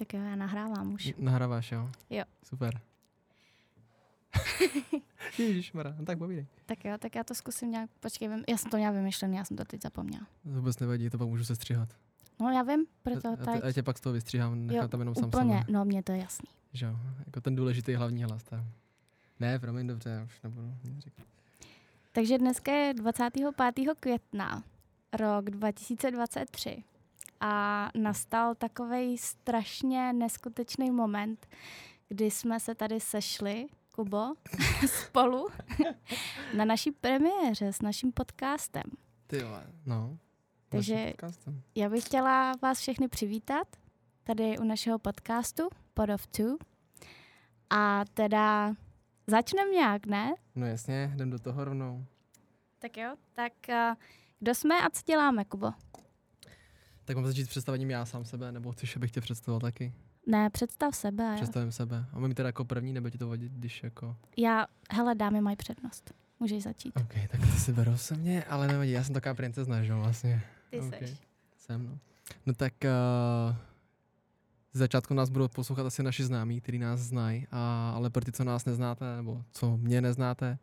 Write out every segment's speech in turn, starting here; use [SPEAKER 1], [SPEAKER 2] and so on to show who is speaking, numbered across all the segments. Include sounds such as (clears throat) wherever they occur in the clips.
[SPEAKER 1] Tak jo, já nahrávám už.
[SPEAKER 2] Nahráváš, jo?
[SPEAKER 1] Jo.
[SPEAKER 2] Super. (laughs) Ježišmarja, no tak povídej.
[SPEAKER 1] Tak jo, tak já to zkusím nějak, počkej, vím, já jsem to měla vymyšlený, já jsem to teď zapomněla.
[SPEAKER 2] To vůbec nevadí, to pak můžu se stříhat.
[SPEAKER 1] No já vím, proto
[SPEAKER 2] a,
[SPEAKER 1] teď.
[SPEAKER 2] a, tě pak z toho vystříhám, nechám
[SPEAKER 1] Jo,
[SPEAKER 2] tam jenom sám
[SPEAKER 1] Úplně,
[SPEAKER 2] sebe.
[SPEAKER 1] no mně to je jasný.
[SPEAKER 2] Že jo, jako ten důležitý hlavní hlas. Tak. Ne, promiň, dobře, já už nebudu říkat.
[SPEAKER 1] Takže dneska je 25. května, rok 2023 a nastal takový strašně neskutečný moment, kdy jsme se tady sešli, Kubo, (laughs) spolu (laughs) na naší premiéře s naším podcastem.
[SPEAKER 2] Ty jo, no.
[SPEAKER 1] Takže-. Já bych chtěla vás všechny přivítat tady u našeho podcastu Pod of Two. A teda začneme nějak, ne?
[SPEAKER 2] No jasně, jdem do toho rovnou.
[SPEAKER 1] Tak jo, tak uh, kdo jsme a co děláme, Kubo?
[SPEAKER 2] Tak mám začít s představením já sám sebe, nebo chceš, abych tě představil taky?
[SPEAKER 1] Ne, představ sebe. jo.
[SPEAKER 2] Představím sebe. A mám teda jako první, nebo ti to vadit, když jako...
[SPEAKER 1] Já, hele, dámy mají přednost. Můžeš začít.
[SPEAKER 2] OK, tak to si berou se mě, ale nevadí, já jsem taková princezna, že jo, vlastně.
[SPEAKER 1] Ty
[SPEAKER 2] OK.
[SPEAKER 1] seš.
[SPEAKER 2] Jsem, no. No tak uh, z začátku nás budou poslouchat asi naši známí, kteří nás znají, a, ale pro ty, co nás neznáte, nebo co mě neznáte,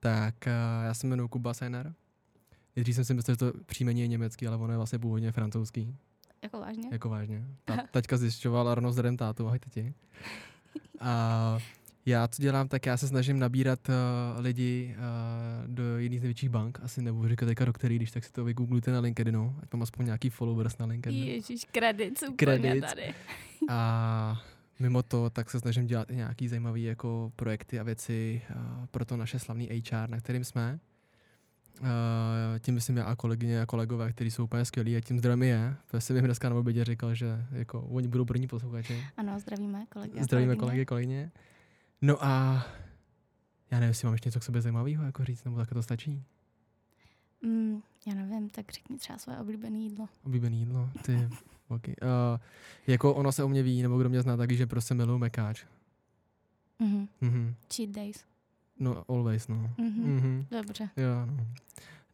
[SPEAKER 2] tak uh, já se jmenuji Kuba Seiner. Nejdřív jsem si myslel, že to příjmení je německý, ale ono je vlastně původně francouzský,
[SPEAKER 1] Jako vážně?
[SPEAKER 2] jako vážně. Ta, taťka zjišťovala rovnou zdrem tátu, ahoj tati. A já co dělám, tak já se snažím nabírat uh, lidi uh, do jedných z největších bank, asi nebudu říkat teďka do který, když tak si to vygooglujte na LinkedInu, ať mám aspoň nějaký followers na LinkedInu.
[SPEAKER 1] Ježíš, kredit
[SPEAKER 2] Credits.
[SPEAKER 1] tady.
[SPEAKER 2] A mimo to, tak se snažím dělat i nějaký zajímavý jako projekty a věci uh, pro to naše slavný HR, na kterým jsme. Uh, tím myslím já a kolegyně a kolegové, kteří jsou úplně skvělí a tím zdrojem je. protože jsem jim dneska na obědě říkal, že jako oni budou první posluchači.
[SPEAKER 1] Ano, zdravíme kolegy.
[SPEAKER 2] Zdravíme
[SPEAKER 1] kolegyně.
[SPEAKER 2] kolegy, kolegyně. No a já nevím, jestli mám ještě něco k sobě zajímavého jako říct, nebo tak to stačí.
[SPEAKER 1] Mm, já nevím, tak řekni třeba svoje oblíbené jídlo.
[SPEAKER 2] Oblíbený jídlo, ty, (laughs) okay. uh, jako ono se o mě ví, nebo kdo mě zná, tak ví, že prostě miluju mekáč.
[SPEAKER 1] Mhm.
[SPEAKER 2] Mhm.
[SPEAKER 1] Cheat days.
[SPEAKER 2] No, always, no.
[SPEAKER 1] Mhm.
[SPEAKER 2] Mhm.
[SPEAKER 1] Dobře.
[SPEAKER 2] Jo, no.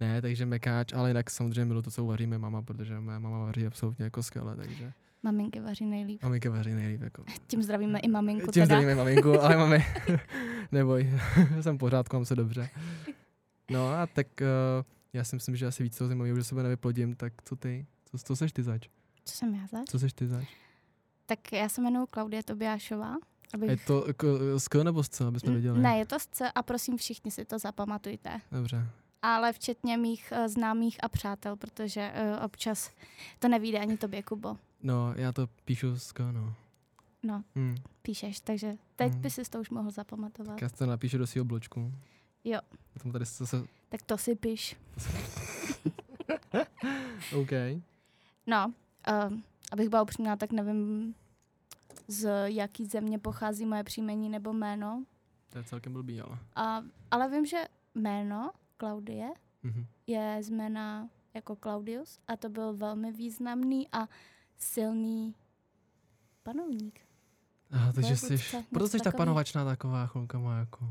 [SPEAKER 2] Ne, takže mekáč, ale jinak samozřejmě miluji to, co uvaří mé mama, protože moje mama vaří absolutně jako skvěle, takže
[SPEAKER 1] Maminky vaří nejlíp.
[SPEAKER 2] maminka vaří nejlíp. Jako.
[SPEAKER 1] Tím zdravíme i maminku
[SPEAKER 2] Tím
[SPEAKER 1] teda.
[SPEAKER 2] zdravíme maminku, ale (laughs) máme, neboj, (laughs) jsem v pořádku, mám se dobře. No a tak uh, já si myslím, že asi víc toho zajímavého, že sebe nevyplodím, tak co ty? Co, co seš ty zač?
[SPEAKER 1] Co jsem já zač?
[SPEAKER 2] Co seš ty zač?
[SPEAKER 1] Tak já se jmenuji Klaudie Tobiášová. Abych...
[SPEAKER 2] Je to z K nebo z C, abychom věděli?
[SPEAKER 1] Ne, je to z C a prosím všichni si to zapamatujte.
[SPEAKER 2] Dobře.
[SPEAKER 1] Ale včetně mých uh, známých a přátel, protože uh, občas to nevíde ani tobě, Kubo.
[SPEAKER 2] No, já to píšu z K, no.
[SPEAKER 1] No,
[SPEAKER 2] Hmm.
[SPEAKER 1] píšeš, takže teď
[SPEAKER 2] Mhm.
[SPEAKER 1] by si to už mohl zapamatovat.
[SPEAKER 2] Tak já to napíšu do svého bločku.
[SPEAKER 1] Jo.
[SPEAKER 2] Potom tady zase,
[SPEAKER 1] Tak to si píš. (laughs)
[SPEAKER 2] OK.
[SPEAKER 1] No, uh, abych byla upřímná, tak nevím, z jaký země pochází moje příjmení nebo jméno.
[SPEAKER 2] To je celkem blbý, ale.
[SPEAKER 1] A, ale vím, že jméno Klaudie
[SPEAKER 2] Mhm.
[SPEAKER 1] je z jména jako Claudius a to byl velmi významný a silný panovník.
[SPEAKER 2] Aha, takže jsi, proto jsi tak panovačná taková chvilka má jako.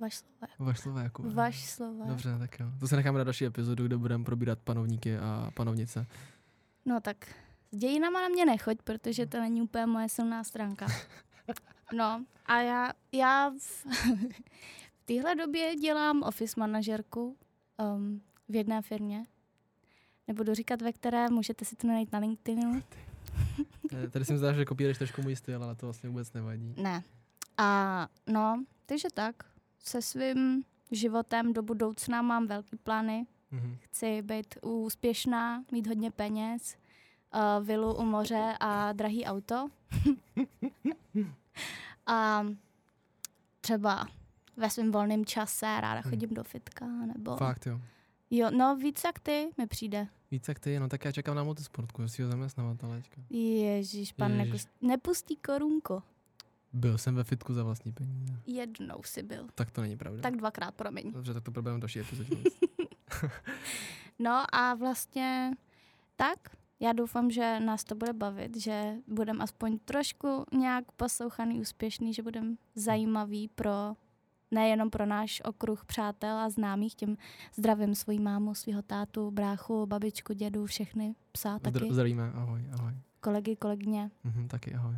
[SPEAKER 1] Vaš slova.
[SPEAKER 2] Vaš slova jako.
[SPEAKER 1] Vaš slova.
[SPEAKER 2] Dobře, tak jo. To se necháme na další epizodu, kde budeme probírat panovníky a panovnice.
[SPEAKER 1] No tak s dějinama na mě nechoď, protože to není úplně moje silná stránka. (laughs) No a já, já v, (laughs) v téhle době dělám office manažerku um, v jedné firmě. Nebudu říkat ve které, můžete si to najít na LinkedInu.
[SPEAKER 2] Eh, Tady si mi zdá, že kopíruješ trošku můj styl, ale to vlastně vůbec nevadí.
[SPEAKER 1] Ne. A no, takže tak. Se svým životem do budoucna mám velký plány.
[SPEAKER 2] Mhm.
[SPEAKER 1] Chci být úspěšná, mít hodně peněz, uh, vilu u moře a drahý auto. (laughs) a třeba ve svém volném čase ráda
[SPEAKER 2] Hmm.
[SPEAKER 1] chodím do fitka, nebo...
[SPEAKER 2] Fakt jo.
[SPEAKER 1] Jo, no víc jak ty mi přijde.
[SPEAKER 2] Víc jak ty, no tak já čekám na motosportku, svého zaměstnavatele.
[SPEAKER 1] Ježíš, pan.
[SPEAKER 2] Ježiš.
[SPEAKER 1] nepustí korunko.
[SPEAKER 2] Byl jsem ve fitku za vlastní peníze.
[SPEAKER 1] Jednou si byl.
[SPEAKER 2] Tak to není pravda.
[SPEAKER 1] Tak dvakrát, promiň.
[SPEAKER 2] Dobře, tak to probereme v další epizodě. (laughs) (laughs)
[SPEAKER 1] No a vlastně tak, já doufám, že nás to bude bavit, že budeme aspoň trošku nějak poslouchaný, úspěšný, že budeme zajímavý pro nejenom pro náš okruh přátel a známých, tím zdravím svoji mámu, svého tátu, bráchu, babičku, dědu, všechny, psa taky.
[SPEAKER 2] Zdr- zdravíme, ahoj, ahoj.
[SPEAKER 1] kolegy, kolegyně.
[SPEAKER 2] Mhm, taky ahoj.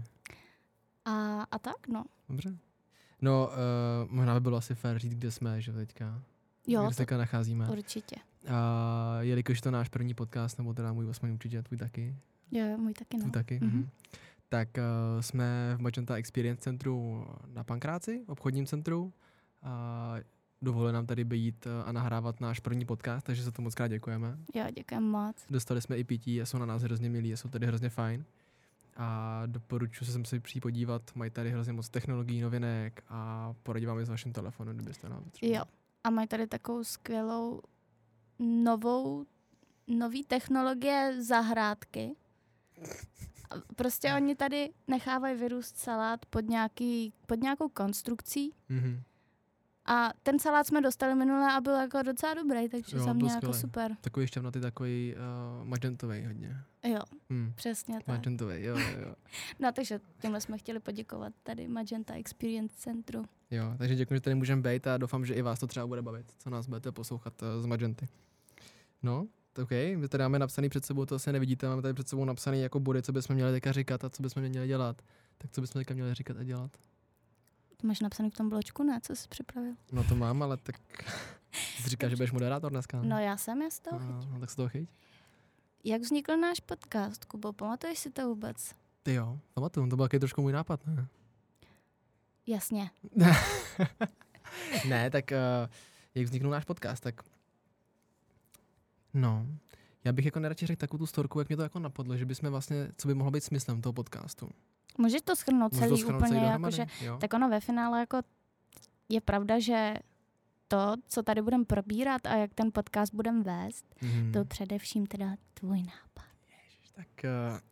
[SPEAKER 1] A, a tak, no.
[SPEAKER 2] Dobře. No, uh, možná by bylo asi fér říct, kde jsme, že teďka.
[SPEAKER 1] Jo,
[SPEAKER 2] kde se teďka nacházíme.
[SPEAKER 1] určitě.
[SPEAKER 2] A jelikož to náš první podcast, nebo teda můj osmý určitě, tvůj taky.
[SPEAKER 1] Jo, můj taky, no.
[SPEAKER 2] Tvůj taky.
[SPEAKER 1] Mhm.
[SPEAKER 2] Mhm. Tak uh, jsme v Magenta Experience centru na Pankráci, v obchodním centru. A dovolili nám tady být eh, a nahrávat náš první podcast, takže za to moc krát děkujeme.
[SPEAKER 1] Jo, děkujem moc.
[SPEAKER 2] Dostali jsme i pití a jsou na nás hrozně milí a jsou tady hrozně fajn. A doporučuji se sem si přijít podívat, mají tady hrozně moc technologií, novinek a poradí vám i s vaším telefonem, kdybyste nám potřebovali.
[SPEAKER 1] Jo. A mají tady takovou skvělou novou, nový technologie zahrádky. Prostě oni tady nechávají vyrůst salát pod, nějaký, pod nějakou konstrukcí
[SPEAKER 2] Mhm.
[SPEAKER 1] A ten salát jsme dostali minule a byl jako docela dobrý, takže
[SPEAKER 2] Jo,
[SPEAKER 1] za mě jako super.
[SPEAKER 2] Takový šťavnatý, takový uh, magentový hodně.
[SPEAKER 1] Jo,
[SPEAKER 2] Hmm.
[SPEAKER 1] přesně tak.
[SPEAKER 2] Magentový, jo, jo. (laughs)
[SPEAKER 1] No takže tímhle jsme chtěli poděkovat tady Magenta Experience Centru.
[SPEAKER 2] jo. Takže děkuji, že tady můžeme být a doufám, že i vás to třeba bude bavit, co nás budete poslouchat uh, z Magenty. No, to OK, my tady máme napsaný před sebou, to asi nevidíte, máme tady před sebou napsaný jako body, co bychom měli teďka říkat a co bychom měli dělat. Tak co bychom teďka měli říkat a dělat?
[SPEAKER 1] To máš napsaný v tom bločku, ne? Co jsi připravil?
[SPEAKER 2] No to mám, ale tak (laughs) jsi říká, že budeš moderátor dneska.
[SPEAKER 1] No já jsem je z toho.
[SPEAKER 2] no, no, tak se toho chyť.
[SPEAKER 1] Jak vznikl náš podcast, Kubo? Pamatuješ si to vůbec?
[SPEAKER 2] Ty jo, pamatuju, to byl taky trošku můj nápad, ne?
[SPEAKER 1] Jasně. (laughs)
[SPEAKER 2] ne, tak uh, jak vzniknul náš podcast, tak no, já bych jako nejradši řekl takovou tu storku, jak mě to jako napadlo, že bychom vlastně, co by mohlo být smyslem toho podcastu.
[SPEAKER 1] Můžeš to schrnout celý
[SPEAKER 2] to shrnout
[SPEAKER 1] úplně,
[SPEAKER 2] celý
[SPEAKER 1] jako, že,
[SPEAKER 2] jo?
[SPEAKER 1] tak ono ve finále jako je pravda, že to, co tady budeme probírat a jak ten podcast budeme vést,
[SPEAKER 2] Mhm.
[SPEAKER 1] byl především teda tvůj nápad.
[SPEAKER 2] Tak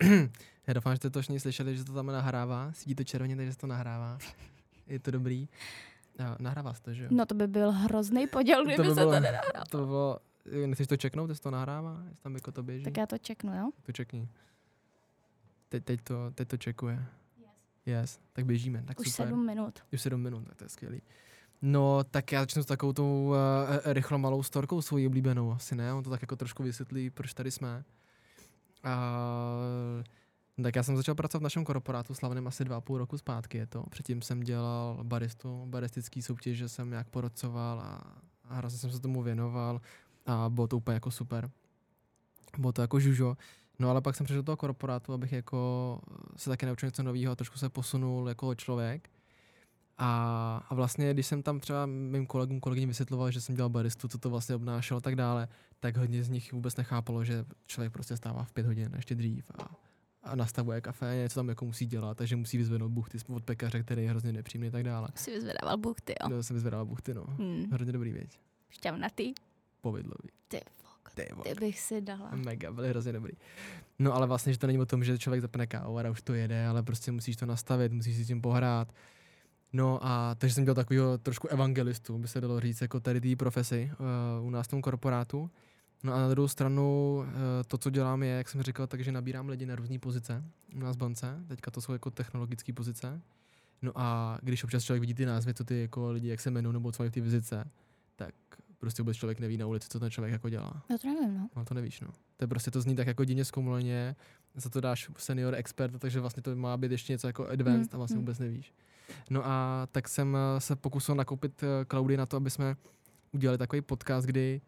[SPEAKER 2] uh, (clears throat) já doufám, že jste to všichni slyšeli, že to tam nahrává. Svítí to červeně, takže se to nahrává. Je to dobrý. Uh, nahrává se to, že jo?
[SPEAKER 1] No to by byl hrozný poděl, kdyby
[SPEAKER 2] by
[SPEAKER 1] se
[SPEAKER 2] bylo-
[SPEAKER 1] to nenahrál.
[SPEAKER 2] To bylo, nechceš to čeknout, jestli to nahrává? Jestli tam jako to běží?
[SPEAKER 1] Tak já to čeknu, jo?
[SPEAKER 2] To čekni. Teď, teď, to, teď to čekuje. Yes, tak běžíme. Tak
[SPEAKER 1] Už
[SPEAKER 2] super.
[SPEAKER 1] sedm minut.
[SPEAKER 2] Už sedm minut, tak to je skvělý. No, tak já začnu s takovou tou uh, rychlo malou storkou svojí oblíbenou. Asi ne, on to tak jako trošku vysvětlí, proč tady jsme. Uh, tak já jsem začal pracovat v našem korporátu slavném asi dva a půl roku zpátky je to. Předtím jsem dělal baristu, baristický soutěže jsem nějak porocoval a, a hrozně jsem se tomu věnoval a bylo to úplně jako super. Bylo to jako žužo. No ale pak jsem přišel do toho korporátu, abych jako se taky naučil něco nového a trošku se posunul jako člověk. A, a vlastně, když jsem tam třeba mým kolegům, kolegyním vysvětloval, že jsem dělal baristu, co to vlastně obnášelo a tak dále, tak hodně z nich vůbec nechápalo, že člověk prostě stává v pět hodin, ještě dřív a, a nastavuje kafe, něco tam jako musí dělat, takže musí vyzvednout buchty od pekaře, který je hrozně nepříjemný a tak dále.
[SPEAKER 1] Si vyzvedával buchty, jo.
[SPEAKER 2] No, jsem vyzvedal buchty, no.
[SPEAKER 1] Hmm.
[SPEAKER 2] Hrozně dobrý, věď.
[SPEAKER 1] Šťavnatý.
[SPEAKER 2] Povidlový.
[SPEAKER 1] Ty
[SPEAKER 2] Ty
[SPEAKER 1] ty bych si dala.
[SPEAKER 2] Mega, byly hrozně dobrý. No ale vlastně, že to není o tom, že člověk zapne kávu a už to jede, ale prostě musíš to nastavit, musíš si s tím pohrát. No a takže jsem dělal takového trošku evangelistu, by se dalo říct, jako tady té profesi uh, u nás v tom korporátu. No a na druhou stranu uh, to, co dělám, je, jak jsem říkal, takže nabírám lidi na různé pozice u nás v bance. Teďka to jsou jako technologické pozice. No a když občas člověk vidí ty názvy, co ty jako lidi, jak se jmenují, nebo co mají v té vizice, tak prostě vůbec člověk neví na ulici, co ten člověk jako dělá.
[SPEAKER 1] No to nevím, no.
[SPEAKER 2] No to nevíš, no. To je prostě, to zní tak jako divně zkomuleně, za to dáš senior expert, takže vlastně to má být ještě něco jako advanced
[SPEAKER 1] Mm,
[SPEAKER 2] a vlastně
[SPEAKER 1] mm.
[SPEAKER 2] vůbec nevíš. No a tak jsem eh, se pokusil nakoupit eh, cloudy na to, aby jsme udělali takový podcast, kdy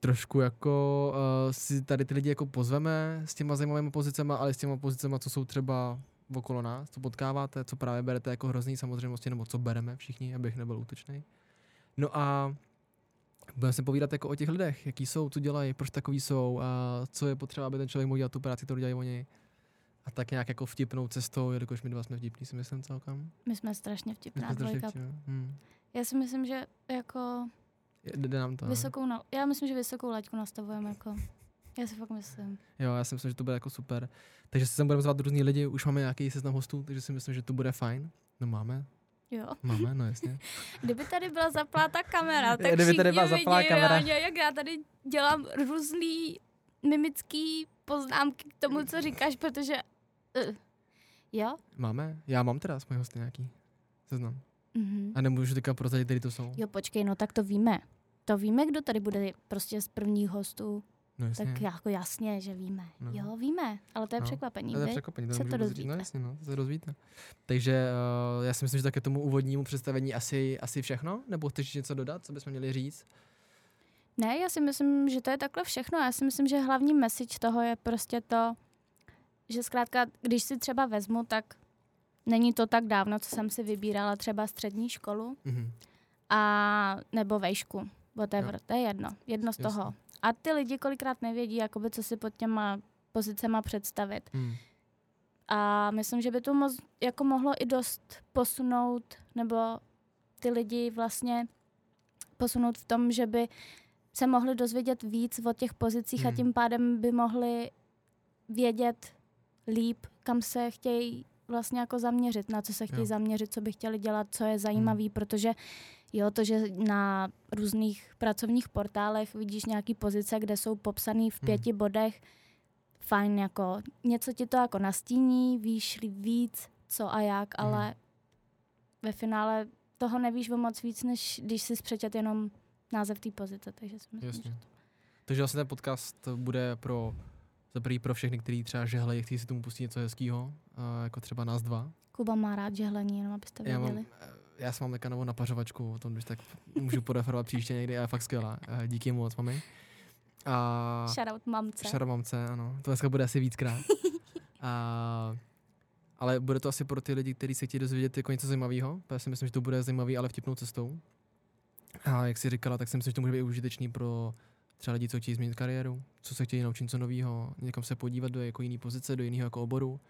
[SPEAKER 2] trošku jako uh, si tady ty lidi jako pozveme s těma zajímavými pozicema, ale s těma pozicema, co jsou třeba okolo nás, co potkáváte, co právě berete jako hrozný samozřejmosti, nebo co bereme všichni, abych nebyl útočný. No a budeme se povídat jako o těch lidech, jaký jsou, co dělají, proč takový jsou a co je potřeba, aby ten člověk mohl dělat tu práci, kterou dělají oni. A tak nějak jako vtipnou cestou, jelikož my dva jsme vtipní, si myslím celkem.
[SPEAKER 1] My jsme strašně vtipná
[SPEAKER 2] jsme strašně
[SPEAKER 1] dvojka.
[SPEAKER 2] vtipní, hmm.
[SPEAKER 1] Já si myslím, že jako
[SPEAKER 2] Jde, nám to. ne?
[SPEAKER 1] vysokou, na, já myslím, že vysokou laťku nastavujeme jako. Já si fakt myslím.
[SPEAKER 2] Jo, já si myslím, že to bude jako super. Takže se sem budeme zvát různý lidi, už máme nějaký seznam hostů, takže si myslím, že to bude fajn. No máme,
[SPEAKER 1] Jo.
[SPEAKER 2] máme, no jasně. (laughs)
[SPEAKER 1] Kdyby tady byla zaplá ta kamera, tak
[SPEAKER 2] Kdyby tady byla zaplá kamera.
[SPEAKER 1] jo, jak já tady dělám různý mimický poznámky k tomu, co říkáš, protože... Uh, jo?
[SPEAKER 2] Máme? Já mám teda svoje hosty nějaký seznam.
[SPEAKER 1] Mhm.
[SPEAKER 2] A nemůžu teďka prozradit, který to jsou.
[SPEAKER 1] Jo, počkej, no tak to víme. To víme, kdo tady bude prostě z prvních hostů.
[SPEAKER 2] No jasně.
[SPEAKER 1] Tak jako jasně, že víme.
[SPEAKER 2] No.
[SPEAKER 1] Jo, víme, ale to je
[SPEAKER 2] No.
[SPEAKER 1] překvapení.
[SPEAKER 2] To je překvapení, to
[SPEAKER 1] se to.
[SPEAKER 2] No
[SPEAKER 1] dozvíte.
[SPEAKER 2] jasně, no, to se dozvíte. Takže uh, já si myslím, že také tomu úvodnímu představení asi, asi všechno, nebo chceš něco dodat, co bychom měli říct?
[SPEAKER 1] Ne, já si myslím, že to je takhle všechno. Já si myslím, že hlavní message toho je prostě to, že zkrátka, když si třeba vezmu, tak není to tak dávno, co jsem si vybírala třeba střední školu
[SPEAKER 2] Mhm.
[SPEAKER 1] a nebo vejšku, whatever,
[SPEAKER 2] Jo.
[SPEAKER 1] to je jedno, jedno z
[SPEAKER 2] Jasně.
[SPEAKER 1] toho. A ty lidi kolikrát nevědí, jakoby, co si pod těma pozicema představit.
[SPEAKER 2] Hmm.
[SPEAKER 1] A myslím, že by to moc, jako mohlo i dost posunout, nebo ty lidi vlastně posunout v tom, že by se mohli dozvědět víc o těch pozicích
[SPEAKER 2] Hmm.
[SPEAKER 1] a tím pádem by mohli vědět líp, kam se chtějí vlastně jako zaměřit, na co se chtějí
[SPEAKER 2] Jo.
[SPEAKER 1] zaměřit, co by chtěli dělat, co je zajímavý, protože jo, to, že na různých pracovních portálech vidíš nějaký pozice, kde jsou popsaný v
[SPEAKER 2] Hmm.
[SPEAKER 1] pěti bodech, fajn, jako něco ti to jako nastíní, víš víc, co a jak,
[SPEAKER 2] Mhm.
[SPEAKER 1] ale ve finále toho nevíš o moc víc, než když si přečet jenom název té pozice, takže si myslím,
[SPEAKER 2] Jasně.
[SPEAKER 1] že
[SPEAKER 2] Takže vlastně ten podcast bude pro za prvý pro všechny, kteří třeba žehlejí, chtějí si tomu pustit něco hezkého, jako třeba nás dva.
[SPEAKER 1] Kuba má rád žehlení, jenom abyste
[SPEAKER 2] Já,
[SPEAKER 1] věděli.
[SPEAKER 2] mám, eh, já jsem mám teďka novou napařovačku, o tom když tak můžu podeferovat příště někdy, a je fakt skvělá. Eh, Díky moc, mami. A
[SPEAKER 1] Shoutout mamce.
[SPEAKER 2] Šara mamce, ano. To dneska bude asi víckrát. A, ale bude to asi pro ty lidi, kteří se chtějí dozvědět jako něco zajímavého. Já si myslím, že to bude zajímavý, ale vtipnou cestou. A jak jsi říkala, tak si myslím, že to může být užitečný pro třeba lidi, co chtějí změnit kariéru, co se chtějí naučit něco nového, někam se podívat do jako jiné pozice, do jiného jako oboru,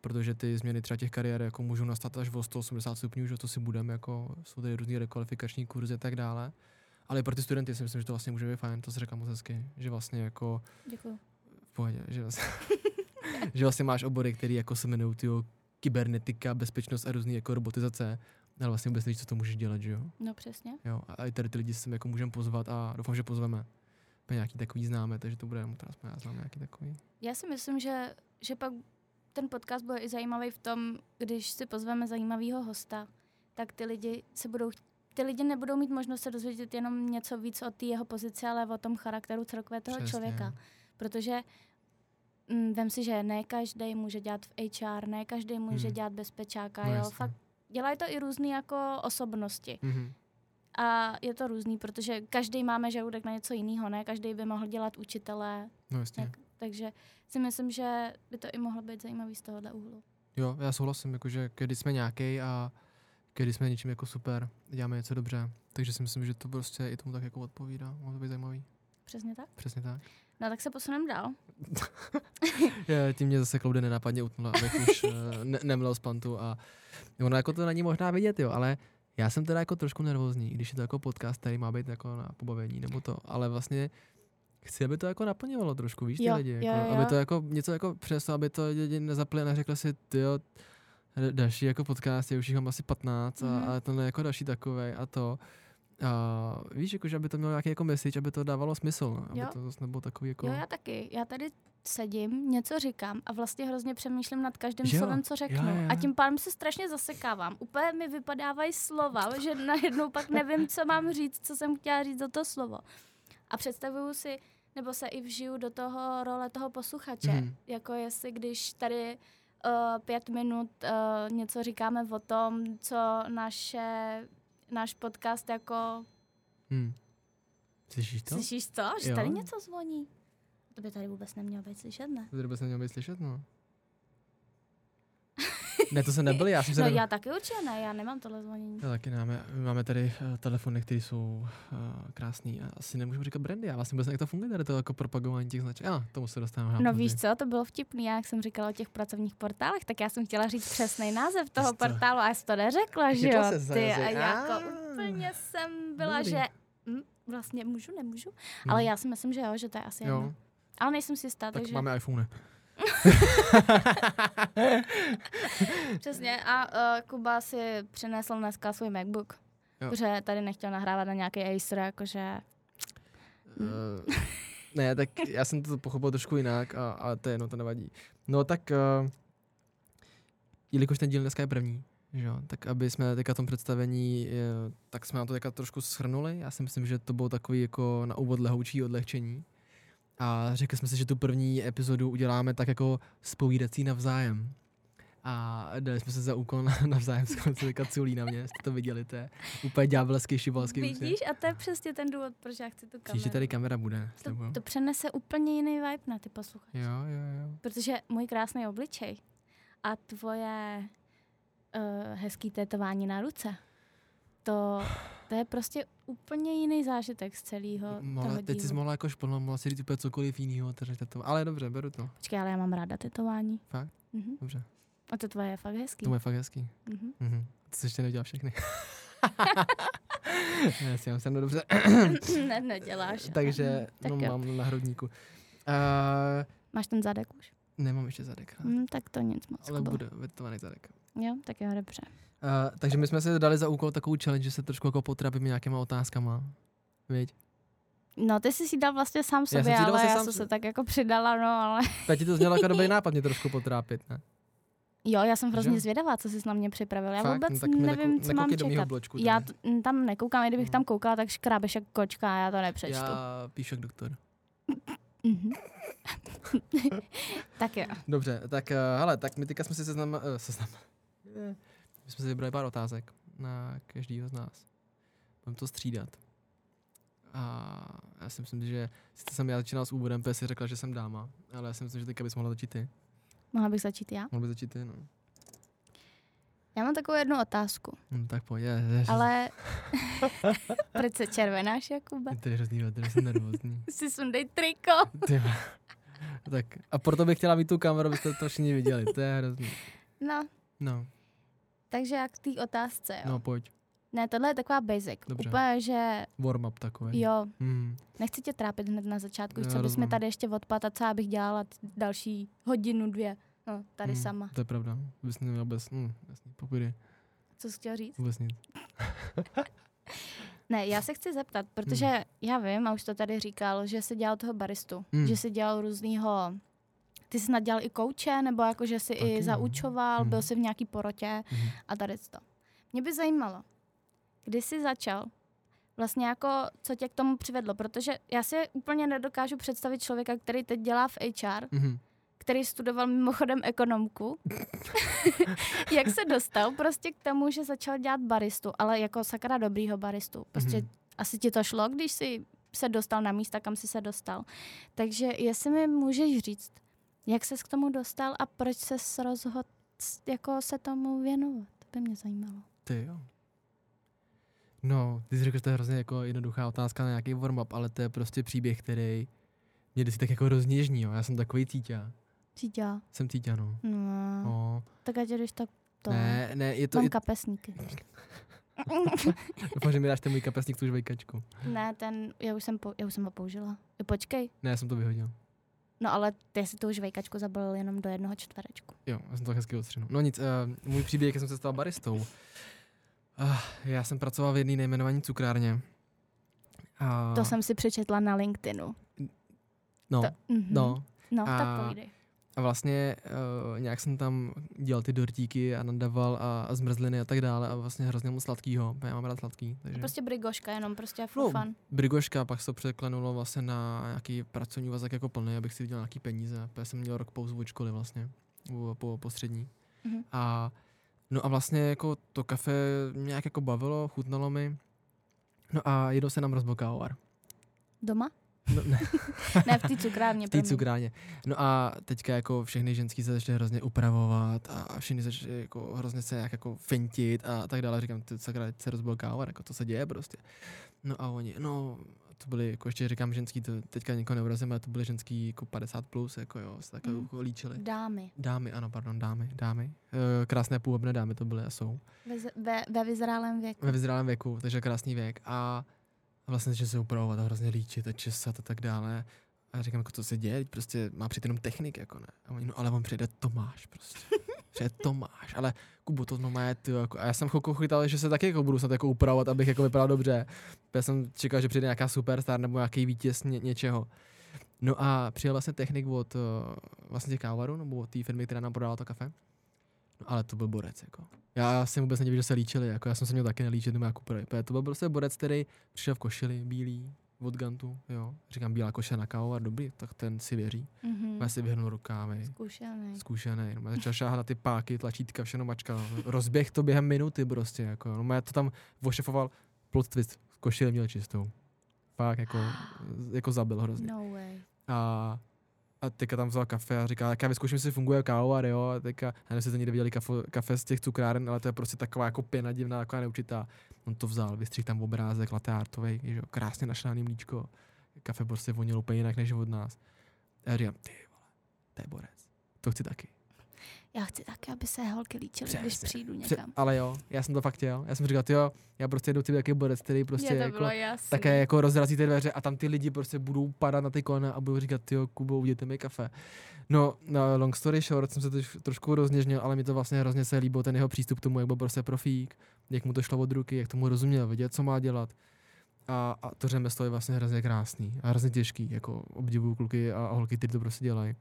[SPEAKER 2] protože ty změny třeba těch kariér jako můžou nastat až o 180 stupňů, že to si budeme, jako jsou tady různé rekvalifikační kurzy a tak dále. Ale pro ty studenty si myslím, že to vlastně může být fajn, to se říká moc hezky, že vlastně jako
[SPEAKER 1] Děkuju.
[SPEAKER 2] v pohodě, že vlastně, (laughs) že vlastně máš obory, které jako se jmenují tyjo, kybernetika, bezpečnost a různý jako robotizace, ale vlastně vůbec nevíš, co to můžeš dělat, že jo?
[SPEAKER 1] No přesně.
[SPEAKER 2] jo? A i tady ty lidi sem jako můžeme pozvat a doufám, že pozveme. Nějaký takový známe, takže to bude jenom teda aspoň já znám nějaký takový.
[SPEAKER 1] Já si myslím, že, že pak ten podcast bude i zajímavý v tom, když si pozveme zajímavého hosta, tak ty lidi se budou ty lidi nebudou mít možnost se dozvědět jenom něco víc o té jeho pozici, ale o tom charakteru celkově toho
[SPEAKER 2] Přesně.
[SPEAKER 1] člověka. Protože mm, vem si, že ne každý může dělat v HR, ne každý může
[SPEAKER 2] Hmm.
[SPEAKER 1] dělat bezpečáka,
[SPEAKER 2] No
[SPEAKER 1] jo, fakt dělají to i různý jako osobnosti.
[SPEAKER 2] Mhm.
[SPEAKER 1] A je to různý, protože každý máme žaludek na něco jiného, ne? Každý by mohl dělat učitele,
[SPEAKER 2] No jasně.
[SPEAKER 1] Jak- takže si myslím, že by to i mohlo být zajímavý z tohohle úhlu.
[SPEAKER 2] Jo, já souhlasím, jakože když jsme nějaký a když jsme něčím jako super, děláme něco dobře, takže si myslím, že to prostě i tomu tak jako odpovídá. Mohlo to být zajímavý.
[SPEAKER 1] Přesně tak.
[SPEAKER 2] Přesně tak.
[SPEAKER 1] No tak se posuneme dál. (laughs)
[SPEAKER 2] Je, tím mě zase Klaudy nenápadně utnula, abych už eh, ne- nemlel z pantu a ono jako to není možná vidět, jo, ale já jsem teda jako trošku nervózní, když je to jako podcast, který má být jako na pobavení nebo to, ale vlastně chci, aby to jako naplňovalo trošku, víš, ty
[SPEAKER 1] Jo,
[SPEAKER 2] lidi,
[SPEAKER 1] jo,
[SPEAKER 2] jako,
[SPEAKER 1] jo.
[SPEAKER 2] aby to jako něco jako přineslo, aby to lidi nezapli a neřekli si, ty jo, další jako podcast, já už jich mám asi 15 a,
[SPEAKER 1] Mhm.
[SPEAKER 2] a to jako další takovej a to. A víš, jako, že aby to mělo nějaký jako message, aby to dávalo smysl, aby
[SPEAKER 1] Jo.
[SPEAKER 2] to zase nebylo takový jako...
[SPEAKER 1] Jo, já taky. Já tady sedím, něco říkám a vlastně hrozně přemýšlím nad každým
[SPEAKER 2] jo,
[SPEAKER 1] slovem, co řeknu.
[SPEAKER 2] jo, jo.
[SPEAKER 1] A tím pádem se strašně zasekávám. Úplně mi vypadávají slova, (laughs) že najednou pak nevím, co mám říct, co jsem chtěla říct za to slovo. A představuju si, nebo se i vžiju do toho role toho posluchače.
[SPEAKER 2] Mhm.
[SPEAKER 1] Jako jestli když tady uh, pět minut uh, něco říkáme o tom, co naše, náš podcast jako...
[SPEAKER 2] Hmm. Slyšíš to?
[SPEAKER 1] Slyšíš to? Že
[SPEAKER 2] Jo.
[SPEAKER 1] tady něco zvoní? To by tady vůbec nemělo být slyšet, ne?
[SPEAKER 2] To vůbec nemělo být slyšet, no. Ne, to se nebyli, já jsem se
[SPEAKER 1] No
[SPEAKER 2] nebyl.
[SPEAKER 1] já taky určitě ne, já nemám tohle zvonění.
[SPEAKER 2] Já taky máme, my máme tady uh, telefony, které jsou uh, krásný a asi nemůžu říkat brandy, já vlastně vůbec jak to funguje tady to jako propagování těch značek. A tomu se dostaneme.
[SPEAKER 1] No víš co, to bylo vtipný, já jak jsem říkala o těch pracovních portálech, tak já jsem chtěla říct přesný název toho
[SPEAKER 2] jsi to-
[SPEAKER 1] portálu a já to neřekla, že
[SPEAKER 2] Chytla
[SPEAKER 1] jo? Ty, a jako úplně jsem byla,
[SPEAKER 2] Dobrý.
[SPEAKER 1] že hm, vlastně můžu, nemůžu,
[SPEAKER 2] No.
[SPEAKER 1] ale já si myslím, že jo, že to je asi
[SPEAKER 2] Jo.
[SPEAKER 1] Ale nejsem si jistá,
[SPEAKER 2] tak
[SPEAKER 1] takže
[SPEAKER 2] máme iPhone.
[SPEAKER 1] Přesně. A uh, Kuba si přinesl dneska svůj MacBook,
[SPEAKER 2] Jo.
[SPEAKER 1] protože tady nechtěl nahrávat na nějaký Acer, jakože
[SPEAKER 2] Uh, ne, tak já jsem to pochopil trošku jinak, a, a to je jedno, to nevadí. No tak, uh, jelikož ten díl dneska je první, že jo, tak aby jsme teďka tom představení, tak jsme na to teďka trošku shrnuli. Já si myslím, že to bylo takový jako na úvod lehoučí odlehčení. A řekli jsme si, že tu první epizodu uděláme tak jako spovídací navzájem. A dali jsme se za úkol na, (laughs) navzájem zkoncentrovat culí na mě, jste to viděli, to je úplně ďábelský, šibalský
[SPEAKER 1] Vidíš, a to je přesně ten důvod, proč já chci tu kameru.
[SPEAKER 2] Příště tady kamera bude. s
[SPEAKER 1] to, to přenese úplně jiný vibe na ty posluchače.
[SPEAKER 2] Jo, jo, jo.
[SPEAKER 1] Protože můj krásný obličej a tvoje uh, hezký tetování na ruce, to, (sighs) (laughs) to je prostě úplně jiný zážitek z celého
[SPEAKER 2] Mohla,
[SPEAKER 1] toho
[SPEAKER 2] teď jsi mohla jako šplno, mohla si říct úplně cokoliv jiného, to. Ale dobře, beru to.
[SPEAKER 1] Počkej, ale já mám ráda tetování.
[SPEAKER 2] Fakt?
[SPEAKER 1] Mhm.
[SPEAKER 2] Dobře.
[SPEAKER 1] A to tvoje je fakt hezký.
[SPEAKER 2] To je fakt hezký.
[SPEAKER 1] Mhm.
[SPEAKER 2] Mhm. To jsi ještě neudělal všechny. (laughs) ne, si mám se dobře. (coughs)
[SPEAKER 1] ne, neděláš.
[SPEAKER 2] Takže,
[SPEAKER 1] Tak
[SPEAKER 2] no
[SPEAKER 1] jo.
[SPEAKER 2] mám na hrudníku. Uh,
[SPEAKER 1] Máš ten zadek už?
[SPEAKER 2] nemám ještě zadek, ne?
[SPEAKER 1] Hm, tak to nic moc.
[SPEAKER 2] ale bude vetovaný zadek.
[SPEAKER 1] Jo, tak jo, dobře.
[SPEAKER 2] Uh, takže my jsme si dali za úkol takovou challenge, že se trošku jako potrapíme nějakýma otázkama. Viď?
[SPEAKER 1] No, ty jsi si dal vlastně sám sobě,
[SPEAKER 2] dal
[SPEAKER 1] ale já jsem se tak jako přidala, no, ale...
[SPEAKER 2] Teď ti to znělo jako dobrý (laughs) nápad mě trošku potrápit, ne?
[SPEAKER 1] Jo, já jsem hrozně zvědavá, co jsi na mě připravil. Já
[SPEAKER 2] Fakt?
[SPEAKER 1] vůbec
[SPEAKER 2] No tak
[SPEAKER 1] nevím,
[SPEAKER 2] nekou-
[SPEAKER 1] co mám čekat.
[SPEAKER 2] bločku
[SPEAKER 1] Já t- tam nekoukám, i kdybych
[SPEAKER 2] Hmm.
[SPEAKER 1] tam koukala, tak škrábeš jak kočka já to nepřečtu.
[SPEAKER 2] Já píšu jak doktor.
[SPEAKER 1] Mhm. (laughs) (laughs) tak jo.
[SPEAKER 2] Dobře, tak uh, hele, tak my teďka jsme si seznam, uh, seznam. My jsme si vybrali pár otázek na každýho z nás. Budeme to střídat. A já si myslím, že sice jsem já začínal s úvodem, protože si řekla, že jsem dáma, ale já si myslím, že teďka bys mohla začít ty.
[SPEAKER 1] Mohla bych začít já?
[SPEAKER 2] Mohla by začít ty, no.
[SPEAKER 1] Já mám takovou jednu otázku,
[SPEAKER 2] no tak pojď, je, je,
[SPEAKER 1] ale... (laughs) (laughs) Proč se červenáš, Jakube?
[SPEAKER 2] je tady hrozný vedr, jsem nervózní. (laughs)
[SPEAKER 1] Si sundej triko.
[SPEAKER 2] Ty tak a proto bych chtěla mít tu kameru, abyste to všichni viděli, to je hrozný.
[SPEAKER 1] No,
[SPEAKER 2] No,
[SPEAKER 1] takže jak k té otázce, jo.
[SPEAKER 2] no pojď,
[SPEAKER 1] Ne, tohle je taková basic.
[SPEAKER 2] Dobře.
[SPEAKER 1] Úplně, že
[SPEAKER 2] warm up takový.
[SPEAKER 1] jo,
[SPEAKER 2] Hmm.
[SPEAKER 1] nechci tě trápit hned na začátku,
[SPEAKER 2] Já
[SPEAKER 1] co
[SPEAKER 2] rozumím.
[SPEAKER 1] tady ještě odpad a co já bych dělala další hodinu, dvě. No, tady
[SPEAKER 2] hmm.
[SPEAKER 1] sama.
[SPEAKER 2] To je pravda, vůbec neměl bez, hm, jasný,
[SPEAKER 1] Co jsi chtěl říct?
[SPEAKER 2] vůbec nic. (laughs)
[SPEAKER 1] Ne, já se chci zeptat, protože
[SPEAKER 2] Hmm.
[SPEAKER 1] já vím, a už to tady říkal, že jsi dělal toho baristu,
[SPEAKER 2] Hmm.
[SPEAKER 1] že jsi dělal různýho, ty jsi snad dělal i kouče, nebo jako, že jsi
[SPEAKER 2] Taky,
[SPEAKER 1] i
[SPEAKER 2] no.
[SPEAKER 1] zaučoval,
[SPEAKER 2] Hmm.
[SPEAKER 1] byl jsi v nějaký porotě
[SPEAKER 2] Mhm.
[SPEAKER 1] a tady to. Mě by zajímalo, kdy jsi začal, vlastně jako, co tě k tomu přivedlo, protože já si úplně nedokážu představit člověka, který teď dělá v HR,
[SPEAKER 2] Mhm.
[SPEAKER 1] který studoval mimochodem ekonomku, (laughs) jak se dostal prostě k tomu, že začal dělat baristu, ale jako sakra dobrýho baristu. Prostě
[SPEAKER 2] Mhm.
[SPEAKER 1] asi ti to šlo, když jsi se dostal na místa, kam jsi se dostal. Takže jestli mi můžeš říct, jak ses k tomu dostal a proč ses rozhodl jako se tomu věnovat, to by mě zajímalo.
[SPEAKER 2] Ty jo. No, ty jsi řekl, že to je hrozně jako jednoduchá otázka na nějaký warm-up, ale to je prostě příběh, který mě vždycky tak jako rozněžní, jo. Já jsem takový cítě.
[SPEAKER 1] Cítila.
[SPEAKER 2] Jsem cítě, no.
[SPEAKER 1] No,
[SPEAKER 2] no.
[SPEAKER 1] tak ať jdeš tak to.
[SPEAKER 2] Ne, ne, je to...
[SPEAKER 1] Mám
[SPEAKER 2] Je,
[SPEAKER 1] kapesníky.
[SPEAKER 2] doufám, že mi dáš ten můj kapesník, tu žvejkačku.
[SPEAKER 1] ne, ten, já už jsem, po, já už jsem ho použila. Počkej.
[SPEAKER 2] Ne, já jsem to vyhodil.
[SPEAKER 1] No ale ty si tu žvejkačku zabalil jenom do jednoho čtverečku.
[SPEAKER 2] Jo, já jsem to tak hezky odstřinul. No nic, uh, můj příběh, jak jsem se stal baristou. Uh, já jsem pracoval v jedné nejmenované cukrárně. A,
[SPEAKER 1] To jsem si přečetla na LinkedInu.
[SPEAKER 2] No,
[SPEAKER 1] To, mhm.
[SPEAKER 2] no.
[SPEAKER 1] No,
[SPEAKER 2] A-
[SPEAKER 1] tak povídej.
[SPEAKER 2] A vlastně uh, nějak jsem tam dělal ty dortíky a nadával a, a zmrzliny a tak dále a vlastně hrozně moc sladkýho. Já mám rád sladký. Takže
[SPEAKER 1] Prostě brigoška, jenom prostě for
[SPEAKER 2] No,
[SPEAKER 1] fun.
[SPEAKER 2] brigoška, pak se to překlenulo vlastně na nějaký pracovní vazek jako plný, abych si vydělal nějaký peníze. Protože jsem měl rok pauzu od školy vlastně, u- po, po střední.
[SPEAKER 1] Mhm.
[SPEAKER 2] A no a vlastně jako to kafe mě nějak jako bavilo, chutnalo mi. No a jednou se nám rozbil kávovar.
[SPEAKER 1] Doma?
[SPEAKER 2] No, ne,
[SPEAKER 1] Ne, v té cukrárně.
[SPEAKER 2] v té cukrárně. No a teďka jako všechny ženský se začaly hrozně upravovat a, všechny začaly jako hrozně se nějak jako fintit a tak dále. Říkám, ty sakra, teď se rozbil kávovar, jako to se děje prostě. No a oni, no, to byly, jako ještě říkám ženský, to teďka nikoho neurazím, ale to byly ženský jako 50 plus, jako jo, se takhle
[SPEAKER 1] Mm.
[SPEAKER 2] jako líčili.
[SPEAKER 1] Dámy.
[SPEAKER 2] Dámy, ano, pardon, dámy, dámy. E, krásné půvabné dámy to byly a jsou.
[SPEAKER 1] Ve, ve, ve vyzrálém věku.
[SPEAKER 2] Ve vyzrálém věku, takže krásný věk. A vlastně že se upravovat a hrozně líčit a česat a tak dále. A já říkám, jako, co se děje, prostě má přijít jenom technik, jako ne. A oni, no ale on přijde Tomáš prostě. (laughs) přijde Tomáš, ale Kubo, to no má ty, jako. A já jsem chvilku chytal, že se taky jako budu snad jako upravovat, abych jako vypadal dobře. Já jsem čekal, že přijde nějaká superstar nebo nějaký vítěz ně, něčeho. No a přijel vlastně technik od uh, vlastně těch kávarů, nebo od té firmy, která nám prodala to kafe. No, ale to byl borec, jako. Já jsem vůbec nedivil, že se líčili, jako já jsem se měl taky nelíčit, nebo jako. To byl prostě borec, který přišel v košili, bílý, od Gantu, jo. Říkám, bílá koše na kávu a dobrý, tak ten si věří.
[SPEAKER 1] Mhm.
[SPEAKER 2] Já si vyhrnul rukávy,
[SPEAKER 1] Zkušený.
[SPEAKER 2] zkušený. No, začal šáhat na ty páky, tlačítka, všechno mačka. Rozběh to během minuty prostě, jako. No, já to tam ošefoval, plot twist, košili měl čistou. Fakt, jako, (gasps) jako zabil hrozně.
[SPEAKER 1] No way.
[SPEAKER 2] A, a teďka tam vzal kafe a říká, tak já vyzkouším, jestli funguje káva, jo, a teďka, já nevím, jestli to někde viděli kafe, kafe z těch cukráren, ale to je prostě taková jako pěna divná, taková neurčitá. On to vzal, vystřihl tam obrázek, latte artovej, jo, krásně našlaný mlíčko. Kafe prostě vonilo úplně jinak než od nás. A já říkám, ty vole, to je borec. To chci taky.
[SPEAKER 1] Já chci taky, aby se holky líčily, když přijdu
[SPEAKER 2] Pře-
[SPEAKER 1] někam.
[SPEAKER 2] ale jo, já jsem to fakt chtěl. Já jsem říkal, jo, já prostě jdu ty taky borec, který prostě
[SPEAKER 1] to
[SPEAKER 2] jako,
[SPEAKER 1] jasný.
[SPEAKER 2] také jako rozrazí ty dveře a tam ty lidi prostě budou padat na ty kolena a budou říkat, jo, Kubo, udějte mi kafe. No, no, long story short, jsem se troš, trošku rozněžnil, ale mi to vlastně hrozně se líbilo, ten jeho přístup k tomu, jak byl prostě profík, jak mu to šlo od ruky, jak tomu rozuměl, vědět, co má dělat. A, a to řemeslo je vlastně hrozně krásný a hrozně těžký, jako obdivuju kluky a, a holky, kteří to prostě dělají.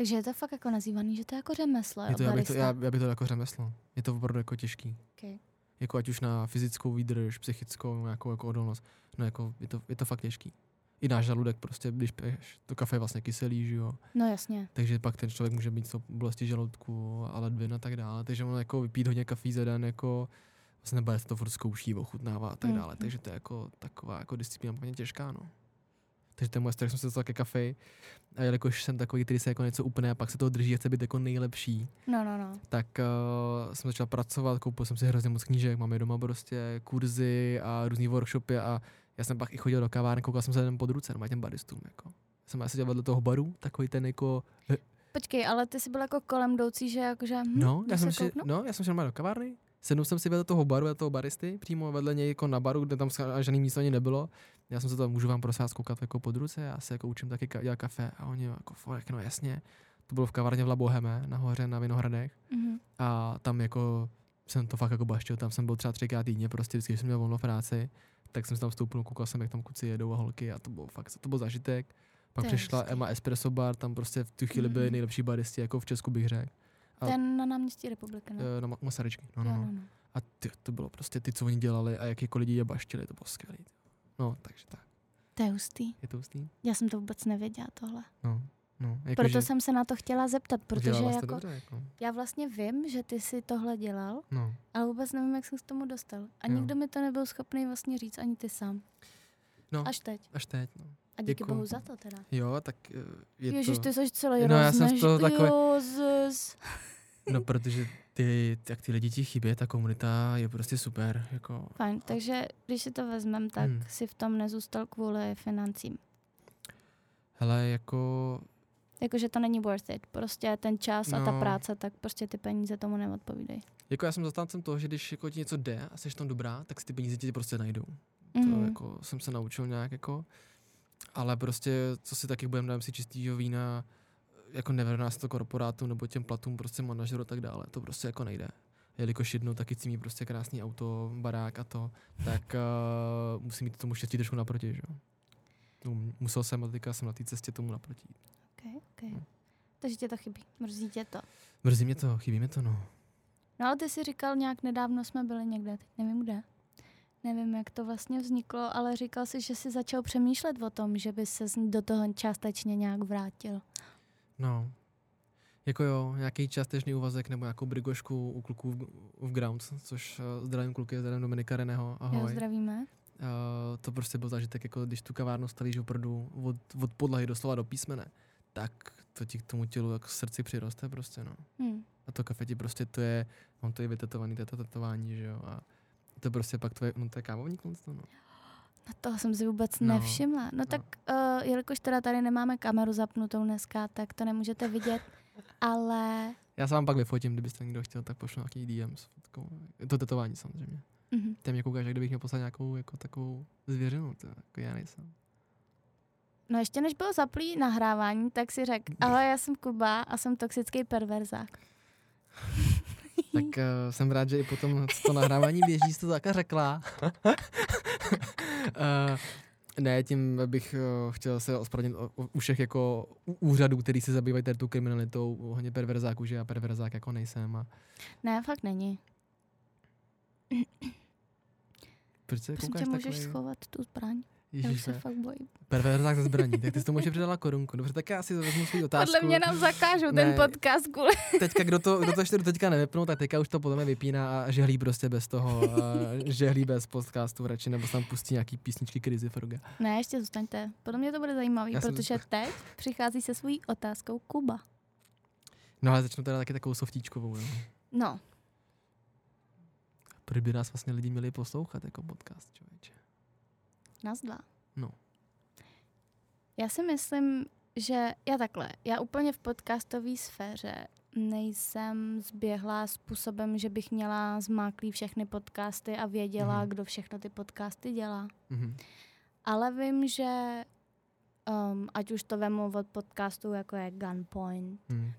[SPEAKER 1] Takže je to fakt jako nazývaný, že to je jako řemeslo,
[SPEAKER 2] Je to, já, bych to, já, já bych to jako řemeslo. Je to opravdu jako těžký.
[SPEAKER 1] Okay.
[SPEAKER 2] Jako ať už na fyzickou výdrž, psychickou, nějakou jako odolnost. No jako je to, je to fakt těžký. I náš žaludek prostě, když piješ, to kafe je vlastně kyselý, že jo.
[SPEAKER 1] No jasně.
[SPEAKER 2] Takže pak ten člověk může mít to bolesti žaludku a ledvin a tak dále. Takže on jako vypít hodně kafí za den, jako vlastně nebo to furt zkouší, ochutnává a tak
[SPEAKER 1] Mm,
[SPEAKER 2] dále.
[SPEAKER 1] mm.
[SPEAKER 2] Takže to je jako taková jako disciplína poměrně těžká, no. Takže to je moje strach, jsem se dostal ke kafe. A jelikož jsem takový, který se jako něco úplně a pak se toho drží a chce být jako nejlepší,
[SPEAKER 1] No, no, no.
[SPEAKER 2] tak uh, jsem začal pracovat, koupil jsem si hrozně moc knížek, máme doma prostě kurzy a různý workshopy a já jsem pak i chodil do kavárny, koukal jsem se jenom pod ruce, no těm baristům, jako. Jsem já seděl vedle toho baru, takový ten jako,
[SPEAKER 1] Počkej, ale ty jsi byl jako kolem jdoucí, že jakože, hm,
[SPEAKER 2] no, já
[SPEAKER 1] se
[SPEAKER 2] jsem, si, no, já jsem šel normálně do kavárny, sednul jsem si vedle toho baru, vedle toho baristy, přímo vedle něj jako na baru, kde tam žádný místo ani nebylo. Já jsem se tam, můžu vám prosím vás koukat jako pod ruce, já se jako učím taky ka- dělat kafe a oni jako, fakt, no jasně. To bylo v kavárně v La Boheme, nahoře na Vinohradech.
[SPEAKER 1] Mhm.
[SPEAKER 2] A tam jako jsem to fakt jako baštil, tam jsem byl třeba třikrát týdně, prostě vždycky, když jsem měl volno v práci, tak jsem se tam vstoupil, koukal jsem, jak tam kluci jedou a holky a to bylo fakt, to byl zážitek. Pak
[SPEAKER 1] To
[SPEAKER 2] přišla
[SPEAKER 1] hezký.
[SPEAKER 2] Emma Espresso Bar, tam prostě v tu chvíli byli
[SPEAKER 1] Mhm.
[SPEAKER 2] nejlepší baristi, jako v Česku bych řekl. A-
[SPEAKER 1] Ten na náměstí republiky, no.
[SPEAKER 2] Eh, Na Ma- Masaryčky, no, no, no.
[SPEAKER 1] no, no.
[SPEAKER 2] A ty, to bylo prostě ty, co oni dělali a jak jako lidi je baštili, to bylo skvělé. No, takže tak.
[SPEAKER 1] To je hustý.
[SPEAKER 2] Je to hustý?
[SPEAKER 1] Já jsem to vůbec nevěděla tohle.
[SPEAKER 2] No, no. Jako,
[SPEAKER 1] Proto jsem se na to chtěla zeptat, protože jako,
[SPEAKER 2] dobře, jako.
[SPEAKER 1] já vlastně vím, že ty si tohle dělal,
[SPEAKER 2] No,
[SPEAKER 1] ale vůbec nevím, jak jsem k tomu dostal. A
[SPEAKER 2] Jo.
[SPEAKER 1] nikdo mi to nebyl schopný vlastně říct, ani ty sám.
[SPEAKER 2] no,
[SPEAKER 1] Až teď.
[SPEAKER 2] až teď, no.
[SPEAKER 1] A díky
[SPEAKER 2] Děkuju.
[SPEAKER 1] bohu za to teda.
[SPEAKER 2] Jo, tak eh, je
[SPEAKER 1] Ježiš,
[SPEAKER 2] to...
[SPEAKER 1] ty jsi celý
[SPEAKER 2] No, já jsem z toho
[SPEAKER 1] Jezus.
[SPEAKER 2] No, protože ty, jak ty lidi ti chybí, ta komunita je prostě super, jako.
[SPEAKER 1] Fajn, takže když si to vezmem, tak
[SPEAKER 2] Hmm.
[SPEAKER 1] si v tom nezůstal kvůli financím.
[SPEAKER 2] Hele, jako,
[SPEAKER 1] Jakože to není worth it. Prostě ten čas a ta
[SPEAKER 2] No.
[SPEAKER 1] práce, tak prostě ty peníze tomu neodpovídají.
[SPEAKER 2] jako já jsem zastáncem toho, že když jako ti něco jde a jsi tam dobrá, tak si ty peníze ti prostě najdou. To
[SPEAKER 1] Mhm.
[SPEAKER 2] jako jsem se naučil nějak jako, ale prostě, co si taky budeme, dám si čistýho vína, jako nevrná to korporátu nebo těm platům prostě manažeru a tak dále. To prostě jako nejde. Jelikož jednou taky chci mít prostě krásný auto, barák a to, tak uh, (laughs) musím mít tomu štěstí trošku naproti, že jo. Musel jsem a teďka jsem na té cestě tomu naproti.
[SPEAKER 1] Okay, okay.
[SPEAKER 2] No.
[SPEAKER 1] Takže tě to chybí. Mrzí tě to.
[SPEAKER 2] Mrzí mě to, chybí mě to, no.
[SPEAKER 1] No ale ty si říkal nějak nedávno jsme byli někde, teď nevím kde. Nevím, jak to vlastně vzniklo, ale říkal si, že jsi začal přemýšlet o tom, že by se do toho částečně nějak vrátil.
[SPEAKER 2] No. Jako jo, nějaký částečný úvazek nebo nějakou brigošku u kluků v, v Grounds, což uh, zdravím kluky, zdravím Dominika Reného,
[SPEAKER 1] Jo,
[SPEAKER 2] ahoj.
[SPEAKER 1] zdravíme.
[SPEAKER 2] Uh, to prostě byl zážitek, jako když tu kavárnu stavíš opravdu od, od podlahy doslova do písmene, tak to ti k tomu tělu jako srdci přiroste prostě, no.
[SPEAKER 1] Hm.
[SPEAKER 2] A to kafe ti prostě to je, on to je vytetovaný, to je to tetování, že jo, a to prostě pak tvoje, no to je kávovník, no, to. No
[SPEAKER 1] toho jsem si vůbec
[SPEAKER 2] No,
[SPEAKER 1] nevšimla. No,
[SPEAKER 2] no.
[SPEAKER 1] tak, uh, jelikož teda tady nemáme kameru zapnutou dneska, tak to nemůžete vidět, ale...
[SPEAKER 2] Já se vám pak vyfotím, kdybyste někdo chtěl, tak pošlu nějaký DMs. Takovou, je to tetování samozřejmě.
[SPEAKER 1] Mhm.
[SPEAKER 2] Ty mě koukáš, jak kdybych měl poslat nějakou jako takovou zvěřinu, to jako já nejsem.
[SPEAKER 1] No ještě než bylo zaplý nahrávání, tak si řekl, (laughs) ahoj, já jsem Kuba a jsem toxický perverzák.
[SPEAKER 2] Tak uh, (laughs) jsem rád, že i potom, to nahrávání běží, jsi to taká řekla. uh, (laughs) ne, tím bych uh, chtěl se ospravedlnit u všech jako úřadů, který se zabývají tady tou kriminalitou, ohledně perverzáků, že já perverzák jako nejsem. A
[SPEAKER 1] Ne, fakt není.
[SPEAKER 2] proč se
[SPEAKER 1] Prosím tě, můžeš
[SPEAKER 2] takhle?
[SPEAKER 1] schovat tu zbraň? Já už se fakt bojím.
[SPEAKER 2] perverzák ze zbraní. Tak ty jsi tomu ještě přidala (laughs) korunku. Dobře, tak já si vezmu svou otázku.
[SPEAKER 1] Podle mě nám zakážou ten
[SPEAKER 2] Ne.
[SPEAKER 1] podcast kvůli.
[SPEAKER 2] Teďka, kdo to, kdo to ještě do teďka nevypnul, tak teďka už to potom vypíná a žehlí prostě bez toho, (laughs) žehlí bez podcastu radši, nebo tam pustí nějaký písničky Krizi Froga.
[SPEAKER 1] Ne, ještě zůstaňte. Podle mě to bude zajímavý,
[SPEAKER 2] Já jsem-
[SPEAKER 1] protože teď přichází se svojí otázkou Kuba.
[SPEAKER 2] No ale začnu teda taky takovou softíčkovou. Jo.
[SPEAKER 1] No,
[SPEAKER 2] Proč by nás vlastně lidi měli poslouchat jako podcast, člověče?
[SPEAKER 1] Nás dva.
[SPEAKER 2] No.
[SPEAKER 1] Já si myslím, že já takhle, já úplně v podcastové sféře nejsem zběhlá způsobem, že bych měla zmáklý všechny podcasty a věděla,
[SPEAKER 2] Mhm.
[SPEAKER 1] kdo všechno ty podcasty dělá.
[SPEAKER 2] Mhm.
[SPEAKER 1] Ale vím, že um, ať už to vemu od podcastů, jako je Gunpoint,
[SPEAKER 2] Hmm.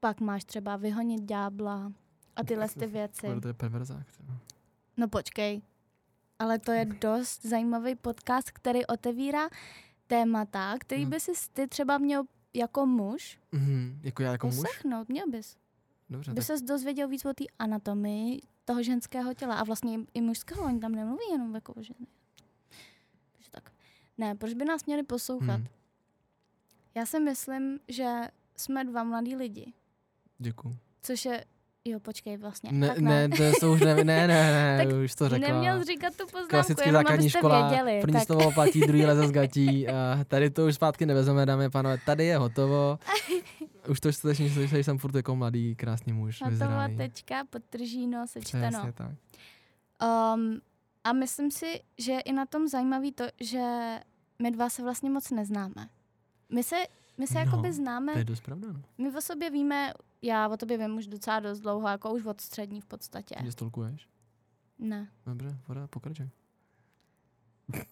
[SPEAKER 1] pak máš třeba Vyhonit ďábla a tyhle ty věci.
[SPEAKER 2] To je perverzák.
[SPEAKER 1] No počkej, ale to je dost zajímavý podcast, který otevírá témata, který
[SPEAKER 2] Hmm.
[SPEAKER 1] by si ty třeba měl jako muž
[SPEAKER 2] Mhm. Jako já jako muž?
[SPEAKER 1] poslechnout. Měl bys.
[SPEAKER 2] Dobře,
[SPEAKER 1] By
[SPEAKER 2] tak
[SPEAKER 1] ses dozvěděl víc o té anatomii toho ženského těla a vlastně i, mužského, oni tam nemluví jenom jako o ženy. Takže tak. Ne, proč by nás měli poslouchat?
[SPEAKER 2] Hmm.
[SPEAKER 1] Já si myslím, že jsme dva mladí lidi,
[SPEAKER 2] Děkuju.
[SPEAKER 1] což je, jo počkej vlastně.
[SPEAKER 2] Ne,
[SPEAKER 1] tak
[SPEAKER 2] ne, to jsou už ne, ne, ne, ne (laughs)
[SPEAKER 1] Tak
[SPEAKER 2] už to řekla.
[SPEAKER 1] Neměl říkat tu poznámku,
[SPEAKER 2] Klasicky
[SPEAKER 1] jenom
[SPEAKER 2] základní škola,
[SPEAKER 1] věděli.
[SPEAKER 2] první
[SPEAKER 1] tak.
[SPEAKER 2] slovo platí, druhý leze z gatí. (laughs) A tady to už zpátky nevezeme, dámy a pánové. Tady je hotovo. (laughs) Už to skutečně slyšeli, že jsem furt jako mladý, krásný muž,
[SPEAKER 1] Na tohle
[SPEAKER 2] vyzrálý.
[SPEAKER 1] tečka, podtržíno, sečteno.
[SPEAKER 2] Přesně tak.
[SPEAKER 1] Um, a myslím si, že je i na tom zajímavý to, že my dva se vlastně moc neznáme. My se, my se
[SPEAKER 2] No,
[SPEAKER 1] jakoby známe,
[SPEAKER 2] To je dost pravda, no.
[SPEAKER 1] my o sobě víme, já o tobě vím už docela dost dlouho, jako už od střední v podstatě.
[SPEAKER 2] Že stolkuješ?
[SPEAKER 1] Ne,
[SPEAKER 2] Dobře, voda, pokračuj.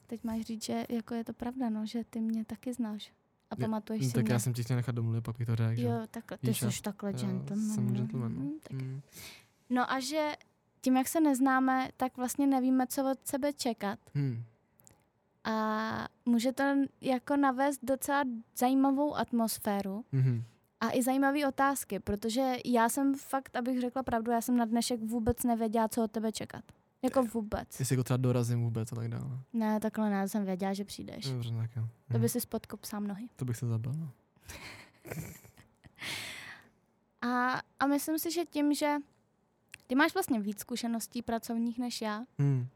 [SPEAKER 1] teď máš říct, že jako je to pravda, no, že ty mě taky znáš. A
[SPEAKER 2] Je-
[SPEAKER 1] pamatuješ
[SPEAKER 2] No,
[SPEAKER 1] si
[SPEAKER 2] tak
[SPEAKER 1] mě.
[SPEAKER 2] já jsem ti chtěl nechat domluvit, pak bych to řekl.
[SPEAKER 1] Jo, takhle, ty jsi takhle
[SPEAKER 2] Já
[SPEAKER 1] gentleman.
[SPEAKER 2] Jsem
[SPEAKER 1] no.
[SPEAKER 2] gentleman. no.
[SPEAKER 1] Mhm, tak.
[SPEAKER 2] Mm.
[SPEAKER 1] No a že tím, jak se neznáme, tak vlastně nevíme, co od sebe čekat.
[SPEAKER 2] Hmm.
[SPEAKER 1] A může to jako navést docela zajímavou atmosféru
[SPEAKER 2] Mhm.
[SPEAKER 1] A i zajímavé otázky, protože já jsem fakt, abych řekla pravdu, já jsem na dnešek vůbec nevěděla, co od tebe čekat. Jako vůbec.
[SPEAKER 2] Jestli jako třeba dorazím vůbec a tak dále.
[SPEAKER 1] Ne, takhle ne, jsem věděla, že přijdeš.
[SPEAKER 2] Dobře, tak jo.
[SPEAKER 1] To
[SPEAKER 2] Mhm.
[SPEAKER 1] by si spodkop sám nohy.
[SPEAKER 2] to bych se zabil, no. (laughs)
[SPEAKER 1] A, a myslím si, že tím, že ty máš vlastně víc zkušeností pracovních než já.
[SPEAKER 2] Hmm.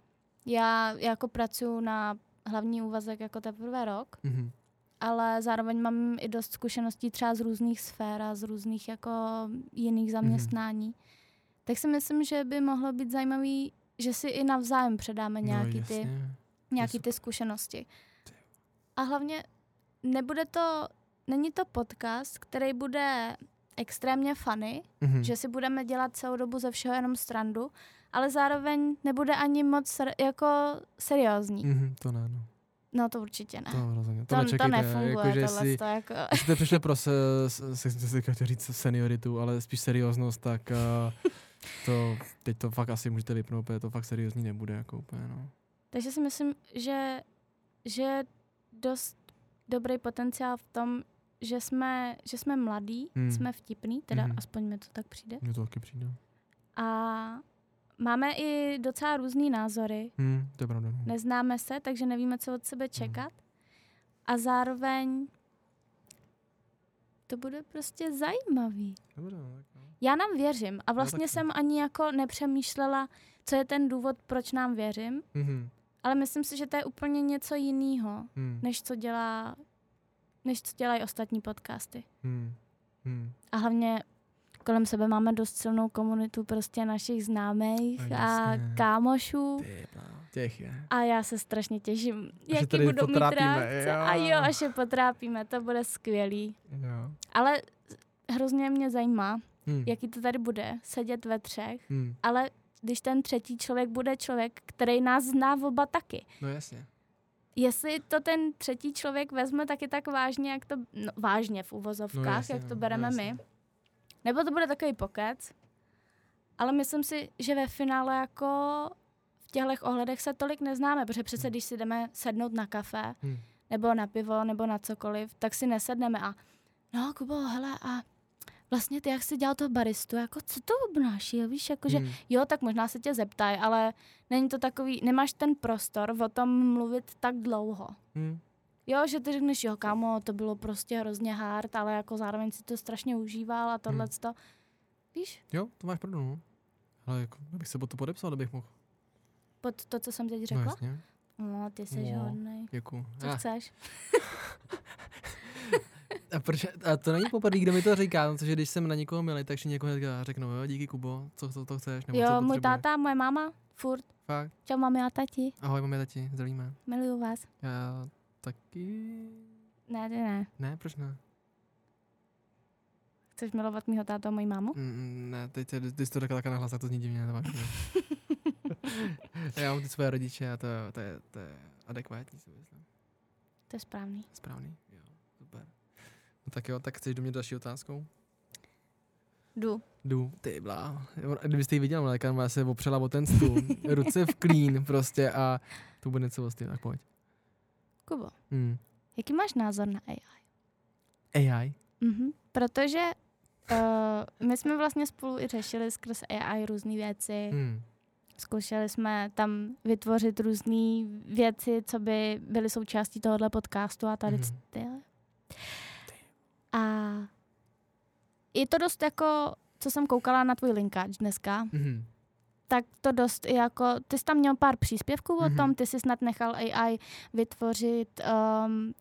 [SPEAKER 1] Já jako pracuji na hlavní úvazek jako teprve rok,
[SPEAKER 2] Mhm.
[SPEAKER 1] Ale zároveň mám i dost zkušeností třeba z různých sfér a z různých jako jiných zaměstnání. Tak si myslím, že by mohlo být zajímavý, že si i navzájem předáme nějaký,
[SPEAKER 2] no,
[SPEAKER 1] ty, nějaký ty zkušenosti. A hlavně nebude to, není to podcast, který bude extrémně funny,
[SPEAKER 2] Mhm.
[SPEAKER 1] že si budeme dělat celou dobu ze všeho jenom strandu, ale zároveň nebude ani moc ser, jako seriózní.
[SPEAKER 2] Mhm, to ne, no.
[SPEAKER 1] No to určitě ne.
[SPEAKER 2] To rozhodně. To,
[SPEAKER 1] to, to
[SPEAKER 2] nečekejte.
[SPEAKER 1] nefunguje,
[SPEAKER 2] jako, že
[SPEAKER 1] tohle
[SPEAKER 2] si,
[SPEAKER 1] to jako...
[SPEAKER 2] jste přišli pro se, se, se, se, se říct senioritu, ale spíš serióznost, tak uh, (laughs) to, teď to fakt asi můžete vypnout, protože to fakt seriózní nebude, jako úplně, no.
[SPEAKER 1] Takže si myslím, že, že je dost dobrý potenciál v tom, že jsme, že jsme mladí,
[SPEAKER 2] Hmm.
[SPEAKER 1] jsme vtipný, teda hmm. aspoň mi to tak přijde.
[SPEAKER 2] Mně to taky přijde.
[SPEAKER 1] A máme i docela různý názory,
[SPEAKER 2] Hmm, to je pravda. No.
[SPEAKER 1] neznáme se, takže nevíme, co od sebe čekat. A zároveň to bude prostě zajímavý.
[SPEAKER 2] Dobře, no, tak no.
[SPEAKER 1] Já nám věřím a vlastně
[SPEAKER 2] taky.
[SPEAKER 1] jsem ani jako nepřemýšlela, co je ten důvod, proč nám věřím,
[SPEAKER 2] Mhm.
[SPEAKER 1] ale myslím si, že to je úplně něco jiného,
[SPEAKER 2] Hmm.
[SPEAKER 1] než co dělá, než co dělají ostatní podcasty.
[SPEAKER 2] Hmm. Hmm.
[SPEAKER 1] A hlavně kolem sebe máme dost silnou komunitu prostě našich známých
[SPEAKER 2] No
[SPEAKER 1] a kámošů.
[SPEAKER 2] Těch je.
[SPEAKER 1] A já se strašně těším,
[SPEAKER 2] je
[SPEAKER 1] jaký budou mít reakce.
[SPEAKER 2] jo.
[SPEAKER 1] A jo, až je potrápíme, to bude skvělý.
[SPEAKER 2] Jo.
[SPEAKER 1] Ale hrozně mě zajímá,
[SPEAKER 2] Hmm.
[SPEAKER 1] jaký to tady bude, sedět ve třech,
[SPEAKER 2] Hmm.
[SPEAKER 1] ale když ten třetí člověk bude člověk, který nás zná oba taky.
[SPEAKER 2] No jasně.
[SPEAKER 1] Jestli to ten třetí člověk vezme taky tak vážně, jak to, no, vážně v uvozovkách,
[SPEAKER 2] No jasně,
[SPEAKER 1] jak to
[SPEAKER 2] no,
[SPEAKER 1] bereme
[SPEAKER 2] jasně.
[SPEAKER 1] my, nebo to bude takový pokec, ale myslím si, že ve finále jako v těchto ohledech se tolik neznáme, protože přece
[SPEAKER 2] Hmm.
[SPEAKER 1] když si jdeme sednout na kafe,
[SPEAKER 2] Hmm.
[SPEAKER 1] nebo na pivo, nebo na cokoliv, tak si nesedneme a no, Kubo, hele, a vlastně ty jak jsi dělal toho baristu, jako co to obnáší, víš, jako že
[SPEAKER 2] Hmm.
[SPEAKER 1] jo, tak možná se tě zeptají, ale není to takový, nemáš ten prostor o tom mluvit tak dlouho.
[SPEAKER 2] Hmm.
[SPEAKER 1] Jo, že ty řekneš, jo, kámo, to bylo prostě hrozně hard, ale jako zároveň si to strašně užíval a tohle to. Víš,
[SPEAKER 2] Jo, to máš pravdu, no. Ale jako, já bych se pod to podepsal, kdybych mohl.
[SPEAKER 1] pod to, co jsem teď
[SPEAKER 2] No
[SPEAKER 1] řekla?
[SPEAKER 2] jasně,
[SPEAKER 1] No, ty jsi
[SPEAKER 2] No.
[SPEAKER 1] hodnej.
[SPEAKER 2] děkuju.
[SPEAKER 1] Co
[SPEAKER 2] A,
[SPEAKER 1] chceš? (laughs)
[SPEAKER 2] a, proč, a to není poprvé, kdo mi to říká, protože když jsem na někoho milý, tak si někoho hnedka řeknu, jo, díky Kubo, co, co to chceš, nebo co
[SPEAKER 1] Jo, můj
[SPEAKER 2] potřebuješ.
[SPEAKER 1] táta, moje máma, furt.
[SPEAKER 2] Fakt,
[SPEAKER 1] Čau, mami a tati,
[SPEAKER 2] ahoj, máme tati, zdravíme.
[SPEAKER 1] miluju vás.
[SPEAKER 2] Já taky...
[SPEAKER 1] Ne, ty ne.
[SPEAKER 2] Ne, proč ne?
[SPEAKER 1] Chceš milovat mýho tátu a moji mámu?
[SPEAKER 2] Mm, mm, ne, teď, ty, ty jsi to řekla takhle nahlas, tak to zní divně, pravdu. (laughs) Já mám ty svoje rodiče a to, to, je, to je adekvátní, si myslím.
[SPEAKER 1] To je správný.
[SPEAKER 2] Správný, jo, super. No tak jo, tak chceš do mě další otázkou?
[SPEAKER 1] Jdu.
[SPEAKER 2] Jdu, ty blá. Kdybyste ji viděl, mléka, má se opřela o ten stůl, (laughs) ruce v klín prostě a to bude něco vlastně, tak pojď.
[SPEAKER 1] Kubo,
[SPEAKER 2] Hmm.
[SPEAKER 1] jaký máš názor na AI?
[SPEAKER 2] AI?
[SPEAKER 1] Mhm. Protože uh, my jsme vlastně spolu i řešili skrz AI různé věci.
[SPEAKER 2] Hmm.
[SPEAKER 1] Zkoušeli jsme tam vytvořit různé věci, co by byly součástí tohohle podcastu a tady
[SPEAKER 2] Mhm.
[SPEAKER 1] mm. ty. A je to dost jako, co jsem koukala na tvůj linkáč dneska,
[SPEAKER 2] Mhm.
[SPEAKER 1] Tak to dost i jako, ty jsi tam měl pár příspěvků o
[SPEAKER 2] Mhm.
[SPEAKER 1] tom, ty jsi snad nechal AI vytvořit um,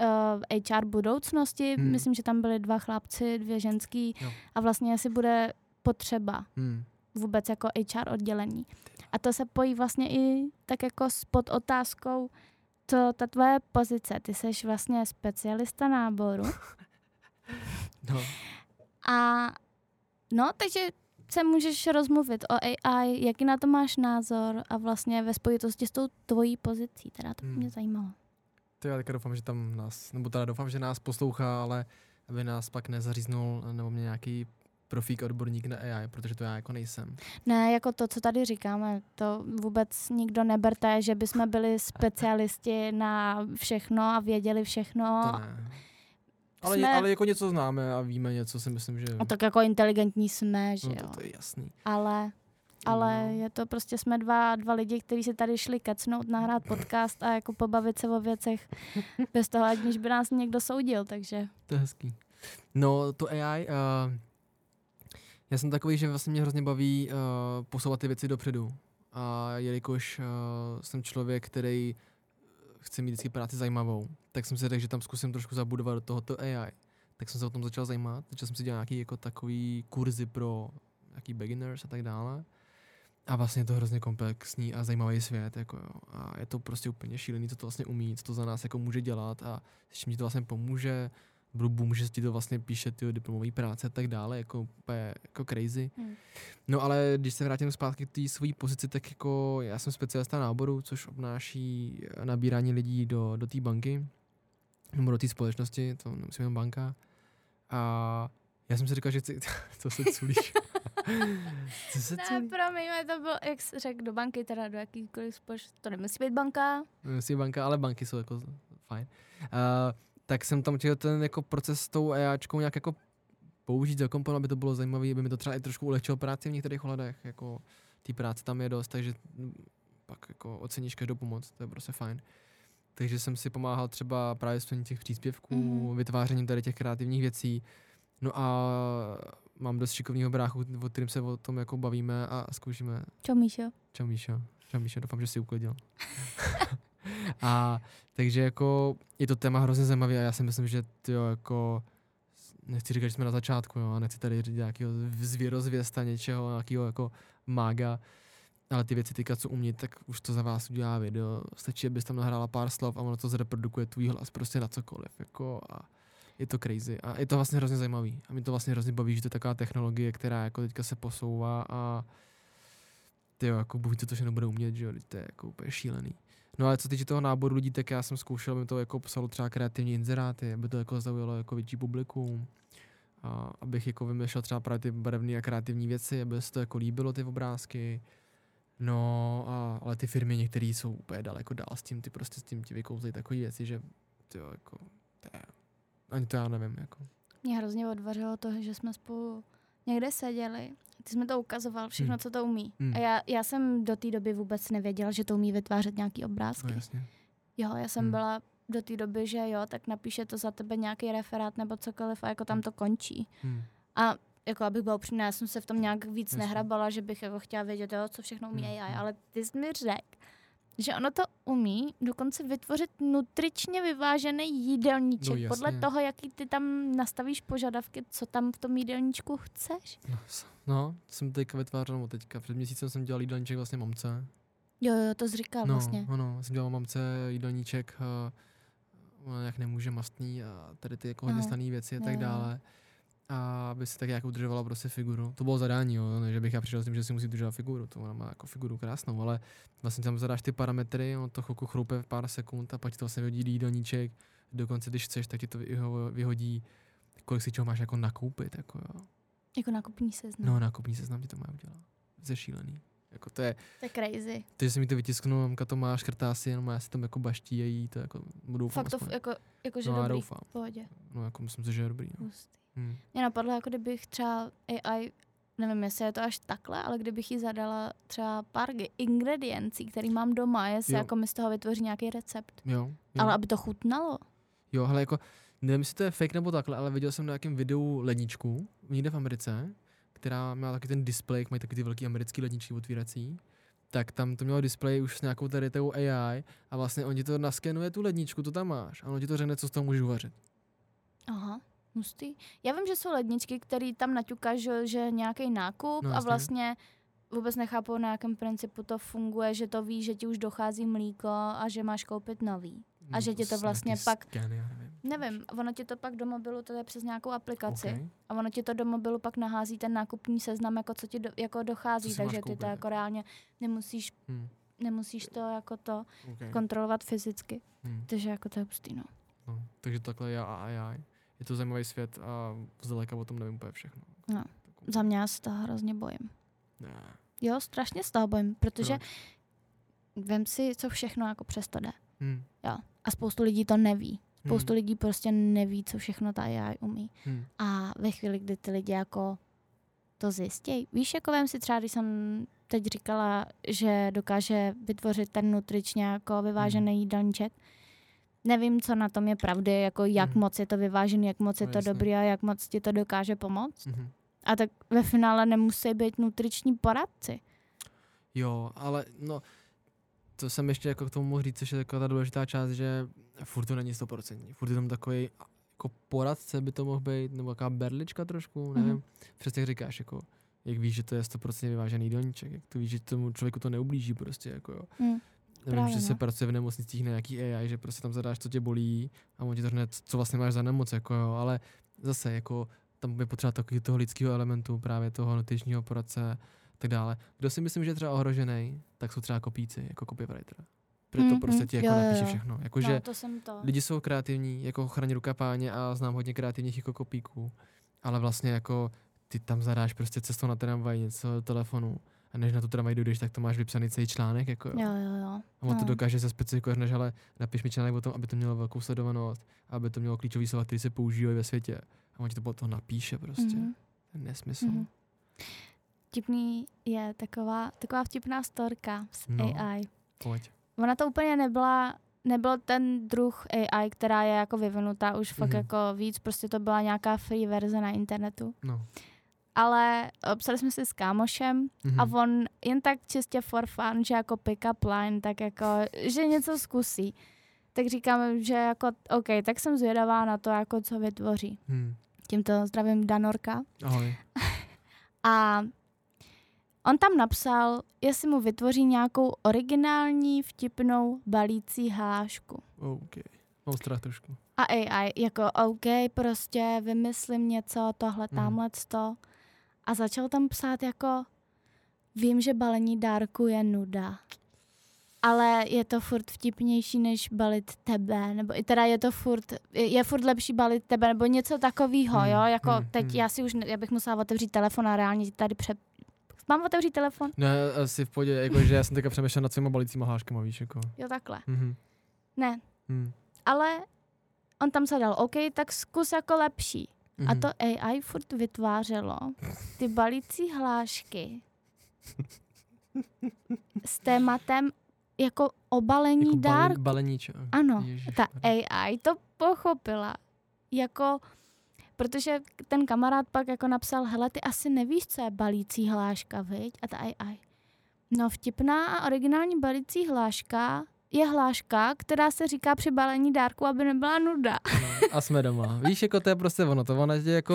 [SPEAKER 1] uh, HR budoucnosti,
[SPEAKER 2] Hmm.
[SPEAKER 1] myslím, že tam byly dva chlapci, dvě ženský
[SPEAKER 2] Jo.
[SPEAKER 1] a vlastně asi bude potřeba
[SPEAKER 2] Hmm.
[SPEAKER 1] vůbec jako HR oddělení. A to se pojí vlastně i tak jako s pod otázkou, co ta tvoje pozice, ty jsi vlastně specialista náboru (laughs)
[SPEAKER 2] No.
[SPEAKER 1] a no, takže se můžeš rozmluvit o AI, jaký na to máš názor a vlastně ve spojitosti s tou tvojí pozicí, teda to
[SPEAKER 2] Hmm.
[SPEAKER 1] mě zajímalo.
[SPEAKER 2] To já teďka doufám, že tam nás, nebo teda doufám, že nás poslouchá, ale aby nás pak nezaříznul nebo mě nějaký profík odborník na AI, protože to já jako nejsem.
[SPEAKER 1] Ne, jako to, co tady říkáme, to vůbec nikdo neberte, že bychom byli specialisti na všechno a věděli všechno.
[SPEAKER 2] To ne. Ale,
[SPEAKER 1] Jsme-
[SPEAKER 2] ale jako něco známe a víme něco, si myslím, že...
[SPEAKER 1] A tak jako inteligentní jsme, že
[SPEAKER 2] no,
[SPEAKER 1] jo.
[SPEAKER 2] to, to je jasný.
[SPEAKER 1] Ale, ale
[SPEAKER 2] No.
[SPEAKER 1] je to prostě, jsme dva, dva lidi, kteří si tady šli kecnout, nahrát podcast a jako pobavit se o věcech bez toho, aniž by nás někdo soudil, takže
[SPEAKER 2] To je hezký. No, to AI, uh, já jsem takový, že vlastně mě hrozně baví uh, posouvat ty věci dopředu. A jelikož uh, jsem člověk, který chce mít vždycky práci zajímavou, tak jsem si řekl, že tam zkusím trošku zabudovat do tohoto AI. Tak jsem se o tom začal zajímat, začal jsem si dělat nějaký jako takový kurzy pro nějaký beginners a tak dále. A vlastně je to hrozně komplexní a zajímavý svět, jako jo. A je to prostě úplně šílený, co to vlastně umí, co to za nás jako může dělat a s čím ti to vlastně pomůže. Budu boom, že ti to vlastně píše ty diplomové práce a tak dále, jako úplně jako crazy.
[SPEAKER 1] Hmm.
[SPEAKER 2] No ale když se vrátím zpátky k té své pozici, tak jako já jsem specialista náboru, což obnáší nabírání lidí do, do té banky, nebo do té společnosti, to nemusím jen banka. A já jsem si říkal, že chci, (laughs) co se culíš? (laughs) co se
[SPEAKER 1] ne, promiň, to bylo, jak jsi řekl, do banky, teda do jakýkoliv společnosti, to nemusí být banka.
[SPEAKER 2] Myslím banka, ale banky jsou jako fajn. Uh, tak jsem tam chtěl ten jako proces s tou EAčkou nějak jako použít, zakomponovat, aby to bylo zajímavé, aby mi to třeba i trošku ulehčilo práci v některých ohledech, jako té práce tam je dost, takže pak jako oceníš každou pomoc, to je prostě fajn. Takže jsem si pomáhal třeba právě s těch příspěvků, mm. vytvářením tady těch kreativních věcí. No a mám dost šikovného bráchu, o kterým se o tom jako bavíme a zkoušíme
[SPEAKER 1] Čo, Míšo?
[SPEAKER 2] Čau Míšo. Čau Míšo, doufám, že jsi uklidil. (laughs) a takže jako je to téma hrozně zajímavé a já si myslím, že jo, jako nechci říkat, že jsme na začátku, jo, a nechci tady říct nějakého zvěrozvěsta něčeho, nějakého jako mága, ale ty věci teďka, co umí, tak už to za vás udělá video. Stačí, abys tam nahrála pár slov a ono to zreprodukuje tvůj hlas prostě na cokoliv. Jako a je to crazy. A je to vlastně hrozně zajímavý. A mě to vlastně hrozně baví, že to je taková technologie, která jako teďka se posouvá a ty jo, jako buď to, to všechno bude umět, že jo, to je jako úplně šílený. No ale co týče toho náboru lidí, tak já jsem zkoušel, aby to jako psalo třeba kreativní inzeráty, aby to jako zaujalo jako větší publikum. A abych jako vymýšlel třeba právě ty barevné a kreativní věci, aby se to jako líbilo, ty obrázky. No, a, ale ty firmy některé jsou úplně daleko dál s tím, ty prostě s tím ti vykouzlí takové věci, že ty jo, jako, to je, ani to já nevím, jako.
[SPEAKER 1] Mě hrozně odvařilo to, že jsme spolu někde seděli. Ty jsi mi to ukazoval, všechno,
[SPEAKER 2] Hmm.
[SPEAKER 1] co to umí.
[SPEAKER 2] Hmm.
[SPEAKER 1] A já, já jsem do té doby vůbec nevěděla, že to umí vytvářet nějaký obrázky.
[SPEAKER 2] No jasně.
[SPEAKER 1] Jo, já jsem
[SPEAKER 2] Hmm.
[SPEAKER 1] byla do té doby, že jo, tak napíše to za tebe nějaký referát nebo cokoliv a jako tam to končí.
[SPEAKER 2] Hmm.
[SPEAKER 1] A jako abych byla upřímná, já jsem se v tom nějak víc
[SPEAKER 2] Jasně.
[SPEAKER 1] nehrabala, že bych jako chtěla vědět, jo, co všechno umí
[SPEAKER 2] Hmm,
[SPEAKER 1] AI,
[SPEAKER 2] hmm.
[SPEAKER 1] ale ty jsi mi řekl, že ono to umí dokonce vytvořit nutričně vyvážený jídelníček
[SPEAKER 2] No,
[SPEAKER 1] podle toho, jaký ty tam nastavíš požadavky, co tam v tom jídelníčku chceš.
[SPEAKER 2] No, no, jsem teďka vytvářel, no teďka před měsícem jsem dělal jídelníček vlastně mamce.
[SPEAKER 1] Jo, jo, to jsi říkal
[SPEAKER 2] no,
[SPEAKER 1] vlastně.
[SPEAKER 2] ano, jsem dělal mamce jídelníček, uh, jak nemůže mastný a tady ty jako hodně slané věci a tak
[SPEAKER 1] jo.
[SPEAKER 2] A aby si tak jako udržovala prostě figuru. To bylo zadání, jo, ne, že bych já přišel s tím, že si musí udržovat figuru. To ona má jako figuru krásnou, ale vlastně tam zadáš ty parametry, ono to chvilku chroupe v pár sekund a pak ti to vlastně vyhodí jídelníček. Dokonce, když chceš, tak ti to vyho- vyhodí, kolik si čeho máš jako nakoupit. Jako, jo.
[SPEAKER 1] Jako nákupní seznam.
[SPEAKER 2] No, nákupní seznam ti to má udělat. Zešílený. Jako to je,
[SPEAKER 1] To je crazy.
[SPEAKER 2] ty, že si mi to vytisknu, mamka to má, škrtá si, jenom já si tam jako baští a jí to jako doufám
[SPEAKER 1] Fakt to
[SPEAKER 2] aspoň.
[SPEAKER 1] jako, jako že
[SPEAKER 2] no,
[SPEAKER 1] dobrý,
[SPEAKER 2] doufám.
[SPEAKER 1] v pohodě.
[SPEAKER 2] No, jako myslím si, že je dobrý. No.
[SPEAKER 1] Hustý.
[SPEAKER 2] Hmm.
[SPEAKER 1] Mě napadlo, jako kdybych třeba AI, nevím, jestli je to až takhle, ale kdybych jí zadala třeba pár ingrediencí, který mám doma, jestli
[SPEAKER 2] Jo.
[SPEAKER 1] jako mi z toho vytvoří nějaký recept.
[SPEAKER 2] Jo, jo.
[SPEAKER 1] Ale aby to chutnalo.
[SPEAKER 2] jo, hele, jako, nevím, jestli to je fake nebo takhle, ale viděl jsem na nějakém videu ledničku, někde v Americe, která měla taky ten display, jak mají taky ty velký americký ledničky otvírací, tak tam to mělo display už s nějakou tady tou AI a vlastně on ti to naskenuje tu ledničku, to tam máš a on ti to řekne, co z toho můžeš uvařit.
[SPEAKER 1] Aha, hustý. Já vím, že jsou ledničky, který tam naťukáš, že, že nějaký nákup
[SPEAKER 2] No,
[SPEAKER 1] a vlastně vůbec nechápu, na jakém principu to funguje, že to ví, že ti už dochází mlíko a že máš koupit nový. A že ti to vlastně pak-
[SPEAKER 2] Scan, já nevím.
[SPEAKER 1] Nevím, ono ti to pak do mobilu, to je přes nějakou aplikaci.
[SPEAKER 2] Okay.
[SPEAKER 1] A ono ti to do mobilu pak nahází ten nákupní seznam, jako co ti do, jako dochází,
[SPEAKER 2] Co
[SPEAKER 1] takže ty to jako reálně nemusíš,
[SPEAKER 2] Hmm.
[SPEAKER 1] nemusíš to jako to
[SPEAKER 2] Okay.
[SPEAKER 1] kontrolovat fyzicky.
[SPEAKER 2] Hmm.
[SPEAKER 1] Takže jako to je hustý, no.
[SPEAKER 2] No, takže takhle já a AI. Je to zajímavý svět a zdaleka o tom nevím úplně všechno.
[SPEAKER 1] No. Za mě já se toho hrozně bojím.
[SPEAKER 2] Ne.
[SPEAKER 1] Jo, strašně z toho bojím, protože
[SPEAKER 2] Proč?
[SPEAKER 1] vem si, co všechno jako přesto jde.
[SPEAKER 2] Hmm.
[SPEAKER 1] Jo. A spoustu lidí to neví. Spoustu
[SPEAKER 2] hmm.
[SPEAKER 1] lidí prostě neví, co všechno ta AI umí.
[SPEAKER 2] Hmm.
[SPEAKER 1] A ve chvíli, kdy ty lidi jako to zjistějí. Víš, jako vem si třeba, když jsem teď říkala, že dokáže vytvořit ten nutričně jako vyvážený
[SPEAKER 2] Mhm.
[SPEAKER 1] jídelníček. Nevím, co na tom je pravdy, jako jak
[SPEAKER 2] Mhm.
[SPEAKER 1] moc je to vyvážený, jak moc je
[SPEAKER 2] No,
[SPEAKER 1] to
[SPEAKER 2] jasně.
[SPEAKER 1] dobrý a jak moc ti to dokáže pomoct.
[SPEAKER 2] Mhm.
[SPEAKER 1] A tak ve finále nemusí být nutriční poradci.
[SPEAKER 2] Jo, ale no, to jsem ještě jako k tomu mohl říct, že je taková ta důležitá část, že furt to není 100%. Furt je tam takový jako poradce by to mohl být, nebo taková berlička trošku, nevím.
[SPEAKER 1] Mhm.
[SPEAKER 2] Přesně jak říkáš, jako, jak víš, že to je 100% vyvážený jídelníček, jak to víš, že tomu člověku to neublíží prostě, jako jo.
[SPEAKER 1] Hm.
[SPEAKER 2] Nevím,
[SPEAKER 1] Právě,
[SPEAKER 2] že se
[SPEAKER 1] no.
[SPEAKER 2] pracuje v nemocnicích na nějaký AI, že prostě tam zadáš, co tě bolí a on ti to řekne, co vlastně máš za nemoc, jako jo, ale zase jako tam je potřeba takový toho lidského elementu, právě toho nutričního poradce, tak dále. Kdo si myslím, že je třeba ohrožený, tak jsou třeba kopíci, jako copywriter. Proto
[SPEAKER 1] Mhm,
[SPEAKER 2] prostě ti jako
[SPEAKER 1] jo,
[SPEAKER 2] napíše
[SPEAKER 1] jo.
[SPEAKER 2] všechno. Jakože
[SPEAKER 1] No, to jsem to.
[SPEAKER 2] lidi jsou kreativní, jako chraní ruka páně a znám hodně kreativních jako kopíků, ale vlastně jako ty tam zadáš prostě cestou na tramvaj něco do telefonu a než na tu tramvaj dojdeš, tak to máš vypsaný celý článek, jako jo.
[SPEAKER 1] Jo, jo, jo.
[SPEAKER 2] A on to
[SPEAKER 1] No.
[SPEAKER 2] dokáže se specifikovat, než ale napiš mi článek o tom, aby to mělo velkou sledovanost, aby to mělo klíčový slova, které se používají ve světě. A on ti to potom napíše prostě. Mm-hmm.
[SPEAKER 1] Mhm.
[SPEAKER 2] To je nesmysl.
[SPEAKER 1] Mhm. Vtipný je taková, taková vtipná storka s
[SPEAKER 2] No.
[SPEAKER 1] AI.
[SPEAKER 2] Pojď.
[SPEAKER 1] Ona to úplně nebyla, nebyl ten druh AI, která je jako vyvinutá už fakt
[SPEAKER 2] Mhm.
[SPEAKER 1] jako víc, prostě to byla nějaká free verze na internetu.
[SPEAKER 2] No.
[SPEAKER 1] Ale eh, psali jsme si s kámošem
[SPEAKER 2] Mhm.
[SPEAKER 1] a on jen tak čistě for fun, že jako pick up line, tak jako, že něco zkusí. Tak říkám, že jako, OK, tak jsem zvědavá na to, jako co vytvoří.
[SPEAKER 2] Hmm.
[SPEAKER 1] Tímto zdravím Danorka.
[SPEAKER 2] Ahoj.
[SPEAKER 1] A on tam napsal, jestli mu vytvoří nějakou originální vtipnou balící hlášku.
[SPEAKER 2] OK. Strach trošku.
[SPEAKER 1] A AI, jako OK, prostě vymyslím něco, tohle,
[SPEAKER 2] Mhm.
[SPEAKER 1] tamhle to. A začal tam psát jako, vím, že balení dárku je nuda. Ale je to furt vtipnější, než balit tebe, nebo i teda je to furt, je, je furt lepší balit tebe, nebo něco takového,
[SPEAKER 2] Hmm,
[SPEAKER 1] jo, jako
[SPEAKER 2] hmm,
[SPEAKER 1] teď
[SPEAKER 2] hmm.
[SPEAKER 1] já si už, ne- já bych musela otevřít telefon a reálně tady před... Mám otevřít telefon?
[SPEAKER 2] Ne, asi v pohodě, jakože já jsem teďka přemýšlel nad svýma balícíma hláškama, víš, jako.
[SPEAKER 1] Jo, takhle.
[SPEAKER 2] Mhm.
[SPEAKER 1] Ne,
[SPEAKER 2] Hmm.
[SPEAKER 1] ale on tam se dal, OK, tak zkus jako lepší. A
[SPEAKER 2] Mhm.
[SPEAKER 1] to AI furt vytvářelo ty balící hlášky s tématem jako obalení
[SPEAKER 2] jako
[SPEAKER 1] dárku.
[SPEAKER 2] balení, balení čo?
[SPEAKER 1] Ano,
[SPEAKER 2] Ježiš,
[SPEAKER 1] ta AI to pochopila. Jako, protože ten kamarád pak jako napsal, hele, ty asi nevíš, co je balící hláška, viď? A ta AI. No vtipná a originální balící hláška je hláška, která se říká při balení dárku, aby nebyla nuda.
[SPEAKER 2] No, a jsme doma. Víš, jako to je prostě ono, to ono je jako,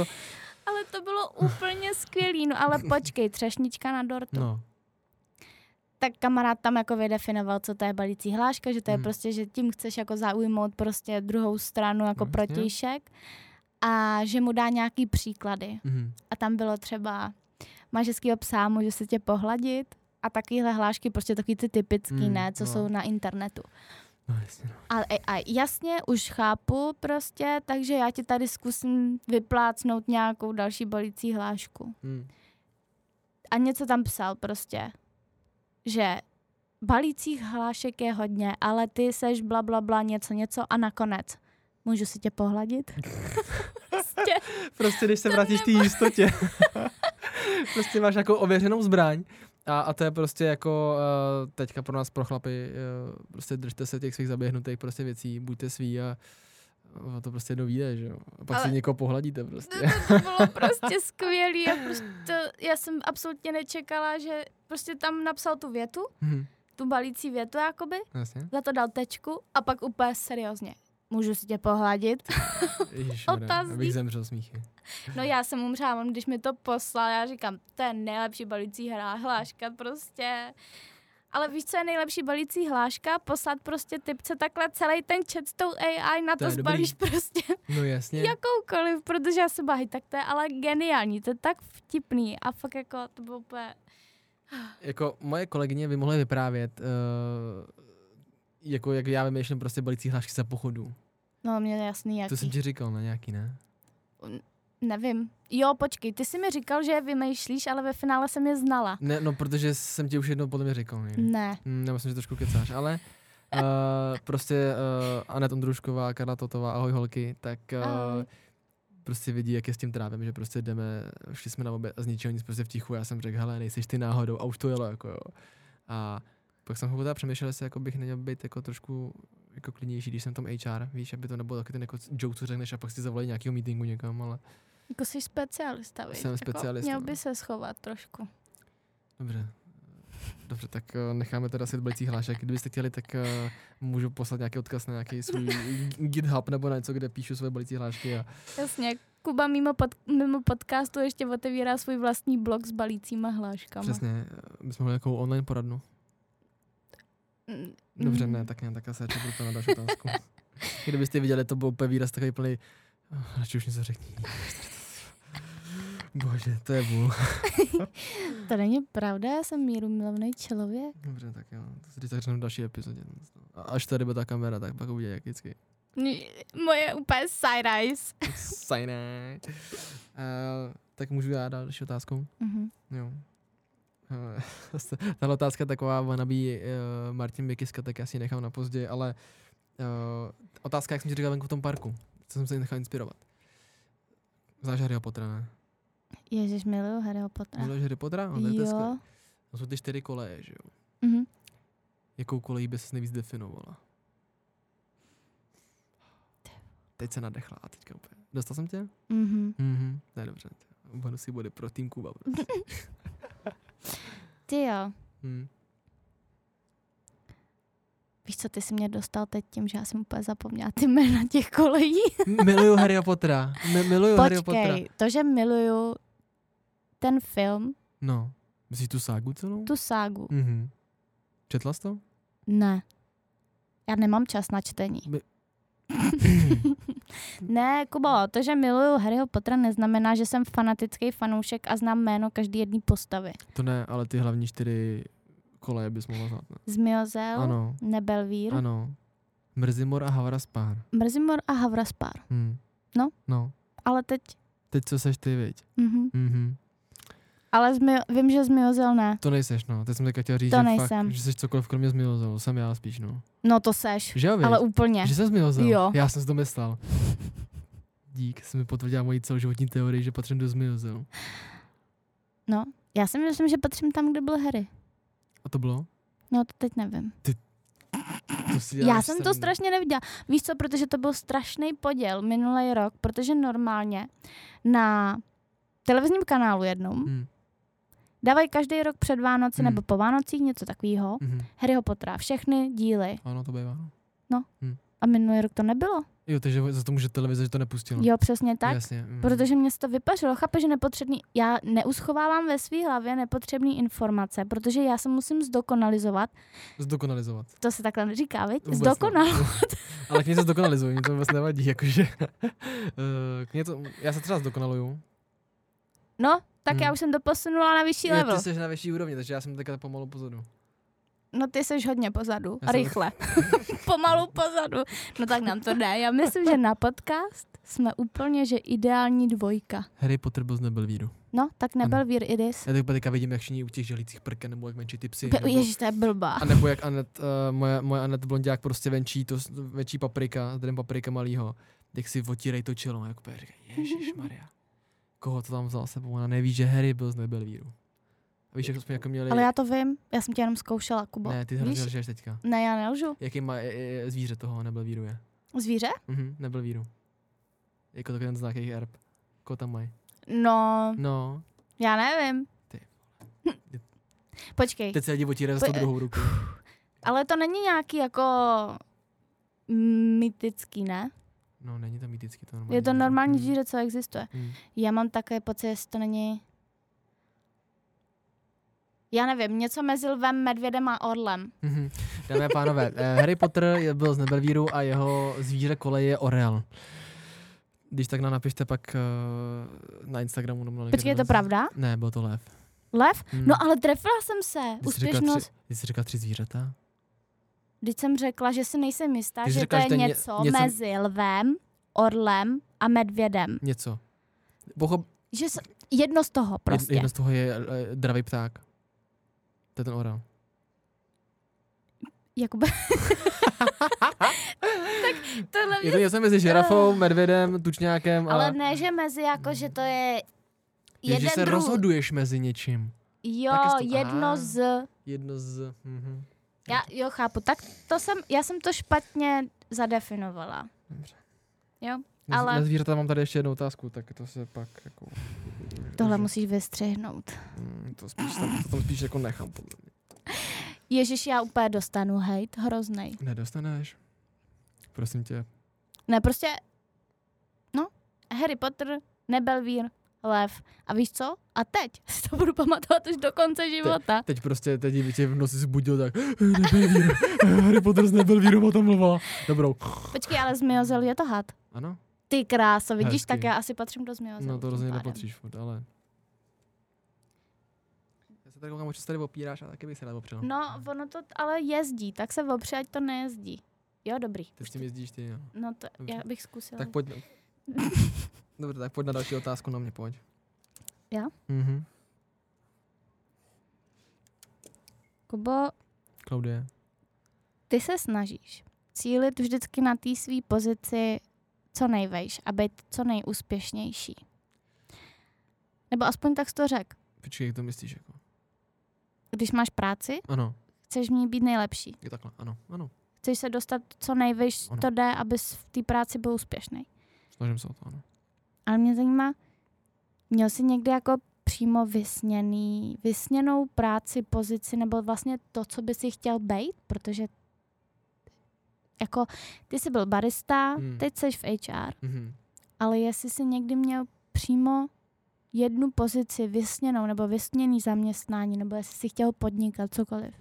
[SPEAKER 1] Ale to bylo úplně skvělý, no ale počkej, třešnička na dortu.
[SPEAKER 2] no,
[SPEAKER 1] tak kamarád tam jako vydefinoval, co to je balící hláška, že to je
[SPEAKER 2] Hmm.
[SPEAKER 1] prostě, že tím chceš jako zaujmout prostě druhou stranu jako
[SPEAKER 2] No, jasně.
[SPEAKER 1] protějšek a že mu dá nějaký příklady.
[SPEAKER 2] mhm.
[SPEAKER 1] A tam bylo třeba, máš hezkýho psa, můžu se tě pohladit a takovýhle hlášky, prostě takový ty typický,
[SPEAKER 2] Hmm,
[SPEAKER 1] ne, co
[SPEAKER 2] no.
[SPEAKER 1] jsou na internetu.
[SPEAKER 2] no jasně, no.
[SPEAKER 1] Ale a, a jasně, už chápu prostě, takže já ti tady zkusím vyplácnout nějakou další balící hlášku.
[SPEAKER 2] Mm.
[SPEAKER 1] a něco tam psal prostě, že balících hlášek je hodně, ale ty seš bla bla bla něco něco a nakonec můžu si tě pohladit? (laughs) prostě,
[SPEAKER 2] Prostě když se vrátíš té jistotě, (laughs) prostě máš jako ověřenou zbraň a, a to je prostě jako uh, teďka pro nás pro chlapy, uh, prostě držte se těch svých zaběhnutých prostě věcí, buďte sví a a to prostě jednou vyjde, že jo. A pak
[SPEAKER 1] Ale-
[SPEAKER 2] si někoho pohladíte prostě.
[SPEAKER 1] to, to bylo (laughs) prostě skvělý a prostě já jsem absolutně nečekala, že prostě tam napsal tu větu,
[SPEAKER 2] Mhm,
[SPEAKER 1] tu balící větu jakoby,
[SPEAKER 2] Jasně.
[SPEAKER 1] za to dal tečku a pak úplně seriózně. Můžu si tě pohladit? (laughs) Otazník.
[SPEAKER 2] abych zemřel smíchy.
[SPEAKER 1] No já jsem umřela, on když mi to poslal, já říkám, to je nejlepší balící hra, hláška prostě. Ale víš, co je nejlepší balící hláška? Poslat prostě typce takhle celý ten chat s tou AI, na
[SPEAKER 2] To
[SPEAKER 1] to, to
[SPEAKER 2] dobrý.
[SPEAKER 1] zbalíš prostě
[SPEAKER 2] No jasně.
[SPEAKER 1] jakoukoliv, protože já se baví, tak to je ale geniální, to je tak vtipný a fakt jako to bylo úplně...
[SPEAKER 2] Jako moje kolegyně by mohly vyprávět, uh, jako jak já vymýšlím prostě balící hlášky za pochodu.
[SPEAKER 1] No mě je jasný, jaký.
[SPEAKER 2] To jsem ti říkal na nějaký, ne?
[SPEAKER 1] Nevím. Jo, počkej, ty jsi mi říkal, že je vymýšlíš, ale ve finále jsem je znala.
[SPEAKER 2] Ne, no protože jsem ti už jednou podle mě říkal. Někdy.
[SPEAKER 1] Ne.
[SPEAKER 2] Hmm, nebo jsem, že trošku kecáš, ale uh, (laughs) prostě uh, Anet Ondrušková, Karla Totová, ahoj holky, tak uh,
[SPEAKER 1] Ahoj.
[SPEAKER 2] prostě vidí, jak je s tím trávím, že prostě jdeme, šli jsme na oběd a z ničeho nic prostě v tichu, já jsem řekl, hele, nejsiš ty náhodou a už to jelo, jako jo. A pak jsem teda přemýšlel, jestli jako bych neměl být jako trošku jako klidnější, když jsem v tom HR, víš, aby to nebylo taky ten jako joke, co řekneš a pak si zavolají nějakého meetingu někam, ale
[SPEAKER 1] Jako jsi specialista, viď?
[SPEAKER 2] Jsem
[SPEAKER 1] jako,
[SPEAKER 2] specialista,
[SPEAKER 1] Měl
[SPEAKER 2] no.
[SPEAKER 1] by se schovat trošku.
[SPEAKER 2] Dobře. Dobře, tak uh, necháme teda si balící hlášek. Kdybyste chtěli, tak uh, můžu poslat nějaký odkaz na nějaký svůj (laughs) GitHub nebo na něco, kde píšu své balící hlášky. A
[SPEAKER 1] Jasně, Kuba mimo, pod, mimo podcastu ještě otevírá svůj vlastní blog s balícíma hláškama.
[SPEAKER 2] přesně, uh, my jsme měli nějakou online poradnu.
[SPEAKER 1] Mm,
[SPEAKER 2] Dobře,
[SPEAKER 1] mm.
[SPEAKER 2] ne, tak ne, tak já se radši budu to na další otázku. (laughs) Kdybyste viděli, to byl úplně výraz takový plný, radši už něco řekni. (laughs) Bože, to je vůl. (laughs)
[SPEAKER 1] To není pravda, já jsem míru milovný člověk.
[SPEAKER 2] Dobře, tak jo, to si tak řeknu v další epizodě. A až tady bude ta kamera, tak pak uvidí, jak vždycky.
[SPEAKER 1] Moje úplně side eyes.
[SPEAKER 2] Sajné. Uh, tak můžu já dát další otázku?
[SPEAKER 1] Mhm.
[SPEAKER 2] Jo. Eh, (laughs) Tahle otázka je taková wannabe uh, Martin Mikiska, tak já si ji nechám na později, ale uh, otázka, jak jsem ti říkal venku v tom parku, co jsem se nechal inspirovat. Znáš Harryho Pottera, ne?
[SPEAKER 1] Ježiš, miluju Harryho Pottera.
[SPEAKER 2] Miluješ Harry Pottera? No.
[SPEAKER 1] Jo.
[SPEAKER 2] To jsou ty čtyři koleje, že jo?
[SPEAKER 1] Mhm.
[SPEAKER 2] Jakou kolejí by se nejvíc definovala? Teď se nadechla a teďka úplně. Dostal jsem tě?
[SPEAKER 1] Mhm.
[SPEAKER 2] Mhm, to je dobře. Bonusy body pro tým Kuba. Prostě. (laughs)
[SPEAKER 1] Ty jo.
[SPEAKER 2] Hmm.
[SPEAKER 1] Víš co, ty jsi mě dostal teď tím, že já jsem úplně zapomněla ty jména těch kolejí.
[SPEAKER 2] Miluju Harryho Pottera. Mi- miluju Harryho Pottera.
[SPEAKER 1] Počkej, to, že miluju ten film,
[SPEAKER 2] No. Myslíš tu ságu celou?
[SPEAKER 1] tu ságu,
[SPEAKER 2] Mhm. Četla jsi to?
[SPEAKER 1] ne. Já nemám čas na čtení.
[SPEAKER 2] My- (laughs)
[SPEAKER 1] ne, Kubo, to, že miluju Harryho Pottera, neznamená, že jsem fanatický fanoušek a znám jméno každý jedné postavy.
[SPEAKER 2] To ne, ale ty hlavní čtyři koleje bys mohla znát, ne?
[SPEAKER 1] Zmiozel,
[SPEAKER 2] Ano,
[SPEAKER 1] Nebelvír,
[SPEAKER 2] ano. Mrzimor a Havraspár.
[SPEAKER 1] Mrzimor a Havraspár.
[SPEAKER 2] Hm.
[SPEAKER 1] No.
[SPEAKER 2] No.
[SPEAKER 1] Ale teď,
[SPEAKER 2] Teď co seš ty, viď?
[SPEAKER 1] mhm.
[SPEAKER 2] Mhm.
[SPEAKER 1] ale Zmio, vím, že Zmiozel ne.
[SPEAKER 2] To nejseš, no. Teď jsem teďka chtěl říct,
[SPEAKER 1] To
[SPEAKER 2] že,
[SPEAKER 1] nejsem.
[SPEAKER 2] fakt, že jsi cokoliv kromě zmiozelu. Jsem já spíš, no.
[SPEAKER 1] No to seš,
[SPEAKER 2] Že jo,
[SPEAKER 1] ale úplně.
[SPEAKER 2] Že jsi zmiozel?
[SPEAKER 1] Jo.
[SPEAKER 2] Já jsem si to myslel. dík, jsi mi potvrdila moji celoživotní teorii, že patřím do zmiozel.
[SPEAKER 1] No, já si myslím, že patřím tam, kde byl Harry.
[SPEAKER 2] A to bylo?
[SPEAKER 1] No, to teď nevím.
[SPEAKER 2] To si
[SPEAKER 1] Já jsem to strašně neviděla. Víš co, protože to byl strašný poděl minulý rok, protože normálně na televizním kanálu jednou
[SPEAKER 2] Hm,
[SPEAKER 1] dávají každý rok před Vánoci
[SPEAKER 2] Hmm.
[SPEAKER 1] nebo po Vánocích něco takového.
[SPEAKER 2] mhm.
[SPEAKER 1] Harryho Pottera, všechny díly.
[SPEAKER 2] Ano, to bývá.
[SPEAKER 1] A minulý rok to nebylo.
[SPEAKER 2] Jo, takže za to může televize, že to nepustilo.
[SPEAKER 1] Jo, přesně tak.
[SPEAKER 2] Jasně. mhm.
[SPEAKER 1] Protože mě se to vypařilo. Chápe, že nepotřebný... Já neuschovávám ve své hlavě nepotřebné informace, protože já se musím zdokonalizovat.
[SPEAKER 2] Zdokonalizovat.
[SPEAKER 1] To se takhle neříká, viď?
[SPEAKER 2] Vůbec
[SPEAKER 1] Zdokonal.
[SPEAKER 2] Ne. (laughs) Ale k se zdokonalizuju, mě to vůbec nevadí, jakože. (laughs) k mě to, já se třeba zdokonaluju.
[SPEAKER 1] No, tak
[SPEAKER 2] Hmm.
[SPEAKER 1] já už jsem to posunula na vyšší level.
[SPEAKER 2] ty jsi na vyšší úrovni, takže já jsem teďka pomalu pozadu.
[SPEAKER 1] No ty jsi hodně pozadu.
[SPEAKER 2] Já
[SPEAKER 1] A
[SPEAKER 2] jsem-
[SPEAKER 1] rychle. (laughs) Pomalu pozadu. No tak nám to jde. Já myslím, že na podcast jsme úplně, že ideální dvojka.
[SPEAKER 2] Harry Potter byl z Nebelvíru.
[SPEAKER 1] No, tak nebyl vír idis.
[SPEAKER 2] Já teď teďka vidím, jak všichni u těch želících prken, nebo jak venčí ty psy. Nebo,
[SPEAKER 1] Ježíš, to je blbá.
[SPEAKER 2] a nebo jak Anet, uh, moje, moje Anet Blondiák prostě venčí, to, venčí paprika, ten paprika malýho. Jak si otírej to čelo, jak říká, Ježíš Maria. Koho to tam vzal sebou? Ona neví, že Harry byl z Nebelvíru. A víš, jak jsme jako měli...
[SPEAKER 1] Ale já to vím, já jsem tě jenom zkoušela, Kubo.
[SPEAKER 2] Ne, ty hrozně lžeš teďka.
[SPEAKER 1] Ne, já nelžu.
[SPEAKER 2] Jaký má zvíře toho Nebelvíru je?
[SPEAKER 1] Zvíře?
[SPEAKER 2] Mhm, Nebelvíru. Jako takový ten znak, jejich erb. Koho tam mají?
[SPEAKER 1] No,
[SPEAKER 2] No,
[SPEAKER 1] já nevím.
[SPEAKER 2] Ty
[SPEAKER 1] Počkej,
[SPEAKER 2] teď se lidi otírají za
[SPEAKER 1] Po-
[SPEAKER 2] druhou ruku.
[SPEAKER 1] ale to není nějaký jako mytický, ne?
[SPEAKER 2] No, není to mýtický, to normální.
[SPEAKER 1] Je to normální
[SPEAKER 2] Mhm.
[SPEAKER 1] zvíře, co existuje.
[SPEAKER 2] Mhm.
[SPEAKER 1] Já mám také pocit, jestli to není... Já nevím, něco mezi lvem, medvědem a orlem.
[SPEAKER 2] Mhm. Dámy a pánové, eh, Harry Potter byl z Nebelvíru a jeho zvíře kolej je orel. Když tak nám napište pak eh, na Instagramu. Nebo
[SPEAKER 1] Počkej, je to pravda?
[SPEAKER 2] Ne, byl to lev.
[SPEAKER 1] Lev?
[SPEAKER 2] Hmm.
[SPEAKER 1] No ale trefila jsem se.
[SPEAKER 2] Jsi řekla
[SPEAKER 1] Úspěšnost.
[SPEAKER 2] tři, ty jsi řekla tři zvířata?
[SPEAKER 1] Když jsem řekla, že si nejsem jistá,
[SPEAKER 2] jsi
[SPEAKER 1] že
[SPEAKER 2] řekla,
[SPEAKER 1] to
[SPEAKER 2] že
[SPEAKER 1] je
[SPEAKER 2] ně-
[SPEAKER 1] něco,
[SPEAKER 2] něco-
[SPEAKER 1] mezi lvem, orlem a medvědem.
[SPEAKER 2] Něco. Pochop,
[SPEAKER 1] Že jedno z toho prostě.
[SPEAKER 2] Jedno z toho je eh, dravý pták. To je ten orel.
[SPEAKER 1] Jakoby... (laughs) tak tohle
[SPEAKER 2] Je
[SPEAKER 1] mě...
[SPEAKER 2] to něco mezi žirafou, medvědem, tučňákem a...
[SPEAKER 1] Ale ne, že mezi jako, že to je
[SPEAKER 2] je,
[SPEAKER 1] jeden
[SPEAKER 2] že se
[SPEAKER 1] druh.
[SPEAKER 2] rozhoduješ mezi něčím.
[SPEAKER 1] Jo,
[SPEAKER 2] to-
[SPEAKER 1] jedno
[SPEAKER 2] Ah.
[SPEAKER 1] z...
[SPEAKER 2] Jedno z... Mhm.
[SPEAKER 1] Já, jo, chápu. Tak to jsem, já jsem to špatně zadefinovala.
[SPEAKER 2] Dobře.
[SPEAKER 1] Jo, ale-
[SPEAKER 2] na zvířata mám tady ještě jednu otázku, tak to se pak jako...
[SPEAKER 1] tohle
[SPEAKER 2] že-
[SPEAKER 1] musíš vystřihnout.
[SPEAKER 2] Mm, To, spíš tam, to tam spíš jako nechám, podle mě.
[SPEAKER 1] Ježíš, já úplně dostanu hejt, hroznej.
[SPEAKER 2] Nedostaneš. Prosím tě.
[SPEAKER 1] Ne, prostě, no, Harry Potter, Nebelvír, Lev. A víš co? A teď (laughs) si to budu pamatovat už do konce života.
[SPEAKER 2] Teď prostě, teď tě v noci zbudil tak, Nebelvíru, (laughs) Harry Potter z Nebelvíru o tom mluvila. Dobrou.
[SPEAKER 1] Počkej, ale Zmiozel je to had.
[SPEAKER 2] Ano?
[SPEAKER 1] Ty kráso, vidíš,
[SPEAKER 2] Hezky.
[SPEAKER 1] tak já asi patřím do Zmiozelu.
[SPEAKER 2] No to rozhodně nepatříš furt, ale... Já se tady koukám, co se tady opíráš a taky bych se rád opřel.
[SPEAKER 1] No, ono to ale jezdí, tak se opři, ať to nejezdí. Jo, dobrý.
[SPEAKER 2] Ty s tím jezdíš ty, jo.
[SPEAKER 1] No to
[SPEAKER 2] Dobře.
[SPEAKER 1] já bych zkusila.
[SPEAKER 2] Tak pojď. (laughs) Dobře, tak pojď na další otázku na mě, pojď.
[SPEAKER 1] Já?
[SPEAKER 2] Mhm.
[SPEAKER 1] Kubo,
[SPEAKER 2] Klaudie.
[SPEAKER 1] ty se snažíš cílit vždycky na té své pozici co nejvejš a být co nejúspěšnější. Nebo aspoň tak to řek.
[SPEAKER 2] Počkej, jak to myslíš, jako?
[SPEAKER 1] Když máš práci,
[SPEAKER 2] Ano,
[SPEAKER 1] chceš v ní být nejlepší.
[SPEAKER 2] je takhle, ano, ano.
[SPEAKER 1] Chceš se dostat co nejvejš,
[SPEAKER 2] Ano.
[SPEAKER 1] to jde, abys v té práci byl úspěšný.
[SPEAKER 2] Snažím se o to, ano.
[SPEAKER 1] Ale mě zajímá, měl jsi někdy jako přímo vysněný, vysněnou práci, pozici, nebo vlastně to, co by si chtěl být, protože jako ty jsi byl barista,
[SPEAKER 2] Hmm.
[SPEAKER 1] teď jsi v HR,
[SPEAKER 2] Mhm.
[SPEAKER 1] ale jestli jsi někdy měl přímo jednu pozici vysněnou nebo vysněný zaměstnání, nebo jestli jsi chtěl podnikat cokoliv.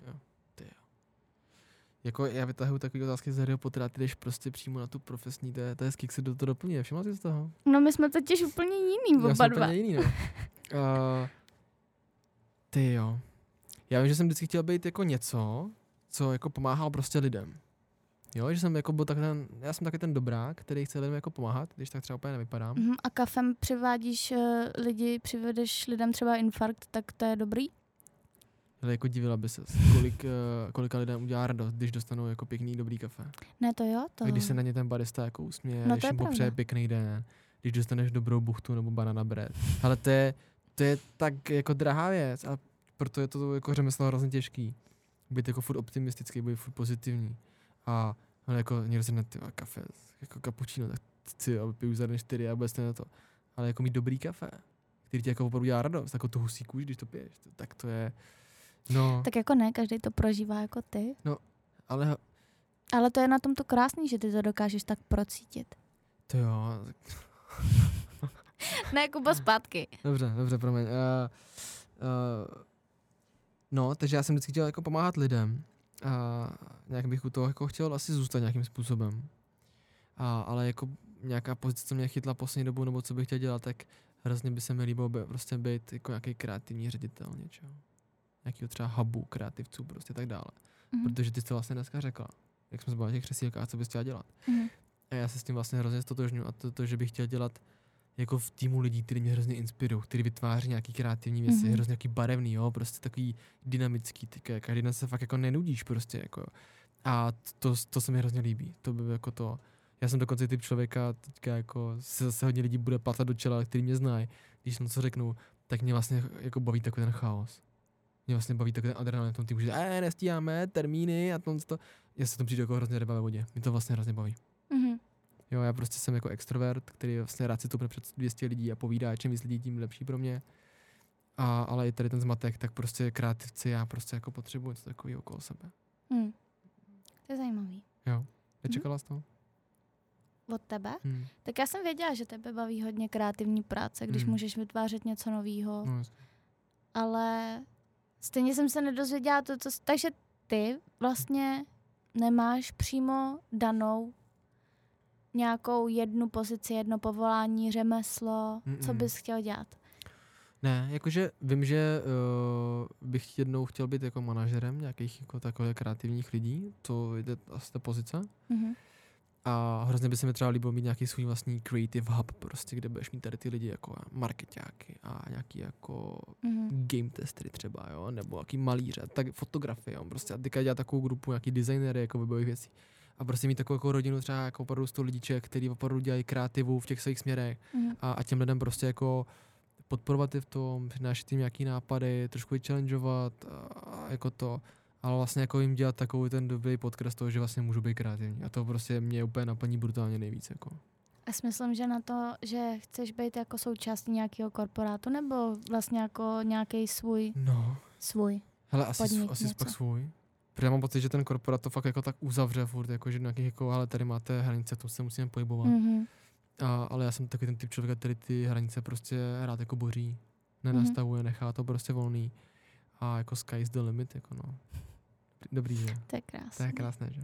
[SPEAKER 2] Jako já vytahuji takové otázky z Harryho Pottera, ty jdeš prostě přímo na tu profesní, to je, to je jak se do toho doplňuje. Všimla jsi z toho?
[SPEAKER 1] No my jsme totiž úplně jiný
[SPEAKER 2] Já
[SPEAKER 1] oba
[SPEAKER 2] jsem
[SPEAKER 1] dva.
[SPEAKER 2] úplně jiný, no. (laughs) uh, ty jo. Já vím, že jsem vždycky chtěl být jako něco, co jako pomáhal prostě lidem. Jo, že jsem jako byl tak ten, já jsem taky ten dobrák, který chce lidem jako pomáhat, když tak třeba úplně nevypadám.
[SPEAKER 1] Mhm, a kafem přivádíš uh, lidi, přivedeš lidem třeba infarkt, tak to je dobrý?
[SPEAKER 2] Ale jako divila by se, kolik, uh, kolika lidem udělá radost, když dostanou jako pěkný, dobrý kafe.
[SPEAKER 1] Ne, to jo, to...
[SPEAKER 2] A když se na ně ten barista jako usměje,
[SPEAKER 1] No
[SPEAKER 2] když jim popřeje pěkný den, když dostaneš dobrou buchtu nebo banana bread. Ale to je, to je tak jako drahá věc a proto je to jako řemeslo hrozně těžký. Být jako furt optimistický, být furt pozitivní. A ale jako někdo se na ty kafe, jako cappuccino, tak si piju za den čtyři a vůbec na to. Ale jako mít dobrý kafe, který ti jako opravdu dělá radost, jako tu husí kůž, když to piješ, to, tak to je, no,
[SPEAKER 1] Tak jako ne, každý to prožívá jako ty.
[SPEAKER 2] ale
[SPEAKER 1] Ale to je na tom to krásný, že ty to dokážeš tak procítit.
[SPEAKER 2] to jo, (laughs)
[SPEAKER 1] Ne, Kubo, zpátky.
[SPEAKER 2] Dobře, dobře, promiň. Uh, uh, no, takže já jsem vždycky chtěl jako pomáhat lidem a nějak bych u toho jako chtěl asi zůstat nějakým způsobem. A, ale jako nějaká pozice, co mě chytla poslední dobu, nebo co bych chtěl dělat, tak hrozně by se mi líbilo by, prostě být jako nějaký kreativní ředitel něčeho. Nějakého třeba hubu kreativců, prostě tak dále.
[SPEAKER 1] Mhm.
[SPEAKER 2] Protože ty jsi to vlastně dneska řekla, jak jsme se bavili těch křesílkách, co bys chtěla dělat.
[SPEAKER 1] Mhm.
[SPEAKER 2] A já se s tím vlastně hrozně stotožňuji a to, to, že bych chtěl dělat jako v týmu lidí, kteří mě hrozně inspirují, kteří vytváří nějaký kreativní věci,
[SPEAKER 1] Mhm.
[SPEAKER 2] mm-hmm. hrozně nějaký barevný, jo, prostě takový dynamický, tyka, každý den se fakt jako nenudíš prostě, jako. A to, to se mi hrozně líbí, to by jako to, já jsem dokonce typ člověka, teďka jako se zase hodně lidí bude platat do čela, který mě znají, když něco řeknu, tak mě vlastně jako baví takový ten chaos. Mě vlastně baví takový ten adrenalin v tom týmu, že eh, nestíháme, termíny a to, to. Já se to přijde jako hrozně ryba ve vodě. Mě to vlastně hrozně baví.
[SPEAKER 1] Mhm.
[SPEAKER 2] Jo, já prostě jsem jako extrovert, který vlastně rád si před 200 lidí a povídá, čím víc lidí, tím lepší pro mě. A, ale i tady ten zmatek, tak prostě kreativci, já prostě jako potřebuji něco takového okolo sebe.
[SPEAKER 1] Mhm. To je zajímavý.
[SPEAKER 2] Nečekala jsi to?
[SPEAKER 1] Od tebe?
[SPEAKER 2] Hmm.
[SPEAKER 1] Tak já jsem věděla, že tebe baví hodně kreativní práce, když
[SPEAKER 2] Mhm.
[SPEAKER 1] můžeš vytvářet něco nového.
[SPEAKER 2] No,
[SPEAKER 1] ale stejně jsem se nedozvěděla to, co... Takže ty vlastně nemáš přímo danou nějakou jednu pozici, jedno povolání, řemeslo, co
[SPEAKER 2] Mm-mm.
[SPEAKER 1] bys chtěl dělat.
[SPEAKER 2] ne, jakože vím, že uh, bych jednou chtěl být jako manažerem nějakých jako takových kreativních lidí, to je asi ta pozice.
[SPEAKER 1] Mhm.
[SPEAKER 2] A hrozně by se mi třeba líbilo mít nějaký svůj vlastní creative hub, prostě, kde budeš mít tady ty lidi jako marketáky a nějaký jako
[SPEAKER 1] Mhm.
[SPEAKER 2] game testery třeba, jo, nebo jaký malíře, tak fotografie, jo, prostě a teďka dělat takovou grupu, nějaký designery, jako webových věcí. A prostě mít takovou jako rodinu třeba jako opravdu 100 lidíček, který opravdu dělají kreativu v těch svých směrech
[SPEAKER 1] Mhm.
[SPEAKER 2] a, a těm lidem prostě jako podporovat je v tom, přinášet jim nějaký nápady, trošku je challengeovat a, a jako to, ale vlastně jako jim dělat takový ten dobrý podkres toho, že vlastně můžu být kreativní. A to prostě mě úplně naplní brutálně nejvíc. Jako.
[SPEAKER 1] A s myslím, že na to, že chceš být jako součástí nějakého korporátu, nebo vlastně jako nějaký svůj,
[SPEAKER 2] No,
[SPEAKER 1] svůj.
[SPEAKER 2] hele, asi,
[SPEAKER 1] Podnik
[SPEAKER 2] asi
[SPEAKER 1] něco.
[SPEAKER 2] pak svůj. Protože já mám pocit, že ten korporát to fakt jako tak uzavře furt, jako že nějakých jako, ale tady máte hranice, to se musíme pohybovat. Mm.
[SPEAKER 1] Mhm.
[SPEAKER 2] A, ale já jsem takový ten typ člověka, který ty hranice prostě rád jako boří. Nenastavuje, nechá to prostě volný. A jako sky is the limit, jako no. Dobrý, že?
[SPEAKER 1] To je
[SPEAKER 2] To je krásné, že?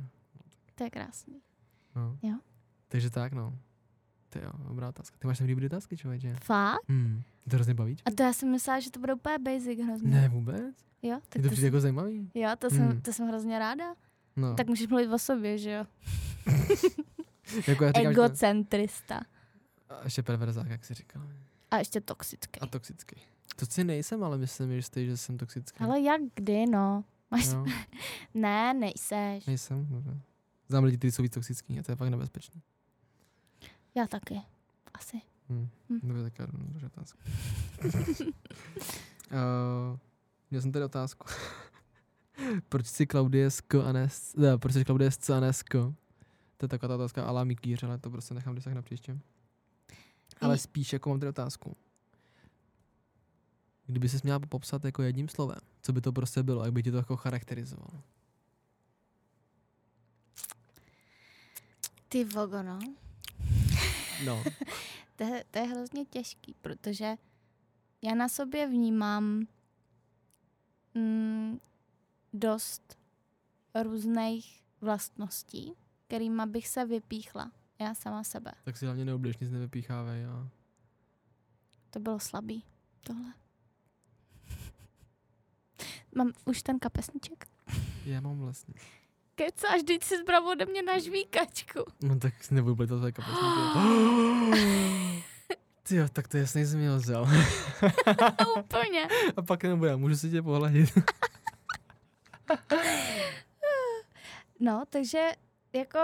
[SPEAKER 1] To je krásný.
[SPEAKER 2] No.
[SPEAKER 1] Jo.
[SPEAKER 2] Takže tak, no. To jo, dobrá otázka. Ty máš tam dobrý otázky, člověče?
[SPEAKER 1] Fakt?
[SPEAKER 2] Hmm. To hrozně baví?
[SPEAKER 1] A to já jsem myslela, že to bude úplně basic hrozně.
[SPEAKER 2] Ne, vůbec?
[SPEAKER 1] Jo, tak
[SPEAKER 2] Je to
[SPEAKER 1] to,
[SPEAKER 2] přijde
[SPEAKER 1] jsem,
[SPEAKER 2] jako zajímavý?
[SPEAKER 1] jo, to, jsem,
[SPEAKER 2] Hmm.
[SPEAKER 1] to jsem hrozně ráda.
[SPEAKER 2] No.
[SPEAKER 1] Tak můžeš mluvit o sobě, že jo? (laughs)
[SPEAKER 2] jako já říkám, že to-
[SPEAKER 1] Egocentrista.
[SPEAKER 2] A ještě perverzák, jak jsi říkal.
[SPEAKER 1] A ještě toxický.
[SPEAKER 2] A toxický. To si nejsem, ale myslím, že jsi, že jsem toxický.
[SPEAKER 1] Ale jak kdy, no? Máš...
[SPEAKER 2] Jo, (laughs)
[SPEAKER 1] Ne, nejseš.
[SPEAKER 2] nejsem, dobře. Znám lidi, kteří jsou víc toxický a to je fakt nebezpečné.
[SPEAKER 1] Já taky. Asi.
[SPEAKER 2] Hmm.
[SPEAKER 1] Hm.
[SPEAKER 2] Dobře, tak já jdu na otázku. uh, (laughs) měl jsem tady otázku. (laughs) proč si Klaudie z K a ne, s- ne, proč si Klaudie z C a ne z K? To je taková ta otázka ala Mikýř, ale to prostě nechám když tak na příště. Ale spíš jako mám tady otázku. Kdyby ses měla popsat jako jedním slovem, co by to prostě bylo, jak by ti to jako charakterizovalo?
[SPEAKER 1] Ty vogo, no.
[SPEAKER 2] No. (laughs)
[SPEAKER 1] To je, to je hrozně těžký, protože já na sobě vnímám mm, dost různých vlastností, kterýma bych se vypíchla. Já sama sebe.
[SPEAKER 2] tak si hlavně neobliž, nic nevypíchávej a
[SPEAKER 1] To bylo slabý, tohle. (laughs) Mám už ten kapesníček?
[SPEAKER 2] já mám vlastně.
[SPEAKER 1] Kecáš, teď si zbral ode mě na žvíkačku.
[SPEAKER 2] No tak nebudu být to kapesníky. (gasps) Ty jo, tak to jasně jsem měl vzal.
[SPEAKER 1] Úplně.
[SPEAKER 2] A pak nebude, můžu si tě pohladit. (laughs)
[SPEAKER 1] No, takže jako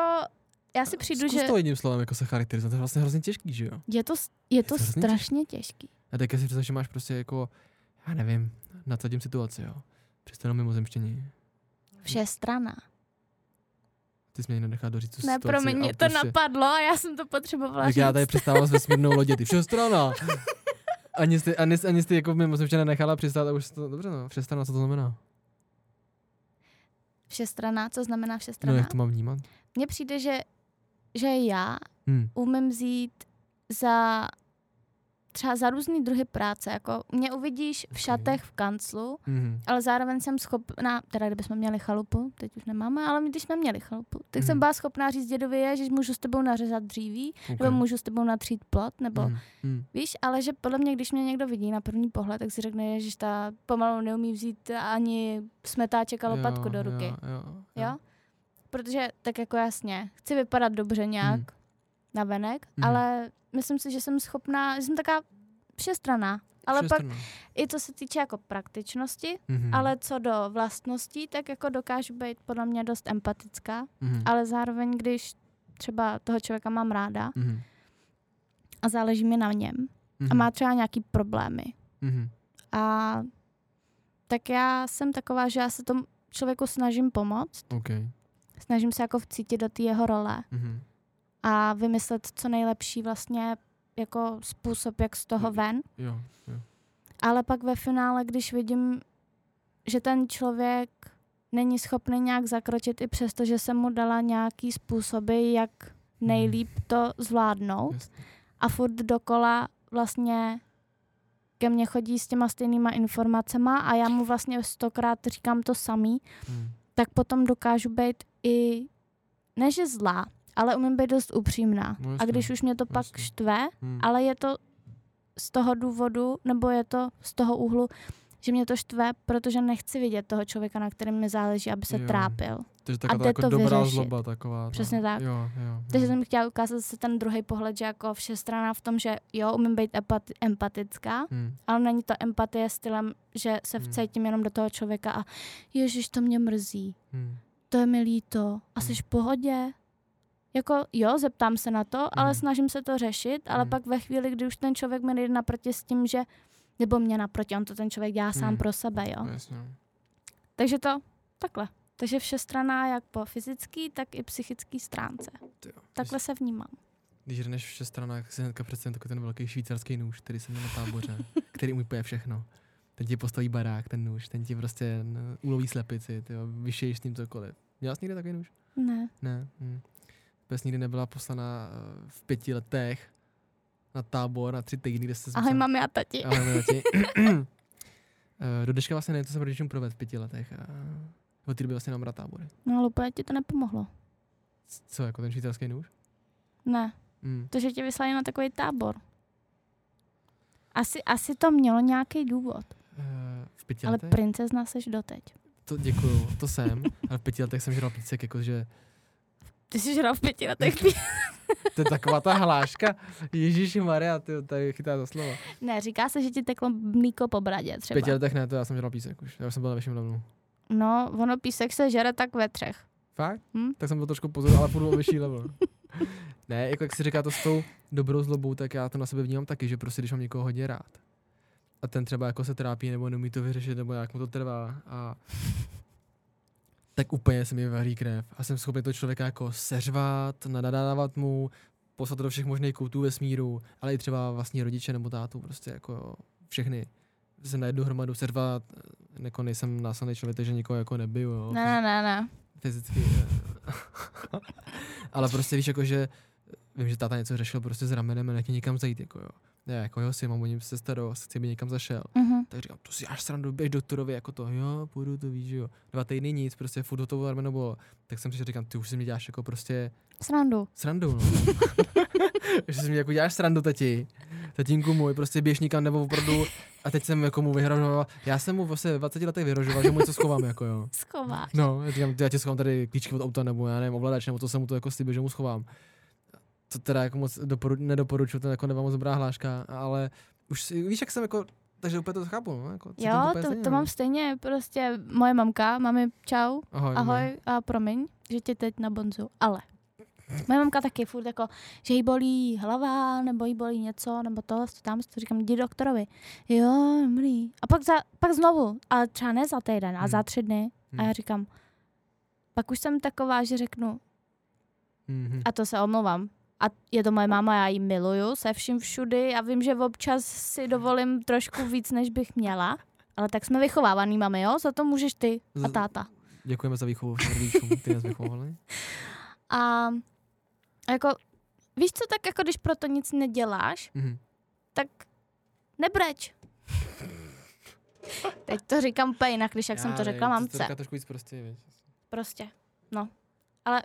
[SPEAKER 1] já si přijdu,
[SPEAKER 2] Zkus
[SPEAKER 1] že
[SPEAKER 2] to jedním slovem jako se charakterizovat, to je vlastně hrozně těžký, že jo?
[SPEAKER 1] je to, s- je to
[SPEAKER 2] to
[SPEAKER 1] strašně těžký.
[SPEAKER 2] A tak si představ, že máš prostě jako, já nevím, nadsadím situaci, jo. Přestanou mimozemštění.
[SPEAKER 1] Všestrana.
[SPEAKER 2] Ty jsi mě nenechá doříct tu
[SPEAKER 1] Ne, pro mě
[SPEAKER 2] a
[SPEAKER 1] to
[SPEAKER 2] prostě,
[SPEAKER 1] napadlo a já jsem to potřebovala
[SPEAKER 2] Tak
[SPEAKER 1] říct.
[SPEAKER 2] já tady přistával s vesmírnou lodě, ty všestrana. (laughs) Ani jsi, ani, ani jsi jako mimozemštěna nechala přistát a už to, dobře no, všestrana, co to znamená?
[SPEAKER 1] Všestrana, co znamená
[SPEAKER 2] No
[SPEAKER 1] všestrana?
[SPEAKER 2] jak to mám vnímat?
[SPEAKER 1] Mně přijde, že, že já
[SPEAKER 2] Hm.
[SPEAKER 1] umím vzít za třeba za různý druhy práce. Jako mě uvidíš v šatech v kanclu,
[SPEAKER 2] Mhm.
[SPEAKER 1] ale zároveň jsem schopná, teda kdybychom měli chalupu, teď už nemáme, ale když jsme měli chalupu, tak jsem
[SPEAKER 2] Mhm.
[SPEAKER 1] byla schopná říct dědovi, že můžu s tebou nařezat dříví,
[SPEAKER 2] Ok.
[SPEAKER 1] nebo můžu s tebou natřít plot, nebo
[SPEAKER 2] Mhm. Mhm.
[SPEAKER 1] Víš, ale že podle mě, když mě někdo vidí na první pohled, tak si řekne, že ta pomalu neumí vzít ani smetáček a lopatku
[SPEAKER 2] Jo,
[SPEAKER 1] do ruky.
[SPEAKER 2] Jo, jo,
[SPEAKER 1] Jo? Protože tak jako jasně, chci vypadat dobře nějak
[SPEAKER 2] Mhm.
[SPEAKER 1] na venek,
[SPEAKER 2] Mhm.
[SPEAKER 1] ale myslím si, že jsem schopná, že jsem taká všestraná. Ale pak i co se týče jako praktičnosti,
[SPEAKER 2] Mhm.
[SPEAKER 1] ale co do vlastností, tak jako dokážu být podle mě dost empatická,
[SPEAKER 2] Mhm.
[SPEAKER 1] ale zároveň, když třeba toho člověka mám ráda
[SPEAKER 2] Mhm.
[SPEAKER 1] a záleží mi na něm a
[SPEAKER 2] Mhm.
[SPEAKER 1] má třeba nějaký problémy,
[SPEAKER 2] Mhm.
[SPEAKER 1] A tak já jsem taková, že já se tomu člověku snažím pomoct,
[SPEAKER 2] OK.
[SPEAKER 1] snažím se jako vcítit do té jeho role
[SPEAKER 2] Mhm.
[SPEAKER 1] A vymyslet co nejlepší vlastně jako způsob, jak z toho ven.
[SPEAKER 2] Jo, jo.
[SPEAKER 1] Ale pak ve finále, když vidím, že ten člověk není schopný nějak zakročit i přesto, že jsem mu dala nějaký způsoby, jak nejlíp to zvládnout
[SPEAKER 2] Jasně.
[SPEAKER 1] a furt dokola vlastně ke mně chodí s těma stejnýma informacema a já mu vlastně stokrát říkám to samý,
[SPEAKER 2] Mhm.
[SPEAKER 1] tak potom dokážu být i, ne že zlá, ale umím být dost upřímná.
[SPEAKER 2] No
[SPEAKER 1] a když už mě to pak
[SPEAKER 2] jasně.
[SPEAKER 1] štve,
[SPEAKER 2] Mhm.
[SPEAKER 1] ale je to z toho důvodu, nebo je to z toho úhlu, že mě to štve, protože nechci vidět toho člověka, na kterém mi záleží, aby se
[SPEAKER 2] Jo.
[SPEAKER 1] trápil.
[SPEAKER 2] Takže taková
[SPEAKER 1] jde
[SPEAKER 2] jako
[SPEAKER 1] to
[SPEAKER 2] dobrá
[SPEAKER 1] vyřešit.
[SPEAKER 2] zloba taková. no.
[SPEAKER 1] Přesně tak.
[SPEAKER 2] Jo, jo.
[SPEAKER 1] Takže
[SPEAKER 2] jo.
[SPEAKER 1] jsem chtěla ukázat zase ten druhý pohled, že jako všestrana v tom, že jo, umím být empati- empatická,
[SPEAKER 2] Mhm.
[SPEAKER 1] ale není to empatie stylem, že se
[SPEAKER 2] Hmm.
[SPEAKER 1] vcítím jenom do toho člověka a ježiš, to mě mrzí,
[SPEAKER 2] Mhm.
[SPEAKER 1] to je mi líto, a jsi
[SPEAKER 2] Hmm.
[SPEAKER 1] v pohodě? Jako jo, zeptám se na to, ale
[SPEAKER 2] Hmm.
[SPEAKER 1] snažím se to řešit, ale
[SPEAKER 2] Hmm.
[SPEAKER 1] pak ve chvíli, kdy už ten člověk mi nejde naproti s tím, že nebo mě naproti, on to ten člověk dělá sám
[SPEAKER 2] Hmm.
[SPEAKER 1] pro sebe, jo.
[SPEAKER 2] No, jasně.
[SPEAKER 1] Takže to takhle. Takže všestraná jak po fyzický, tak i psychický stránce.
[SPEAKER 2] Jo.
[SPEAKER 1] Takhle se vnímám.
[SPEAKER 2] Když jdeš v šestranách, si hnedka představím takový ten velký švýcarský nůž, který jsem měl na táboře, (laughs) který umí úplně všechno. Ten ti postaví barák, ten nůž, ten ti prostě n- uloví slepici, ty jo, vyšeješ s ním cokoliv. Měla jsi někde takový nůž?
[SPEAKER 1] Ne.
[SPEAKER 2] Ne. Hm. Pes nikdy nebyla poslaná eh, v pěti letech na tábor na tři týdny, kde se
[SPEAKER 1] Ahoj mami a tati.
[SPEAKER 2] Ahoj, tati. (laughs) Eh, Do dneška vlastně nevím, co jsem rodičům provedl v pěti letech. A od té doby vlastně mám rád tábory.
[SPEAKER 1] No ale úplně ti to nepomohlo.
[SPEAKER 2] Co, jako ten švýcarský nůž?
[SPEAKER 1] Ne.
[SPEAKER 2] Mm.
[SPEAKER 1] To, že tě vyslali na takový tábor. Asi, asi to mělo nějaký důvod.
[SPEAKER 2] Eh, v pěti
[SPEAKER 1] Ale
[SPEAKER 2] letech?
[SPEAKER 1] princezna seš doteď.
[SPEAKER 2] To děkuju, to jsem. Ale v pěti letech jsem žral pícek, jakože
[SPEAKER 1] Ty jsi žral v pěti letech. (laughs)
[SPEAKER 2] to je taková ta hláška. Ježíši Maria, ty tady chytá za slovo.
[SPEAKER 1] ne, říká se, že ti teklo mlíko po bradě
[SPEAKER 2] V
[SPEAKER 1] třeba.
[SPEAKER 2] pěti letech ne, to já jsem žral písek už. Já už jsem byl na vyšším levelu.
[SPEAKER 1] No, ono písek se žere tak ve třech.
[SPEAKER 2] Fakt?
[SPEAKER 1] Hm?
[SPEAKER 2] Tak jsem byl trošku pozor, ale půjdu o vyšší level. (laughs) ne, jako jak si říká to s tou dobrou zlobou, tak já to na sebe vnímám taky, že prostě když mám někoho hodně rád a ten třeba jako se trápí nebo neumí to vyřešit nebo jak mu to trvá a tak úplně se mi vaří krev a jsem schopný toho člověka jako seřvat, nadadávat mu, poslat to do všech možných koutů vesmíru, ale i třeba vlastní rodiče nebo tátu, prostě jako všechny se na jednu hromadu seřvat, jako nejsem násilný člověk, takže nikoho jako nebiju, jo.
[SPEAKER 1] Ne, ne, ne,
[SPEAKER 2] fyzicky. eh, (laughs) ale prostě víš, jako že vím, že táta něco řešil prostě s ramenem a nechtěl někam zajít, jako jo. Ne, jako jo, si mám o něm se starost, chci, aby někam zašel.
[SPEAKER 1] Mhm.
[SPEAKER 2] Tak říkám, to si až srandu, běž doktorovi, jako to, jo, půjdu, to víš, jo. Dva týdny nic, prostě furt hotovo rameno bylo. Tak jsem přišel, říkám, ty už si mi děláš jako prostě
[SPEAKER 1] Srandu.
[SPEAKER 2] srandu, no. (laughs) že si mi jako děláš srandu, tati. Tatínku můj, prostě běž nikam nebo opravdu. A teď jsem jako mu vyhrožoval. Já jsem mu vlastně ve 20 letech vyhrožoval, že mu něco schovám, jako jo.
[SPEAKER 1] Schováš.
[SPEAKER 2] No, já říkám, já ti schovám tady klíčky od auta, nebo já nevím, ovladač, nebo to jsem mu to jako slíbil, že mu schovám. To teda jako moc doporu, nedoporučuju, to jako nebyla moc dobrá hláška, ale už si, víš, jak jsem jako, takže úplně to chápu, no, jako,
[SPEAKER 1] Jo,
[SPEAKER 2] úplně
[SPEAKER 1] to,
[SPEAKER 2] stejně,
[SPEAKER 1] to mám stejně, prostě moje mamka, mami, čau,
[SPEAKER 2] Ahoj,
[SPEAKER 1] ahoj a promiň, že tě teď na bonzu, ale Moje mamka taky furt jako, že jí bolí hlava, nebo jí bolí něco, nebo to, tam to říkám, jdi doktorovi. Jo, dobrý. A pak, za, pak znovu, ale třeba ne za týden, a
[SPEAKER 2] Hmm.
[SPEAKER 1] za tři dny. A já
[SPEAKER 2] Hmm.
[SPEAKER 1] říkám, pak už jsem taková, že řeknu,
[SPEAKER 2] Mhm.
[SPEAKER 1] a to se omlouvám. A je to moje máma, já ji miluju se vším všudy a vím, že občas si dovolím trošku víc, než bych měla. Ale tak jsme vychovávaný, mami, jo? Za to můžeš ty a táta.
[SPEAKER 2] Děkujeme za výchovu rodičům, ty nás vychovali. (laughs)
[SPEAKER 1] A jako, víš co, tak jako když proto nic neděláš,
[SPEAKER 2] Mhm.
[SPEAKER 1] tak nebreč. (laughs) Teď to říkám úplně jinak, když jak jsem to řekla
[SPEAKER 2] To
[SPEAKER 1] mamce.
[SPEAKER 2] říká trošku víc prostě, víš.
[SPEAKER 1] Prostě, no. Ale,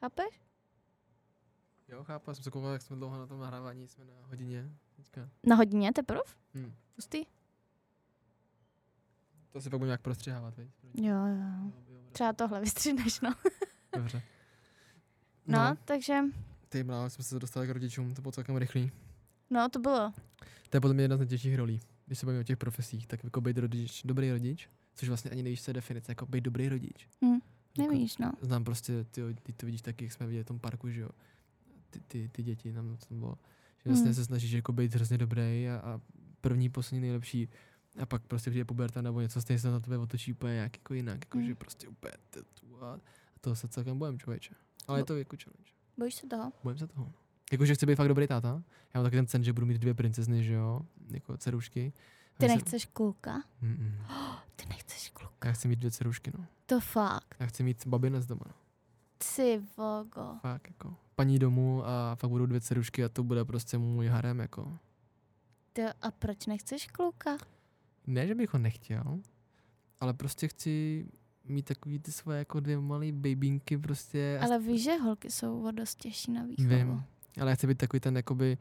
[SPEAKER 1] chápeš?
[SPEAKER 2] Jo, chápu, já jsem se koukal, jak jsme dlouho na tom nahrávání, jsme na hodině. Teďka.
[SPEAKER 1] Na hodině teprve?
[SPEAKER 2] Hm.
[SPEAKER 1] Pustý?
[SPEAKER 2] To si pak budu nějak prostřihávat, víš.
[SPEAKER 1] Jo, jo. Třeba tohle vystříneš, no. (laughs)
[SPEAKER 2] Dobře.
[SPEAKER 1] No,
[SPEAKER 2] No,
[SPEAKER 1] no takže,
[SPEAKER 2] ty mláho jsme se dostali k rodičům, to bylo celkem rychlý.
[SPEAKER 1] no to bylo.
[SPEAKER 2] To je podle mě jedna z nejtěžších rolí, když se bavíme o těch profesích, tak jako být rodič, dobrý rodič, což vlastně ani nevíš, co je definice, jako být dobrý rodič.
[SPEAKER 1] Hm,
[SPEAKER 2] Jako,
[SPEAKER 1] Nevíš, no.
[SPEAKER 2] Znám prostě, ty, ty to vidíš taky, jak jsme viděli v tom parku, že jo, ty, ty, ty děti, tam to bylo, že vlastně
[SPEAKER 1] Mm.
[SPEAKER 2] se snažíš jako být hrozně dobrý a, a první, poslední nejlepší a pak prostě přijde puberta nebo něco, stejně se na tebe otočí úplně nějak jako jinak, jako
[SPEAKER 1] Mm.
[SPEAKER 2] že prostě úplně a, a toho se celkem bojím, člověče. Ale je to jako challenge.
[SPEAKER 1] Bojíš se toho?
[SPEAKER 2] Bojím se toho. Jakože chci být fakt dobrý táta. Já mám taky ten sen, že budu mít dvě princezny, že jo, jako dcerušky.
[SPEAKER 1] Ty
[SPEAKER 2] já se-
[SPEAKER 1] nechceš kluka?
[SPEAKER 2] Mm-mm. (gasps)
[SPEAKER 1] Ty nechceš kluka.
[SPEAKER 2] Já chci mít dvě dcerušky, no.
[SPEAKER 1] To fakt.
[SPEAKER 2] Já chci mít babinec doma, no.
[SPEAKER 1] Ty vogo.
[SPEAKER 2] Fakt, jako. Paní domů a fakt budou dvě dcerušky a to bude prostě můj harem, jako.
[SPEAKER 1] Ty, a proč nechceš kluka?
[SPEAKER 2] Ne, že bych ho nechtěl, ale prostě chci mít takový ty svoje jako dvě malé babínky prostě.
[SPEAKER 1] Ale víš, že holky jsou o dost těžší na výchovu.
[SPEAKER 2] Vím, ale já chci být takový ten jakoby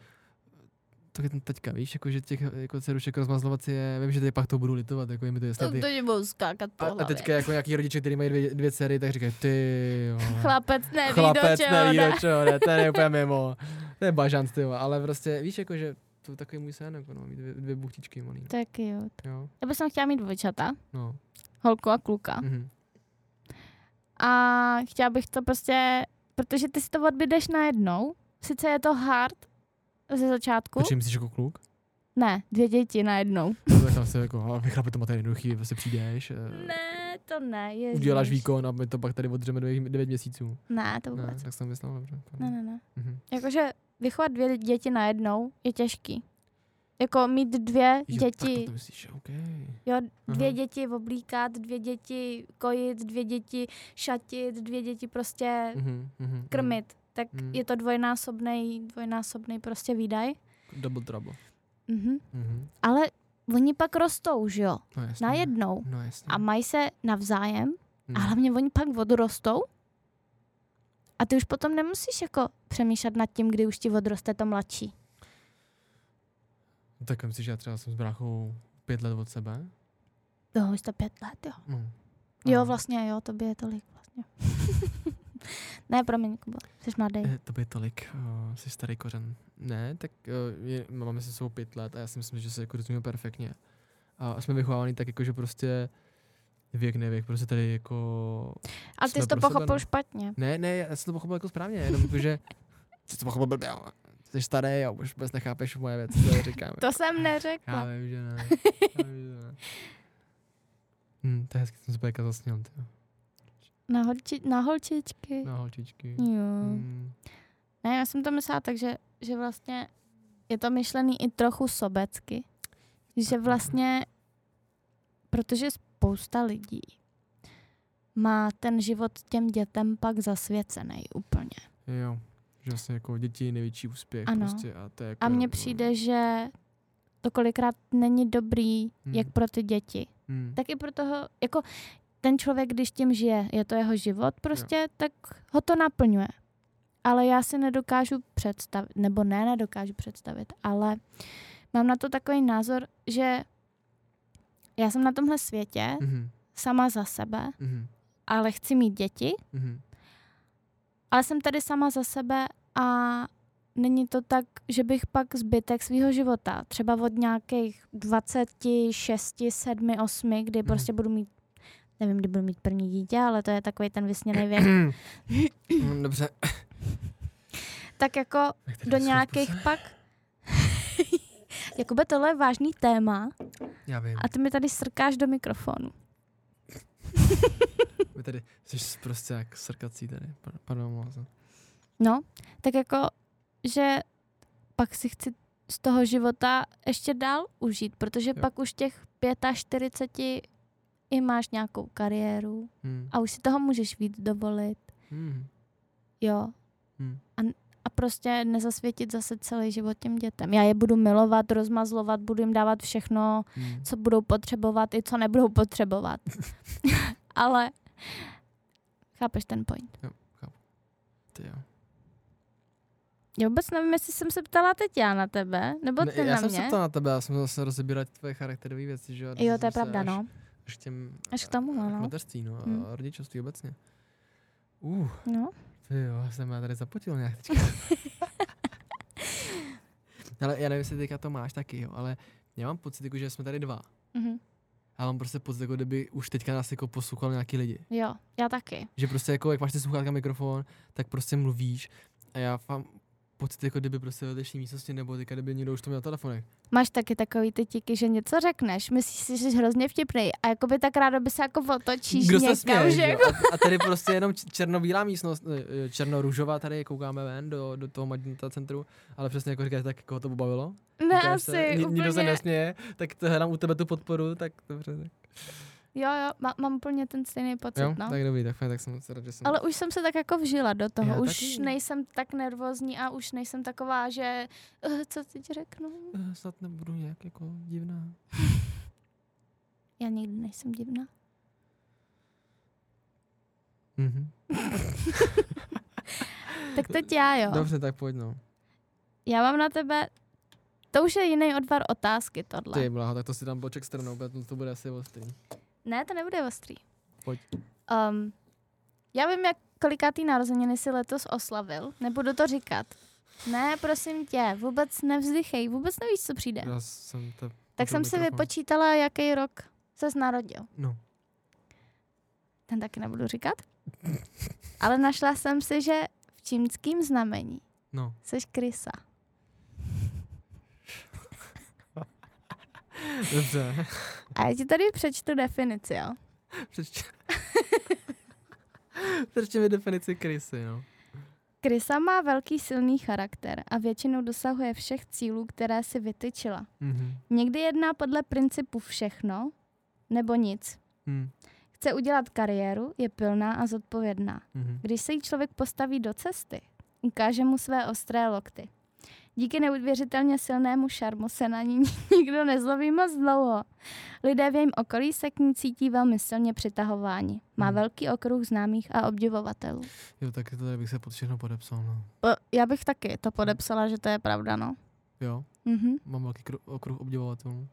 [SPEAKER 2] ten teďka, víš, jako, že těch jako dcerušek rozmazlovat je, vím, že tady pak to budu litovat, jako je mi to.
[SPEAKER 1] To,
[SPEAKER 2] Ty.
[SPEAKER 1] to ti budou skákat po
[SPEAKER 2] A, a
[SPEAKER 1] hlavě.
[SPEAKER 2] teďka jako nějaký rodiče, kteří mají dvě, dvě dcery, tak říkají, ty jo.
[SPEAKER 1] Chlapec neví,
[SPEAKER 2] Chlapec
[SPEAKER 1] do čeho
[SPEAKER 2] neví, do čeho jde, ten je (laughs) úplně mimo. To je bažant, ty, vole, ale prostě, víš, jako, že to je takový můj sen, jako no, mít dvě, dvě buchtičky malý. No.
[SPEAKER 1] Tak jo.
[SPEAKER 2] Jo,
[SPEAKER 1] Já bych chtěla mít dvojčata,
[SPEAKER 2] no.
[SPEAKER 1] holku a kluka.
[SPEAKER 2] Mhm.
[SPEAKER 1] A chtěla bych to prostě, protože ty si to odbydeš najednou. Sice je to hard ze začátku.
[SPEAKER 2] Počkej, myslíš jako kluk?
[SPEAKER 1] Ne, dvě děti najednou. (laughs)
[SPEAKER 2] To je tam se jako, ale vychlape to máte jednoduchý, prostě přijdeš, eh,
[SPEAKER 1] Ne, to ne. Ježiš.
[SPEAKER 2] uděláš výkon a my to pak tady odřeme devět, devět měsíců.
[SPEAKER 1] Ne, to
[SPEAKER 2] Ne,
[SPEAKER 1] vůbec.
[SPEAKER 2] tak jsem myslel, dobře.
[SPEAKER 1] Ne, ne, ne.
[SPEAKER 2] Mhm.
[SPEAKER 1] Jakože vychovat dvě děti najednou je těžký. Jako mít dvě
[SPEAKER 2] Jo,
[SPEAKER 1] děti,
[SPEAKER 2] Tak to myslíš, OK.
[SPEAKER 1] jo, dvě
[SPEAKER 2] Aha.
[SPEAKER 1] děti oblíkat, dvě děti kojit, dvě děti šatit, dvě děti prostě
[SPEAKER 2] Mhm, mhm,
[SPEAKER 1] krmit. Tak
[SPEAKER 2] Mhm.
[SPEAKER 1] je to dvojnásobný, dvojnásobný prostě výdaj.
[SPEAKER 2] Double trouble.
[SPEAKER 1] Mhm.
[SPEAKER 2] Mhm.
[SPEAKER 1] Ale oni pak rostou, že jo?
[SPEAKER 2] No jasně.
[SPEAKER 1] Najednou.
[SPEAKER 2] No.
[SPEAKER 1] A mají se navzájem
[SPEAKER 2] Mhm.
[SPEAKER 1] a hlavně oni pak odrostou. A ty už potom nemusíš jako přemýšlet nad tím, kdy už ti odroste to mladší.
[SPEAKER 2] Tak myslíš, že já třeba jsem s bráchou pět let od sebe?
[SPEAKER 1] Jo, už to pět let, jo.
[SPEAKER 2] No.
[SPEAKER 1] Jo,
[SPEAKER 2] A-
[SPEAKER 1] vlastně, jo, to by je tolik vlastně. (laughs) ne, promiň, Kubo, jsi mladý.
[SPEAKER 2] Eh, To by tolik, uh, jsi starý kořen. Ne, tak uh, je, máme se svou pět let a já si myslím, že se jako rozumíme perfektně. A jsme vychovávaní tak jako, že prostě věk nevěk, prostě tady jako...
[SPEAKER 1] Ale ty jsi to
[SPEAKER 2] pro sebe,
[SPEAKER 1] pochopil
[SPEAKER 2] no.
[SPEAKER 1] špatně.
[SPEAKER 2] Ne, ne, já jsem to pochopil jako správně, jenom jako, že (laughs) jsi to pochopil blbě. Jsi starý a už vůbec nechápeš moje věci, co říkám.
[SPEAKER 1] To jsem
[SPEAKER 2] Já
[SPEAKER 1] neřekla.
[SPEAKER 2] vím, že ne. Já vím, že ne. (laughs) Hm, to je hezky, jsem se zasněl, ty.
[SPEAKER 1] Na, holči, na holčičky.
[SPEAKER 2] Na holčičky.
[SPEAKER 1] Jo.
[SPEAKER 2] Hm.
[SPEAKER 1] Ne, já jsem to myslela tak, že, že vlastně je to myšlený i trochu sobecky. Že vlastně, protože spousta lidí má ten život těm dětem pak zasvěcený úplně.
[SPEAKER 2] Jo, že vlastně jako děti je největší úspěch
[SPEAKER 1] Ano.
[SPEAKER 2] prostě a to jako,
[SPEAKER 1] A mně přijde, že to kolikrát není dobrý,
[SPEAKER 2] Hmm.
[SPEAKER 1] jak pro ty děti.
[SPEAKER 2] hm.
[SPEAKER 1] Tak i pro toho, jako ten člověk, když tím žije, je to jeho život prostě, tak ho to naplňuje. Ale já si nedokážu představit, nebo ne, nedokážu představit, ale mám na to takový názor, že já jsem na tomhle světě
[SPEAKER 2] Mhm,
[SPEAKER 1] sama za sebe,
[SPEAKER 2] mhm,
[SPEAKER 1] ale chci mít děti,
[SPEAKER 2] mhm.
[SPEAKER 1] ale jsem tady sama za sebe a není to tak, že bych pak zbytek svého života, třeba od nějakých 26, 7, 8, kdy
[SPEAKER 2] Mhm.
[SPEAKER 1] prostě budu mít Nevím, kdy budu mít první dítě, ale to je takový ten vysněný věk.
[SPEAKER 2] Mm, Dobře.
[SPEAKER 1] tak jako
[SPEAKER 2] Jak tady
[SPEAKER 1] do nějakých
[SPEAKER 2] způsoby?
[SPEAKER 1] pak... (laughs) Jakube, tohle je vážný téma
[SPEAKER 2] Já vím.
[SPEAKER 1] a ty mi tady srkáš do mikrofonu.
[SPEAKER 2] Vy tady jsi prostě jak srkací tady. Pa- Pardon.
[SPEAKER 1] No, tak jako, že pak si chci z toho života ještě dál užít, protože
[SPEAKER 2] jo.
[SPEAKER 1] pak už těch 45 i máš nějakou kariéru
[SPEAKER 2] Hmm.
[SPEAKER 1] a už si toho můžeš víc dovolit,
[SPEAKER 2] Hmm.
[SPEAKER 1] jo.
[SPEAKER 2] Hmm.
[SPEAKER 1] A, a prostě nezasvětit zase celý život těm dětem. Já je budu milovat, rozmazlovat, budu jim dávat všechno,
[SPEAKER 2] Hmm.
[SPEAKER 1] co budou potřebovat i co nebudou potřebovat. (laughs) Ale chápeš ten point.
[SPEAKER 2] Ty jo.
[SPEAKER 1] Já vůbec nevím, jestli jsem se ptala teď já na tebe, nebo
[SPEAKER 2] Ne,
[SPEAKER 1] ty
[SPEAKER 2] já
[SPEAKER 1] na
[SPEAKER 2] jsem
[SPEAKER 1] mě.
[SPEAKER 2] se ptal na tebe, já jsem zase rozebírat tvoje charakterové věci, že
[SPEAKER 1] Jo,
[SPEAKER 2] Dostal
[SPEAKER 1] to je pravda,
[SPEAKER 2] až,
[SPEAKER 1] no.
[SPEAKER 2] Až k těm
[SPEAKER 1] Až k tomu,
[SPEAKER 2] eh,
[SPEAKER 1] no.
[SPEAKER 2] k mateřství, no,
[SPEAKER 1] Hmm.
[SPEAKER 2] a rodičovství obecně. Uh,
[SPEAKER 1] no.
[SPEAKER 2] ty jo, já jsem já tady zapotil nějak teďka. (laughs) ale já nevím, jestli teďka to máš taky, jo, ale já mám pocit, jako, že jsme tady dva.
[SPEAKER 1] Mhm.
[SPEAKER 2] A mám prostě pocit, jako kdyby už teďka nás jako poslouchal nějaký lidi.
[SPEAKER 1] Jo, já taky.
[SPEAKER 2] Že prostě jako, jak máš ty sluchátka mikrofon, tak prostě mluvíš a já pocit, jako kdyby prostě ve dnešní místnosti nebo teďka, kdyby někdo už to měl na telefonech.
[SPEAKER 1] Máš taky takový ty tiky, že něco řekneš, myslíš si, že jsi hrozně vtipný a jakoby tak rádo by se jako otočíš
[SPEAKER 2] Kdo se
[SPEAKER 1] někam,
[SPEAKER 2] směje,
[SPEAKER 1] že
[SPEAKER 2] jo?
[SPEAKER 1] jako...
[SPEAKER 2] a, a tady prostě jenom černobílá místnost, eh, černorůžová, tady koukáme ven do, do toho Magenta centru, ale přesně jako říkáš, tak koho to pobavilo?
[SPEAKER 1] Ne,
[SPEAKER 2] Říkáš
[SPEAKER 1] asi,
[SPEAKER 2] se, ni- Nikdo se
[SPEAKER 1] úplně.
[SPEAKER 2] nesměje, tak to hledám u tebe tu podporu, tak dobře. Tak.
[SPEAKER 1] Jo, jo, má, mám úplně ten stejný pocit,
[SPEAKER 2] Jo,
[SPEAKER 1] no.
[SPEAKER 2] tak dobrý, tak, fajn, tak jsem moc rád, že jsem...
[SPEAKER 1] Ale už jsem se tak jako vžila do toho.
[SPEAKER 2] Já
[SPEAKER 1] už
[SPEAKER 2] taky.
[SPEAKER 1] nejsem tak nervózní a už nejsem taková, že uh, co teď řeknu?
[SPEAKER 2] Eh, Snad nebudu nějak jako divná.
[SPEAKER 1] Já nikdy nejsem divná.
[SPEAKER 2] Mhm. (laughs)
[SPEAKER 1] Tak teď já, jo.
[SPEAKER 2] Dobře, tak pojď no.
[SPEAKER 1] Já mám na tebe, to už je jiný odvar otázky tohle.
[SPEAKER 2] Ty bláho, tak to si dám boček stranou, protože to bude asi ostrý.
[SPEAKER 1] Ne, to nebude ostrý.
[SPEAKER 2] Pojď.
[SPEAKER 1] Um, já vím, jak kolikátý narozeniny si letos oslavil. Nebudu to říkat. Ne, prosím tě, vůbec nevzdychej, vůbec nevíš, co přijde.
[SPEAKER 2] Já jsem to...
[SPEAKER 1] tak jsem si vypočítala, jaký rok ses narodil.
[SPEAKER 2] No.
[SPEAKER 1] Ten taky nebudu říkat. Ale našla jsem si, že v čínském znamení
[SPEAKER 2] No.
[SPEAKER 1] seš krysa.
[SPEAKER 2] Dobře.
[SPEAKER 1] A já ti tady přečtu definici, jo.
[SPEAKER 2] Přečtě. Přečtě mi definici krysy, no.
[SPEAKER 1] Krysa má velký silný charakter a většinou dosahuje všech cílů, které si vytyčila.
[SPEAKER 2] Mhm.
[SPEAKER 1] Někdy jedná podle principu všechno nebo nic.
[SPEAKER 2] Hm.
[SPEAKER 1] Chce udělat kariéru, je pilná a zodpovědná.
[SPEAKER 2] Mhm.
[SPEAKER 1] Když se jí člověk postaví do cesty, ukáže mu své ostré lokty. Díky neuvěřitelně silnému šarmu se na ní (laughs) nikdo nezloví moc dlouho. Lidé v jejím okolí se k ní cítí velmi silně přitahováni. Má
[SPEAKER 2] Hmm.
[SPEAKER 1] velký okruh známých a obdivovatelů.
[SPEAKER 2] Jo, tak to tady bych se pod všechno podepsal, no.
[SPEAKER 1] Já bych taky to podepsala, že to je pravda, no.
[SPEAKER 2] Jo,
[SPEAKER 1] Mhm.
[SPEAKER 2] mám velký kru- okruh obdivovatelů.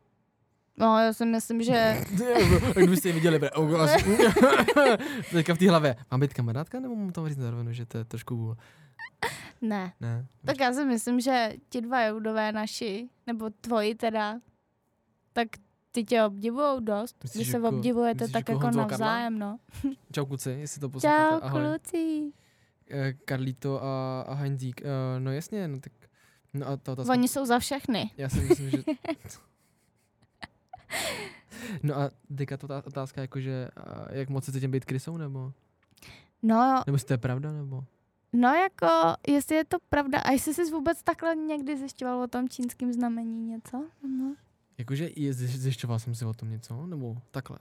[SPEAKER 1] No, já si myslím, že... (laughs)
[SPEAKER 2] Kdybyste je viděli, bre. oh, asi- Teďka v té hlavě. Mám být kamarádka, nebo mám tam říct na rovinu, že to je trošku vůl?
[SPEAKER 1] Ne.
[SPEAKER 2] Ne.
[SPEAKER 1] Tak já si myslím, že ti dva joudové naši, nebo tvoji teda, tak ty tě obdivujou dost.
[SPEAKER 2] Myslíš,
[SPEAKER 1] Vy se
[SPEAKER 2] jako-
[SPEAKER 1] obdivujete
[SPEAKER 2] myslíš
[SPEAKER 1] tak
[SPEAKER 2] jako
[SPEAKER 1] jako
[SPEAKER 2] Karla?
[SPEAKER 1] navzájem, no. (laughs)
[SPEAKER 2] Čau kluci, jestli to
[SPEAKER 1] Čau,
[SPEAKER 2] posloucháte. Ahoj.
[SPEAKER 1] kluci.
[SPEAKER 2] Eh, Karlíto a, a Heinzík. Eh, no jasně, no tak... No a ta otázka...
[SPEAKER 1] Oni jsou za všechny.
[SPEAKER 2] Já si myslím, že... (laughs) No a teďka ta otá- otázka jako, že a jak moc se cítím být krysou, nebo?
[SPEAKER 1] No,
[SPEAKER 2] Nebo jestli to je pravda, nebo?
[SPEAKER 1] No jako, jestli je to pravda, a jestli jsi vůbec takhle někdy zjišťoval o tom čínském znamení něco? No.
[SPEAKER 2] Jakože zjišťoval jsem si o tom něco, nebo takhle.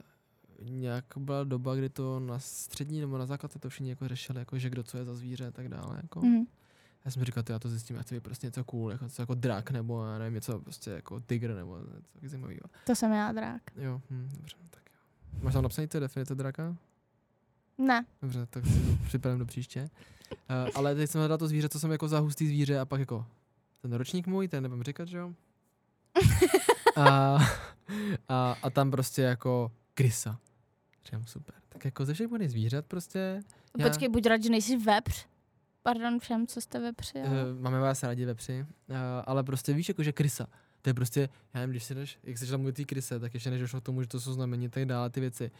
[SPEAKER 2] Nějak byla doba, kdy to na střední nebo na základce to všichni jako řešili, jako že kdo co je za zvíře a tak dále. Jako.
[SPEAKER 1] Mhm.
[SPEAKER 2] Já jsem říkal, ty, já to zjistím, já chci být prostě něco cool, jako, něco jako drak, nebo já nevím, něco prostě jako tygr, nebo něco taky zajímavého.
[SPEAKER 1] To jsem já drák.
[SPEAKER 2] Jo, hm, dobře, tak jo. Máš tam napsaný ty definice draka?
[SPEAKER 1] Ne.
[SPEAKER 2] Dobře, tak si to připravím do příště. Uh, ale teď jsem hledal to zvíře, co jsem jako za hustý zvíře a pak jako ten ročník můj, ten nebudem říkat, že jo? (laughs) A, a, a tam prostě jako krysa. Říkám, super. Tak jako ze všech zvířat prostě. Já-
[SPEAKER 1] Počkej, buď rád, že nejsi vepř. Pardon všem, co jste vepři. ale-
[SPEAKER 2] Uh, máme vás rádi vepři, uh, ale prostě víš, jako že krysa. To je prostě, já nevím, když si jdeš, jak se tam mluví ty kryse, tak ještě než došlo k tomu, že to jsou znamení, tak dále ty věci.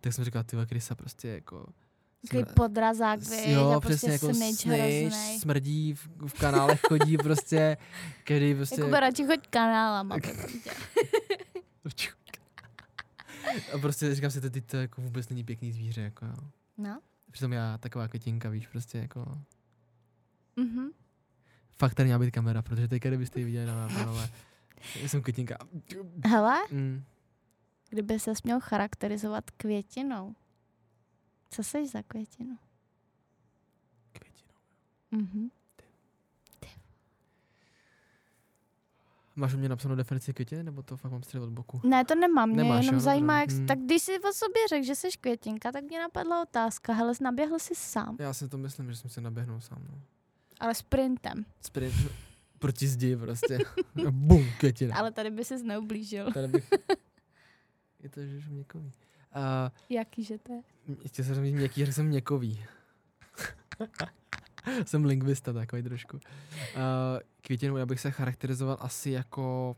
[SPEAKER 2] Tak jsem říkal, ty Krysa prostě jako...
[SPEAKER 1] Takový podrazák, viď,
[SPEAKER 2] jo,
[SPEAKER 1] a
[SPEAKER 2] přesně
[SPEAKER 1] prostě
[SPEAKER 2] jako
[SPEAKER 1] hroznej.
[SPEAKER 2] smrdí, v, v kanálech chodí prostě, který prostě...
[SPEAKER 1] Jako radši choď kanálama. (laughs)
[SPEAKER 2] A prostě říkám si, to, ty to jako vůbec není pěkný zvíře, jako jo.
[SPEAKER 1] No.
[SPEAKER 2] Přitom já taková květinka, víš, prostě jako...
[SPEAKER 1] Mhm.
[SPEAKER 2] Fakt tady měla být kamera, protože teďka kdybyste ji viděli na nápadové. Já jsem květinka.
[SPEAKER 1] Hele,
[SPEAKER 2] Mm.
[SPEAKER 1] kdyby se měl charakterizovat květinou, co jsi za květinu?
[SPEAKER 2] Květinu.
[SPEAKER 1] Mhm.
[SPEAKER 2] Máš u mě napsanou definici květiny, nebo to fakt mám střelit od boku?
[SPEAKER 1] Ne, to nemám, mě
[SPEAKER 2] Nemáš,
[SPEAKER 1] jenom
[SPEAKER 2] jo?
[SPEAKER 1] zajímá, jak, hmm. Tak když jsi o sobě řekl, že jsi květinka, tak mě napadla otázka, hele, naběhl jsi sám,
[SPEAKER 2] Já si to myslím, že jsem se naběhnul sám. No.
[SPEAKER 1] ale sprintem,
[SPEAKER 2] Sprint proti zdi prostě. (laughs) Bum, květina.
[SPEAKER 1] ale tady by ses neublížil.
[SPEAKER 2] Tady bych... (laughs) Je to, že jsem měkový. A
[SPEAKER 1] Jaký, že to je?
[SPEAKER 2] Ještě jsem říct měkký, že jsem měkový. (laughs) jsem lingvista takový trošku. Uh, květinu já bych se charakterizoval asi jako...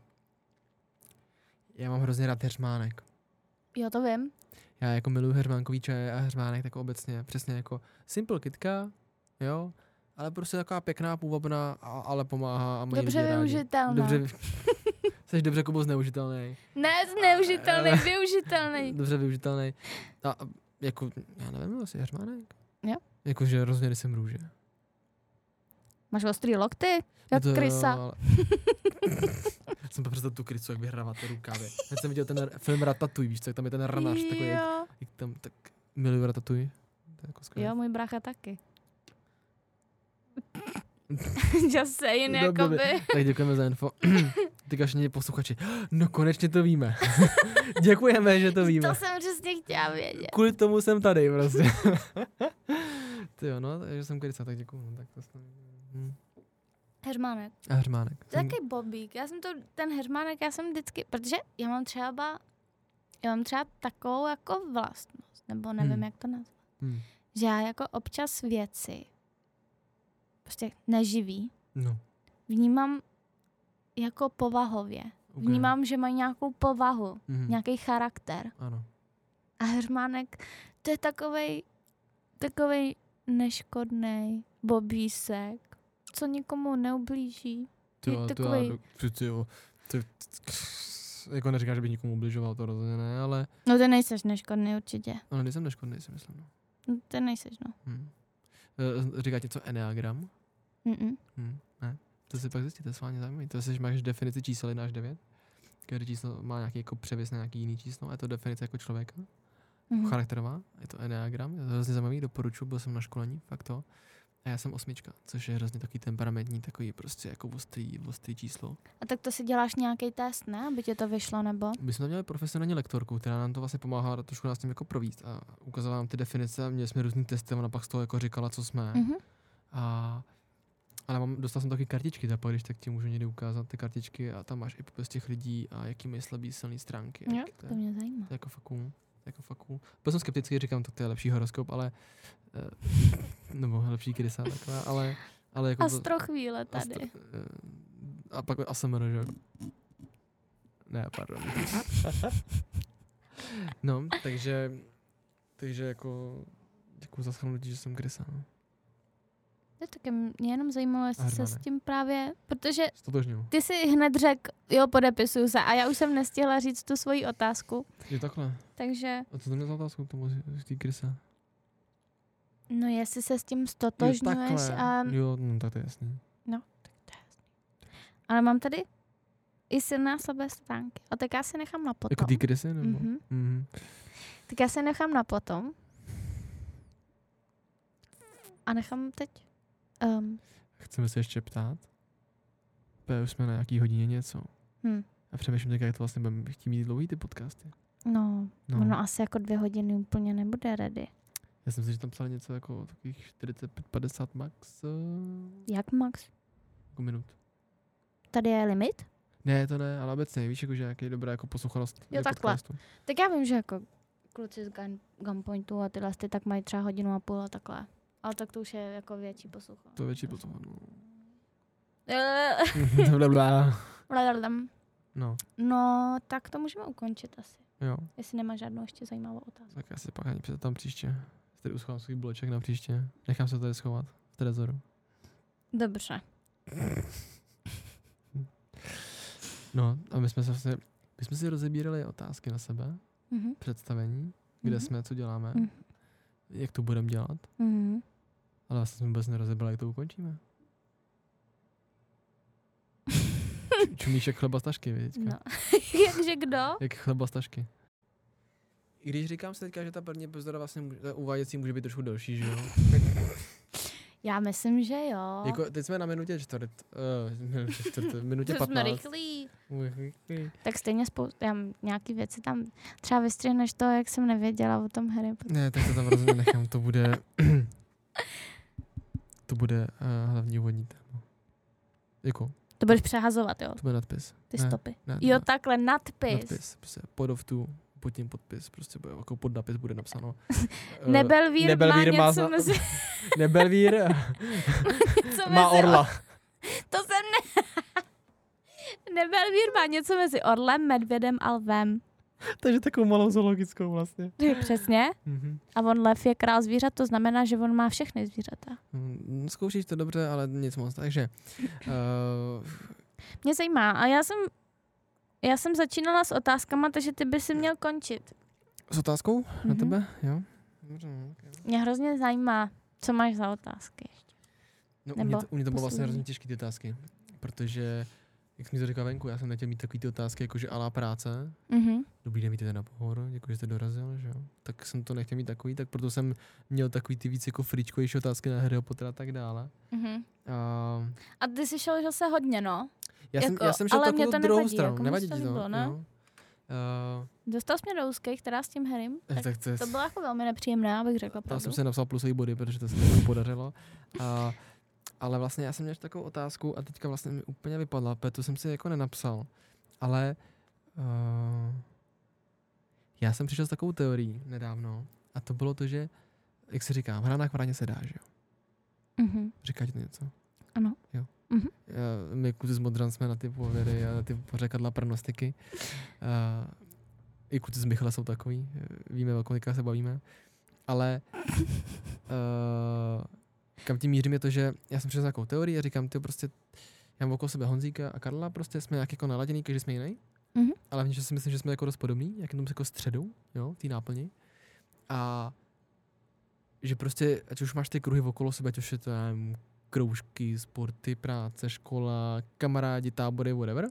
[SPEAKER 2] Já mám hrozně rád heřmánek.
[SPEAKER 1] Jo, to vím.
[SPEAKER 2] Já jako miluji heřmánkový čaj a heřmánek tak obecně. Přesně jako simple kitka, jo, ale prostě taková pěkná, půvabná, a, ale pomáhá a mají
[SPEAKER 1] Dobře využitelná.
[SPEAKER 2] Dobře, (laughs) jsi dobře kubo zneužitelný.
[SPEAKER 1] Ne, zneužitelný, využitelný.
[SPEAKER 2] Dobře využitelný. A jako, já nevím, asi heřmánek.
[SPEAKER 1] Jo.
[SPEAKER 2] Jakože rozhodně nejsem růže.
[SPEAKER 1] Máš ostrý lokty? Jak
[SPEAKER 2] No to jo,
[SPEAKER 1] krysa.
[SPEAKER 2] ale- (laughs) jsem představil tu krysu, jak vyhrává ty rukávy. Já jsem viděl ten film Ratatouille, víš co, jak tam je ten ranař, takový, jak,
[SPEAKER 1] jo.
[SPEAKER 2] jak tam, tak miluju Ratatouille. To je jako
[SPEAKER 1] jo, můj brácha taky. (laughs) (laughs) Just saying,
[SPEAKER 2] Dobře,
[SPEAKER 1] jakoby.
[SPEAKER 2] Tak děkujeme za info. (coughs) Ty kašně posluchači. No konečně to víme. (laughs) Děkujeme, že to víme.
[SPEAKER 1] To jsem přesně chtěla vědět.
[SPEAKER 2] Kvůli tomu jsem tady prostě. (laughs) Ty jo, no, takže jsem krysa, tak děkuju. No, tak to jsem... hm.
[SPEAKER 1] Heřmánek.
[SPEAKER 2] A hřmánek.
[SPEAKER 1] To je taky bobík. Já jsem to, ten heřmánek, já jsem vždycky, protože já mám třeba, já mám třeba takovou jako vlastnost, nebo nevím,
[SPEAKER 2] Hmm.
[SPEAKER 1] jak to nazvat,
[SPEAKER 2] Hm.
[SPEAKER 1] že já jako občas věci, prostě neživý,
[SPEAKER 2] No,
[SPEAKER 1] vnímám jako povahově.
[SPEAKER 2] okay.
[SPEAKER 1] Vnímám, že mají nějakou povahu,
[SPEAKER 2] Mhm.
[SPEAKER 1] nějaký charakter.
[SPEAKER 2] Ano.
[SPEAKER 1] A heřmánek, to je takovej, takovej neškodný bobísek, co nikomu neublíží.
[SPEAKER 2] Ty jo, to já,
[SPEAKER 1] takovej-
[SPEAKER 2] do- ty, ty jo, ty, jako neříkám, že bych nikomu ubližoval, to rozhodně ne, ale,
[SPEAKER 1] No ty nejseš neškodný určitě.
[SPEAKER 2] ale nejsem neškodný, si myslím. No.
[SPEAKER 1] No, Ty nejseš, no.
[SPEAKER 2] Hm. Eh, Říká něco Enneagram?
[SPEAKER 1] Mm-mm.
[SPEAKER 2] Hm. To si pak zjistíte, to je zajímavé. To si, máš definici čísel 1 až 9. Každé číslo má nějaký jako převis na nějaký jiný číslo a je to definice jako člověka.
[SPEAKER 1] Mhm.
[SPEAKER 2] charakterová, je to Enneagram, je to hrozně zajímavý, doporučuji, byl jsem na školení, fakt to. A já jsem osmička, což je hrozně takový temperamentní, takový prostě jako ostrý, ostrý číslo.
[SPEAKER 1] A tak to si děláš nějaký test, ne? Aby ti to vyšlo, nebo?
[SPEAKER 2] My jsme tam měli profesionální lektorku, která nám to vlastně pomáhala trošku nás tím jako províst a ukazovala nám ty definice a měli jsme různý testy ona pak z toho jako říkala, co jsme.
[SPEAKER 1] Mhm.
[SPEAKER 2] A, ale mám, dostal jsem taky kartičky, tak když tak ti můžu někdy ukázat ty kartičky a tam máš i popis těch lidí a jaký mají slabý, silný stránky.
[SPEAKER 1] Jo,
[SPEAKER 2] to
[SPEAKER 1] to mě zajímá.
[SPEAKER 2] To je jako fakt cool. Jako fakt cool. Byl jsem skeptický, říkám, to, to je lepší horoskop, ale... eh, (laughs) nebo lepší krysa taková, ale... ale jako to-
[SPEAKER 1] Astro chvíle tady.
[SPEAKER 2] Astro, eh, a pak ASMR, že? Ne, pardon. (laughs) no, takže... Takže jako... Děkuji za shrnutí, že jsem krysa. No.
[SPEAKER 1] To taky mě jenom zajímalo, jestli se s tím právě, protože ty si hned řekl, jo, podepisuju se a já už jsem nestihla říct tu svoji otázku,
[SPEAKER 2] Je takhle.
[SPEAKER 1] takže,
[SPEAKER 2] A co to mě za otázku tomu, z té krysa?
[SPEAKER 1] no jestli se s tím stotožňuješ a,
[SPEAKER 2] Jo, no, tak to je jasný.
[SPEAKER 1] ale mám tady i silná slabé stránky. A tak já si nechám na potom.
[SPEAKER 2] Jako ty krysy, nebo?
[SPEAKER 1] Mhm.
[SPEAKER 2] Mhm.
[SPEAKER 1] Tak já si nechám na potom. A nechám teď. Um,
[SPEAKER 2] Chceme se ještě ptát? Protože už jsme na nějaký hodině něco.
[SPEAKER 1] hm,
[SPEAKER 2] A přemýšlím teď, jak to vlastně budeme chtít mít dlouhý ty podcasty.
[SPEAKER 1] no,
[SPEAKER 2] No.
[SPEAKER 1] ono asi jako dvě hodiny úplně nebude ready.
[SPEAKER 2] Já jsem si, že tam psal něco jako takových 45-50 max uh,
[SPEAKER 1] Jak Max?
[SPEAKER 2] jako minut.
[SPEAKER 1] Tady je limit?
[SPEAKER 2] Ne, to ne, ale obecně, víš, jako, že jaký je dobrá jako posluchanost
[SPEAKER 1] Jo,
[SPEAKER 2] eh,
[SPEAKER 1] takhle.
[SPEAKER 2] podcastu.
[SPEAKER 1] Tak já vím, že jako kluci z Gun, Gunpointu a tyhle ty tak mají třeba hodinu a půl a takhle. Ale tak to už je jako větší posluchanost.
[SPEAKER 2] To je větší Blablabla. (laughs)
[SPEAKER 1] blablabla.
[SPEAKER 2] no,
[SPEAKER 1] No, tak to můžeme ukončit asi.
[SPEAKER 2] Jo,
[SPEAKER 1] Jestli nemá žádnou ještě zajímavou otázku.
[SPEAKER 2] tak já si pak ani tam příště. Tady uschovám svůj bloček na příště. Nechám se to tady schovat v trezoru.
[SPEAKER 1] Dobře. (laughs)
[SPEAKER 2] No a my jsme se vlastně, my jsme si rozebírali otázky na sebe,
[SPEAKER 1] Mhm.
[SPEAKER 2] představení, kde
[SPEAKER 1] Mhm.
[SPEAKER 2] jsme, co děláme,
[SPEAKER 1] Mhm.
[SPEAKER 2] jak to budeme dělat,
[SPEAKER 1] Mhm.
[SPEAKER 2] Ale vlastně jsme vůbec nerozebrali, jak to ukončíme. (laughs) Čumíš jak chleba z tašky, víš?
[SPEAKER 1] No. (laughs) Jakže kdo?
[SPEAKER 2] Jak chleba z tašky. I když říkám si teďka, že ta první epizoda vlastně může, ta uváděcí může být trošku delší, že jo? (laughs)
[SPEAKER 1] Já myslím, že jo.
[SPEAKER 2] Jako, teď jsme na minutě čtvrt, uh, minutě, čtvrt minutě
[SPEAKER 1] to jsme
[SPEAKER 2] 15.
[SPEAKER 1] rychlí.
[SPEAKER 2] rychlí.
[SPEAKER 1] Tak stejně spoustu, já nějaký věci tam třeba vystřihneš to, jak jsem nevěděla o tom Harry Potter.
[SPEAKER 2] Ne, tak to tam rozhodně nechám, to bude, to bude uh, hlavní úvodní téma. Jako,
[SPEAKER 1] To budeš přehazovat, jo,
[SPEAKER 2] to bude nadpis.
[SPEAKER 1] ty
[SPEAKER 2] ne,
[SPEAKER 1] stopy.
[SPEAKER 2] Ne, to
[SPEAKER 1] Jo,
[SPEAKER 2] bude
[SPEAKER 1] takhle, nadpis.
[SPEAKER 2] Nadpis, prostě pod of two, pod tím podpis, prostě bude, jako pod napis bude napsáno. (laughs) eh,
[SPEAKER 1] Nebelvír,
[SPEAKER 2] Nebelvír
[SPEAKER 1] má
[SPEAKER 2] má
[SPEAKER 1] něco
[SPEAKER 2] za-
[SPEAKER 1] mezi... (laughs)
[SPEAKER 2] Nebelvír (laughs) má orla.
[SPEAKER 1] To jsem ne... Nebelvír má něco mezi orlem, medvědem a lvem. (laughs)
[SPEAKER 2] Takže takovou malou zoologickou vlastně. (laughs)
[SPEAKER 1] Přesně.
[SPEAKER 2] Mhm.
[SPEAKER 1] A on lev je král zvířat, to znamená, že on má všechny zvířata.
[SPEAKER 2] Mm, Zkoušíš to dobře, ale nic moc. Takže uh,
[SPEAKER 1] Mě zajímá, a já jsem, já jsem začínala s otázkama, takže ty by si měl končit.
[SPEAKER 2] s otázkou na
[SPEAKER 1] Mhm.
[SPEAKER 2] tebe? Jo? Dobře, no, okay.
[SPEAKER 1] Mě hrozně zajímá, co máš za otázky. ještě.
[SPEAKER 2] no, u,
[SPEAKER 1] Nebo
[SPEAKER 2] mě to, u mě to bylo vlastně hrozně těžké ty otázky, protože, jak jsi mi to říkal venku, já jsem nechtěl mít takový ty otázky, jakože alá práce,
[SPEAKER 1] Mhm.
[SPEAKER 2] dobrý den, víte na pohovoru, děkuji, že jste dorazil, že jo. Tak jsem to nechtěl mít takový, tak proto jsem měl takový ty víc jako fričkovější otázky na Harry Pottera a tak dále.
[SPEAKER 1] Mhm.
[SPEAKER 2] A
[SPEAKER 1] A ty jsi šel zase hodně, no.
[SPEAKER 2] já, jsem,
[SPEAKER 1] Jako,
[SPEAKER 2] já jsem šel
[SPEAKER 1] ale mě to
[SPEAKER 2] druhou
[SPEAKER 1] nevadí,
[SPEAKER 2] stranu,
[SPEAKER 1] jako
[SPEAKER 2] nevadí
[SPEAKER 1] to líbilo, ne?
[SPEAKER 2] jo. Uh,
[SPEAKER 1] Dostal jsi mě do úzkých, teda s tím Harrym. Tak
[SPEAKER 2] tak to, je
[SPEAKER 1] to bylo jako velmi nepříjemné, abych řekla pravdu.
[SPEAKER 2] jsem si napsal plusový body, protože to se mi podařilo. A, ale vlastně já jsem měl takovou otázku a teďka vlastně mi úplně vypadla, protože to jsem si jako nenapsal. Ale uh, já jsem přišel s takovou teorií nedávno a to bylo to, že, jak se říká, hra na chváně se dá, že jo?
[SPEAKER 1] Mhm.
[SPEAKER 2] Říká ti to něco?
[SPEAKER 1] Ano.
[SPEAKER 2] Jo.
[SPEAKER 1] Mhm.
[SPEAKER 2] Já, my kluci z Modran jsme na ty pověry a na ty pořekadla pronostiky. Uh, I kluci z Michala jsou takový, eh, víme, o kolika se bavíme. Ale uh, kam tím mířím je to, že já jsem přišel nějakou teorii a říkám, ty prostě, já mám okolo sebe Honzíka a Karla, prostě jsme nějak jako naladěný, každý jsme jiný.
[SPEAKER 1] Mhm.
[SPEAKER 2] Ale v si myslím, že jsme jako dost podobný, jak jenom jako středou, jo, té náplni. A že prostě, ať už máš ty kruhy okolo sebe, ať už je to, nevím, kroužky, sporty, práce, škola, kamarádi, tábory, whatever,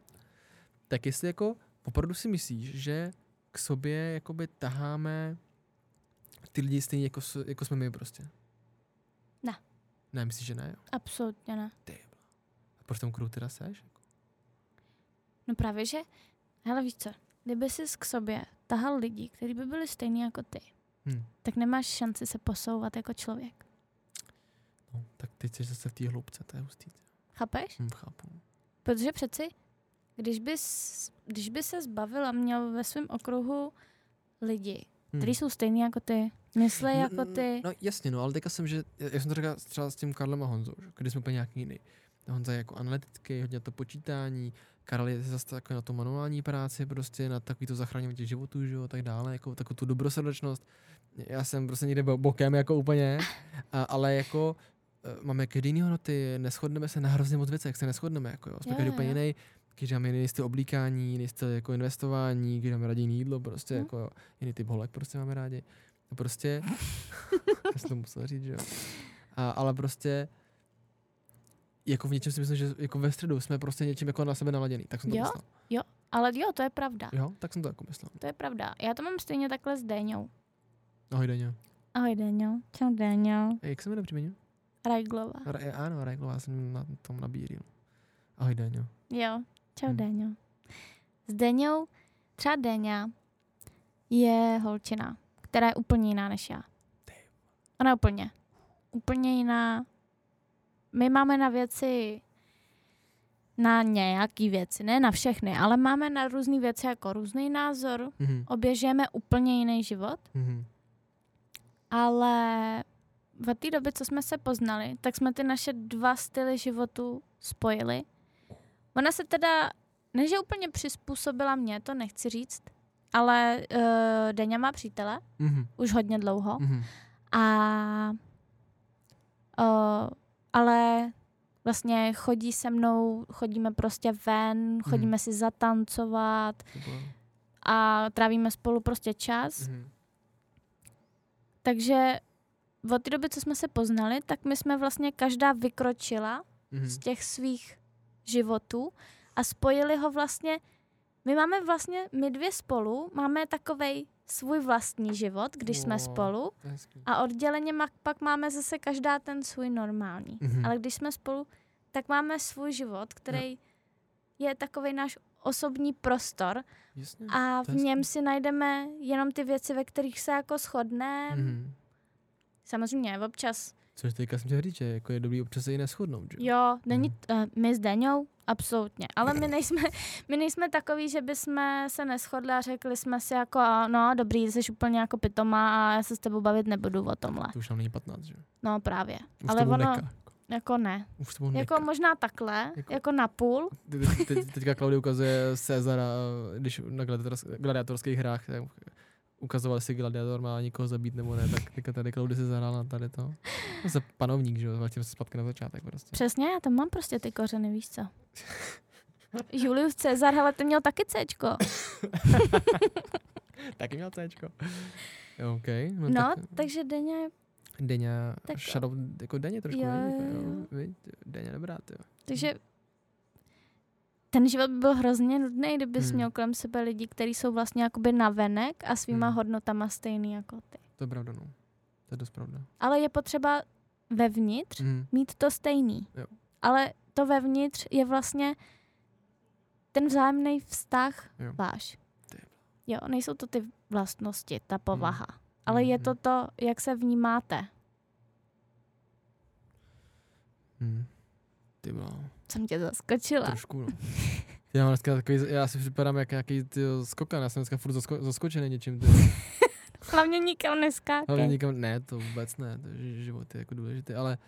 [SPEAKER 2] tak jestli jako opravdu si myslíš, že k sobě jakoby taháme ty lidi stejně jako, jako jsme my prostě?
[SPEAKER 1] Ne.
[SPEAKER 2] Myslíš, že ne? Jo?
[SPEAKER 1] Absolutně ne.
[SPEAKER 2] A proč v tom kruhu teda seš?
[SPEAKER 1] No právě, že, hele víš co, kdyby jsi k sobě tahal lidi, kteří by byli stejní jako ty,
[SPEAKER 2] Hm.
[SPEAKER 1] tak nemáš šanci se posouvat jako člověk.
[SPEAKER 2] No, tak teď jsi zase v té hloubce, to je hustý.
[SPEAKER 1] Chápeš?
[SPEAKER 2] Hm, chápu.
[SPEAKER 1] Protože přeci, když bys, když by se zbavil a měl ve svém okruhu lidi,
[SPEAKER 2] Hm.
[SPEAKER 1] kteří jsou stejní jako ty, myslej jako ty,
[SPEAKER 2] No jasně, no, ale teďka jsem, že, já jsem to říkal třeba s tím Karlem a Honzou, že, když jsme úplně nějaký jiný. Honza je jako analytický, hodně to počítání, Karel je zase jako na to manuální práci, prostě na takový to zachraňování těch životů, že jo, a tak dále, jako takovou tu dobrosrdečnost. Já jsem prostě někde bo- bokem, jako úplně, a, ale jako eh, máme každý jiný hodnoty, neschodneme se na hrozně moc věcech, se neschodneme, jako jo, jsme každý úplně jiný, když máme jiný styl oblíkání, jiný styl jako investování, když máme rádi jiný jídlo, prostě
[SPEAKER 1] Hm.
[SPEAKER 2] jako jiný typ holek prostě máme rádi. A prostě, (laughs) já jsem to musel říct, že jo. A, ale prostě, jako v něčem si myslím, že jako ve středu jsme prostě něčím jako na sebe naladěný. Tak jsem to
[SPEAKER 1] Jo?
[SPEAKER 2] myslel.
[SPEAKER 1] ale jo, to je pravda.
[SPEAKER 2] Jo, tak jsem to jako myslel.
[SPEAKER 1] To je pravda. Já to mám stejně takhle s Déňou.
[SPEAKER 2] Ahoj, Daňo.
[SPEAKER 1] Ahoj Déňo. Čau Déňo.
[SPEAKER 2] Jak se jmenuje příjmení?
[SPEAKER 1] Rajglova.
[SPEAKER 2] Ra- ano, Rajglová jsem na tom nabíril. Ahoj, Daňo.
[SPEAKER 1] Jo, čau
[SPEAKER 2] Hm.
[SPEAKER 1] Déňo. S Déňou, třeba Déňa je holčina, která je úplně jiná než já. Ona je úplně, úplně jiná. My máme na věci, na nějaký věci, ne na všechny, ale máme na různé věci jako různý názor.
[SPEAKER 2] Mhm.
[SPEAKER 1] Obě žijeme úplně jiný život,
[SPEAKER 2] Mhm.
[SPEAKER 1] ale v té době, co jsme se poznali, tak jsme ty naše dva styly životu spojili. Ona se teda, ne že úplně přizpůsobila mě, to nechci říct, ale uh, Deňa má přítele,
[SPEAKER 2] Mhm.
[SPEAKER 1] už hodně dlouho.
[SPEAKER 2] Mhm.
[SPEAKER 1] A uh, ale vlastně chodí se mnou, chodíme prostě ven, chodíme si zatancovat a trávíme spolu prostě čas.
[SPEAKER 2] Mhm.
[SPEAKER 1] Takže od té doby, co jsme se poznali, tak my jsme vlastně každá vykročila
[SPEAKER 2] Mhm.
[SPEAKER 1] z těch svých životů a spojili ho vlastně, my máme vlastně, my dvě spolu, máme takovej svůj vlastní život, když jsme
[SPEAKER 2] Wow.
[SPEAKER 1] spolu
[SPEAKER 2] je hezký.
[SPEAKER 1] a odděleně mak, pak máme zase každá ten svůj normální.
[SPEAKER 2] Mhm.
[SPEAKER 1] Ale když jsme spolu, tak máme svůj život, který je takový náš osobní prostor
[SPEAKER 2] Jasně.
[SPEAKER 1] a v něm
[SPEAKER 2] hezký.
[SPEAKER 1] si najdeme jenom ty věci, ve kterých se jako shodneme.
[SPEAKER 2] Mhm.
[SPEAKER 1] Samozřejmě, občas.
[SPEAKER 2] Což teďka jsem chtěl říct, že jako je dobrý občas se i neschodnout, že?
[SPEAKER 1] Jo, není,
[SPEAKER 2] Mhm.
[SPEAKER 1] uh, my s Deňou, absolutně. Ale my nejsme, (laughs) my nejsme takový, že bychom se neschodli a řekli jsme si jako, no dobrý, jsi úplně jako pitomá a já se s tebou bavit nebudu o tomhle.
[SPEAKER 2] To už nám není 15, že?
[SPEAKER 1] No právě.
[SPEAKER 2] Už
[SPEAKER 1] Ale ono-
[SPEAKER 2] neka.
[SPEAKER 1] Jako ne.
[SPEAKER 2] Už to
[SPEAKER 1] Jako možná takhle,
[SPEAKER 2] Jako-
[SPEAKER 1] jako, jako na půl.
[SPEAKER 2] Te- te- te- teďka Klaudia ukazuje Cezara, když na gladiatorsk- gladiatorských hrách tak ukazoval si gladiator má někoho zabít nebo ne, tak teďka tady Klaudia se zahrála na tady to. Zase panovník, že jo, vrátím se zpátky na začátek prostě.
[SPEAKER 1] Přesně, já tam mám prostě ty kořeny, víš co. Julius Cezar, hele, ten měl taky Cčko. (laughs)
[SPEAKER 2] Taky měl Cčko. Jo, OK. No,
[SPEAKER 1] No,
[SPEAKER 2] tak,
[SPEAKER 1] takže denně,
[SPEAKER 2] Deňa,
[SPEAKER 1] tak-
[SPEAKER 2] shadow, jako Deně trošku,
[SPEAKER 1] Jo,
[SPEAKER 2] jo? Deně dobrá, ty jo.
[SPEAKER 1] takže ten život by byl hrozně nudný, kdybys
[SPEAKER 2] Hmm.
[SPEAKER 1] měl kolem sebe lidi, kteří jsou vlastně jakoby navenek a svýma
[SPEAKER 2] Hmm.
[SPEAKER 1] hodnotama stejný jako ty.
[SPEAKER 2] To je pravda, no. To je dost pravda.
[SPEAKER 1] Ale je potřeba vevnitř
[SPEAKER 2] Mm.
[SPEAKER 1] mít to stejný.
[SPEAKER 2] Jo.
[SPEAKER 1] Ale to vevnitř je vlastně ten vzájemný vztah
[SPEAKER 2] Jo.
[SPEAKER 1] váš.
[SPEAKER 2] Ty
[SPEAKER 1] Jo, nejsou to ty vlastnosti, ta povaha. Ale
[SPEAKER 2] Mm,
[SPEAKER 1] je to to, jak se vnímáte.
[SPEAKER 2] Mm. Ty bláho.
[SPEAKER 1] Jsem tě zaskočila.
[SPEAKER 2] Trošku, no. Já mám dneska takový, já si připadám jak nějaký skokan, já jsem dneska furt zasko, zaskočený něčím. (laughs)
[SPEAKER 1] Hlavně nikam neskákej.
[SPEAKER 2] Ale nikam, ne, to vůbec ne, to je, život je jako důležitý, ale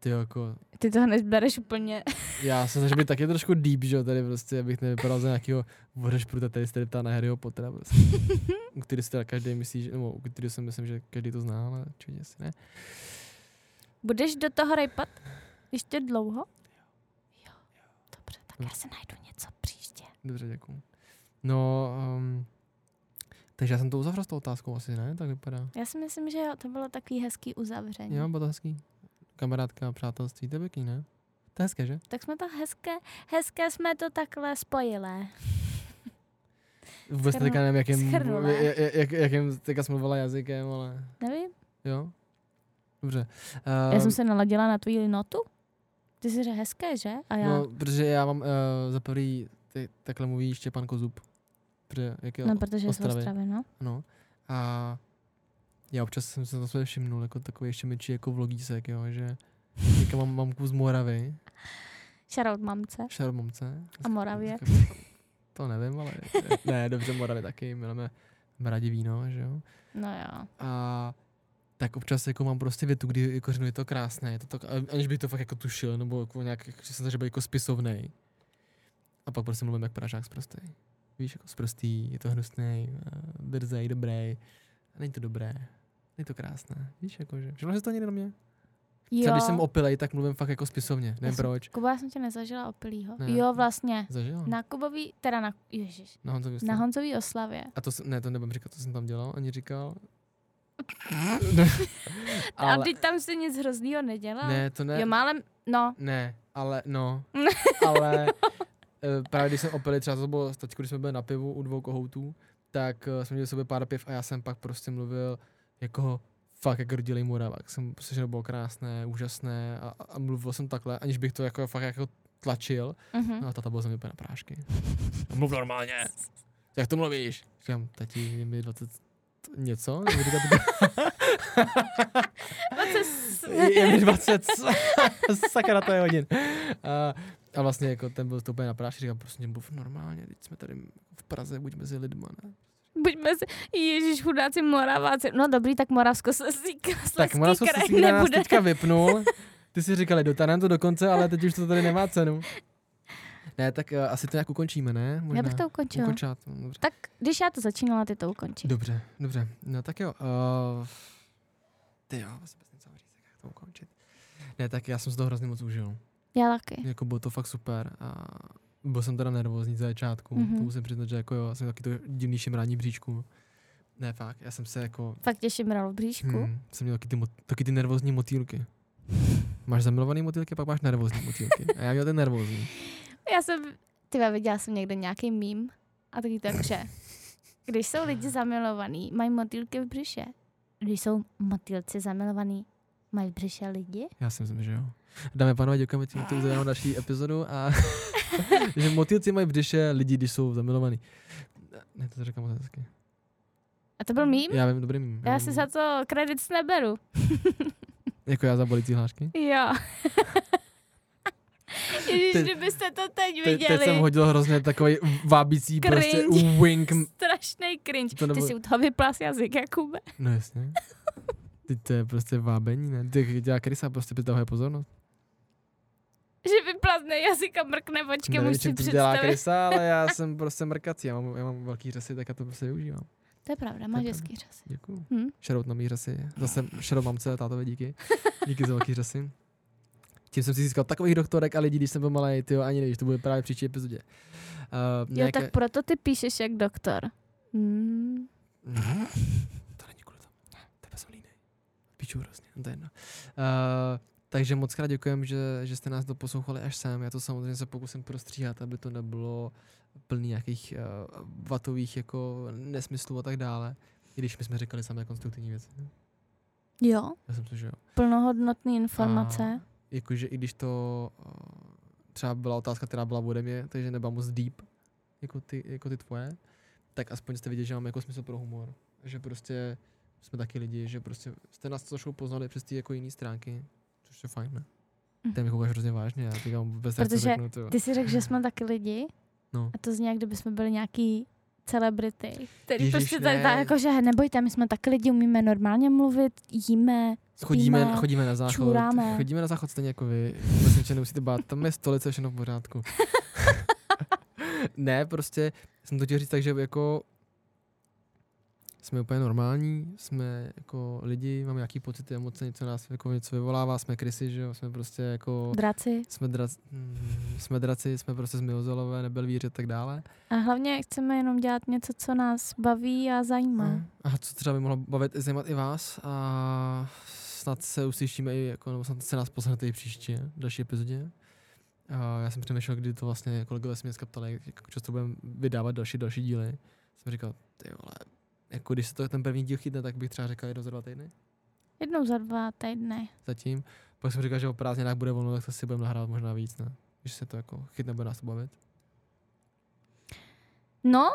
[SPEAKER 2] ty jako,
[SPEAKER 1] Ty to hned bereš úplně. (laughs)
[SPEAKER 2] já se snažím být taky trošku deep, že jo, tady prostě, abych nevypadal za nějakého vořešpruta, tady se tady ptá na Harryho Pottera, prostě. (laughs) u který si teda každý myslí, že, nebo u který si myslím, že každý to zná, ale určitě si ne.
[SPEAKER 1] Budeš do toho rejpat ještě dlouho? Tak já se najdu něco příště.
[SPEAKER 2] Dobře, děkuju. No, um, takže já jsem to uzavřel s tou otázkou asi, ne? Tak vypadá.
[SPEAKER 1] Já si myslím, že jo, to bylo takový hezký uzavření.
[SPEAKER 2] Jo, bylo to hezký. Kamarádka, přátelství, to je pěkný, ne? To je hezké, že?
[SPEAKER 1] Tak jsme to hezké, hezké jsme to takhle spojili.
[SPEAKER 2] Vůbec teďka nevím, jakým, jak, jak, jakým teďka jsi mluvila jazykem, ale
[SPEAKER 1] Nevím,
[SPEAKER 2] jo. Dobře.
[SPEAKER 1] já
[SPEAKER 2] Um,
[SPEAKER 1] jsem se naladila na tvoji notu. Ty jsi řekl hezké, že? A já,
[SPEAKER 2] No,
[SPEAKER 1] no,
[SPEAKER 2] protože já mám uh, za prvý, ty, takhle mluví Štěpán Kozub. Protože, jak je
[SPEAKER 1] no protože
[SPEAKER 2] Ostravy.
[SPEAKER 1] Ostravy, no.
[SPEAKER 2] Ano. A já občas jsem se to své všimnul, jako takový ještě myčí jako vlogísek, jo, že teďka mám mamku z Moravy,
[SPEAKER 1] Shoutout mamce
[SPEAKER 2] šarmomce.
[SPEAKER 1] a Moravě.
[SPEAKER 2] To nevím, ale (laughs) ne, dobře, Moravy taky, máme rádi víno, že jo.
[SPEAKER 1] No jo.
[SPEAKER 2] A tak občas jako mám prostě větu, kdy jako řeknu, je to krásné, je to tak, aniž bych to fakt jako tušil, nebo jako nějak, že jsem být jako spisovnej. A pak prostě mluvím jak Pražák z prostý. Víš, jako z prostý, je to hnusný, drzej, dobrý. A není to dobré, není to krásné. Víš, jakože, všimla jsi to někdy na mě? Třeba
[SPEAKER 1] Jo.
[SPEAKER 2] když jsem opilej, tak mluvím fakt jako spisovně, nevím
[SPEAKER 1] jsem-
[SPEAKER 2] proč.
[SPEAKER 1] Kuba, já jsem tě nezažila opilýho.
[SPEAKER 2] Ne.
[SPEAKER 1] Jo, vlastně.
[SPEAKER 2] Zažil?
[SPEAKER 1] Na Kubový, teda na, ježiš,
[SPEAKER 2] Na Honzovi
[SPEAKER 1] na. Honzový oslavě.
[SPEAKER 2] A to, ne, to nebudem říkat, co jsem tam dělal, ani říkal. (laughs)
[SPEAKER 1] A teď tam si nic hroznýho nedělal?
[SPEAKER 2] ne, to ne.
[SPEAKER 1] Jo, málem, no,
[SPEAKER 2] Ne, ale no. (laughs) ale eh, právě když jsem opili, třeba to bylo teď, když jsme byli na pivu u dvou kohoutů, tak eh, jsme měli sobě pár piv a já jsem pak prostě mluvil jako fakt jak rodilý Moravák. Jsem prostě, že to bylo krásné, úžasné a, a mluvil jsem takhle, aniž bych to jako fakt jako tlačil.
[SPEAKER 1] mhm.
[SPEAKER 2] No a tata byl ze mě na prášky. Mluv normálně. Jak to mluvíš? Říkám, tati, je mi 20 něco? Nebo (laughs) je, je mi 20, (laughs) sakra to je hodin. A, a vlastně jako ten byl to úplně na práši, říkám, prostě mluv normálně, teď jsme tady v Praze, buď mezi lidma, ne?
[SPEAKER 1] Buďme si, ježiš, chudáci Moraváci. No dobrý, tak Moravsko se
[SPEAKER 2] Tak Moravsko
[SPEAKER 1] kraj
[SPEAKER 2] si nás
[SPEAKER 1] nebude.
[SPEAKER 2] teďka vypnul. Ty si říkali, dotáhneme to do konce, ale teď už to tady nemá cenu. Ne, tak uh, asi to nějak ukončíme, ne? Možná.
[SPEAKER 1] Já bych to ukončila.
[SPEAKER 2] To, dobře.
[SPEAKER 1] Tak když já to začínala, ty to ukončí.
[SPEAKER 2] Dobře, dobře. No tak jo. Uh, ty jo, vlastně bez něco říct, jak to ukončit. Ne, tak já jsem si to hrozně moc užil.
[SPEAKER 1] Já taky.
[SPEAKER 2] Jako bylo to fakt super. A byl jsem teda nervózní za začátku.
[SPEAKER 1] Mhm.
[SPEAKER 2] Mm-hmm. To musím přiznat, že jako jo, jsem taky to divný šimrání bříčku. Ne, fakt, já jsem se jako...
[SPEAKER 1] Fakt tě šimral v bříšku.
[SPEAKER 2] Hmm, jsem měl taky ty, taky ty nervózní motýlky. Máš zamilovaný motýlky, pak máš nervózní motýlky. A já měl ten nervózní. (laughs)
[SPEAKER 1] Já jsem, ty viděla jsem někde nějaký mím a taky tak, že (laughs) když jsou lidi zamilovaní, mají motýlky v břiše. Když jsou motýlci zamilovaní, mají v břiše lidi?
[SPEAKER 2] Já si myslím, že jo. Dámy a pánové, děkujeme tím, to uděláme další epizodu a (laughs) (laughs) že motýlci mají v břiše lidi, když jsou zamilovaní. Ne, to říkám moc hezky.
[SPEAKER 1] A to byl mím?
[SPEAKER 2] Já vím, dobrý mým.
[SPEAKER 1] Já
[SPEAKER 2] vím.
[SPEAKER 1] si za to kredit neberu.
[SPEAKER 2] Jako já za bolící hlášky.
[SPEAKER 1] Jo. (laughs) Ježiš,
[SPEAKER 2] Teď-
[SPEAKER 1] kdybyste to teď
[SPEAKER 2] Te,
[SPEAKER 1] viděli.
[SPEAKER 2] teď jsem hodil hrozně takový vábící prostě
[SPEAKER 1] Cringe.
[SPEAKER 2] wink. (laughs)
[SPEAKER 1] Strašný cringe.
[SPEAKER 2] To
[SPEAKER 1] Ty
[SPEAKER 2] nebo-
[SPEAKER 1] si u toho vyplás jazyk, Jakube.
[SPEAKER 2] No jasně. Teď to je prostě vábení, ne? Ty dělá krysa, prostě přitahuje pozornost.
[SPEAKER 1] Že vyplazne jazyk a mrkne očkem, už si
[SPEAKER 2] to dělá
[SPEAKER 1] představit.
[SPEAKER 2] krysa, ale já (laughs) jsem prostě mrkací, já mám, já mám velký řasy, tak já to prostě využívám.
[SPEAKER 1] To je pravda, máš hezký řas.
[SPEAKER 2] Děkuju.
[SPEAKER 1] Hm?
[SPEAKER 2] Shoutout na mý řasy. Zase shoutout mamce, tátovi díky. Díky za velký řasy. Tím jsem si získal takových doktorek a lidí, když jsem byl malý, ty ani nevíš, to bude právě v příští epizodě. Uh,
[SPEAKER 1] Jo, tak proto ty píšeš jak doktor. Hmm. (laughs)
[SPEAKER 2] To není kvůli tomu. To je bezolínej. Píču hrozně, to je jedno. Uh, takže moc krát děkujeme, že, že jste nás doposlouchali až sem. Já to samozřejmě se pokusím prostříhat, aby to nebylo plný nějakých uh, vatových jako nesmyslů a tak dále. I když my jsme říkali samé konstruktivní věci.
[SPEAKER 1] Jo,
[SPEAKER 2] Já jsem to, že jo.
[SPEAKER 1] plnohodnotné informace.
[SPEAKER 2] A jakože i když to uh, třeba byla otázka, která byla ode mě, takže nebyla moc deep, jako ty, jako ty tvoje, tak aspoň jste viděli, že mám jako smysl pro humor. Že prostě jsme taky lidi, že prostě jste nás trošku poznali přes ty jako jiné stránky, což je fajn, ne?
[SPEAKER 1] Mhm.
[SPEAKER 2] Ty mi koukáš hrozně vážně, já teďka nechci
[SPEAKER 1] Protože
[SPEAKER 2] řeknout, to.
[SPEAKER 1] Ty si řekl, že jsme taky lidi
[SPEAKER 2] No.
[SPEAKER 1] a to zní, jak kdyby jsme byli nějaký celebrity, který
[SPEAKER 2] Ježiš,
[SPEAKER 1] prostě tak, tak jako, že nebojte, my jsme taky lidi, umíme normálně mluvit, jíme,
[SPEAKER 2] Chodíme,
[SPEAKER 1] spíme,
[SPEAKER 2] chodíme na záchod,
[SPEAKER 1] čuráme.
[SPEAKER 2] chodíme na záchod stejně jako vy, vůbec ničeho nemusíte bát, tam je stolice, všechno v pořádku. (laughs) ne, prostě jsem to chtěl říct tak, že jako jsme úplně normální, jsme jako lidi, máme nějaký pocity, emoce, něco nás jako něco vyvolává, jsme krysy, že jo, jsme prostě jako,
[SPEAKER 1] draci.
[SPEAKER 2] jsme, drac, mm, jsme draci, jsme prostě zmiozolové, nebelvíři a tak dále.
[SPEAKER 1] A hlavně chceme jenom dělat něco, co nás baví a zajímá.
[SPEAKER 2] Mm. A co třeba by mohlo bavit, zajímat i vás a snad se uslyšíme i, jako, nebo snad se nás poslechnete i příště, v další epizodě. A já jsem přemýšlel, kdy to vlastně kolegové se mě dneska ptali, jak často budeme vydávat další, další díly. Jsem říkal, ty vole, jako když se to ten první díl chytne, tak bych třeba řekl jednou za dva týdny
[SPEAKER 1] Jednou za dva týdny.
[SPEAKER 2] zatím. Pak jsem říkal, že o prázdninách bude volno, tak to si budeme nahrávat možná víc, ne? Když se to jako chytne, bude nás to bavit.
[SPEAKER 1] No,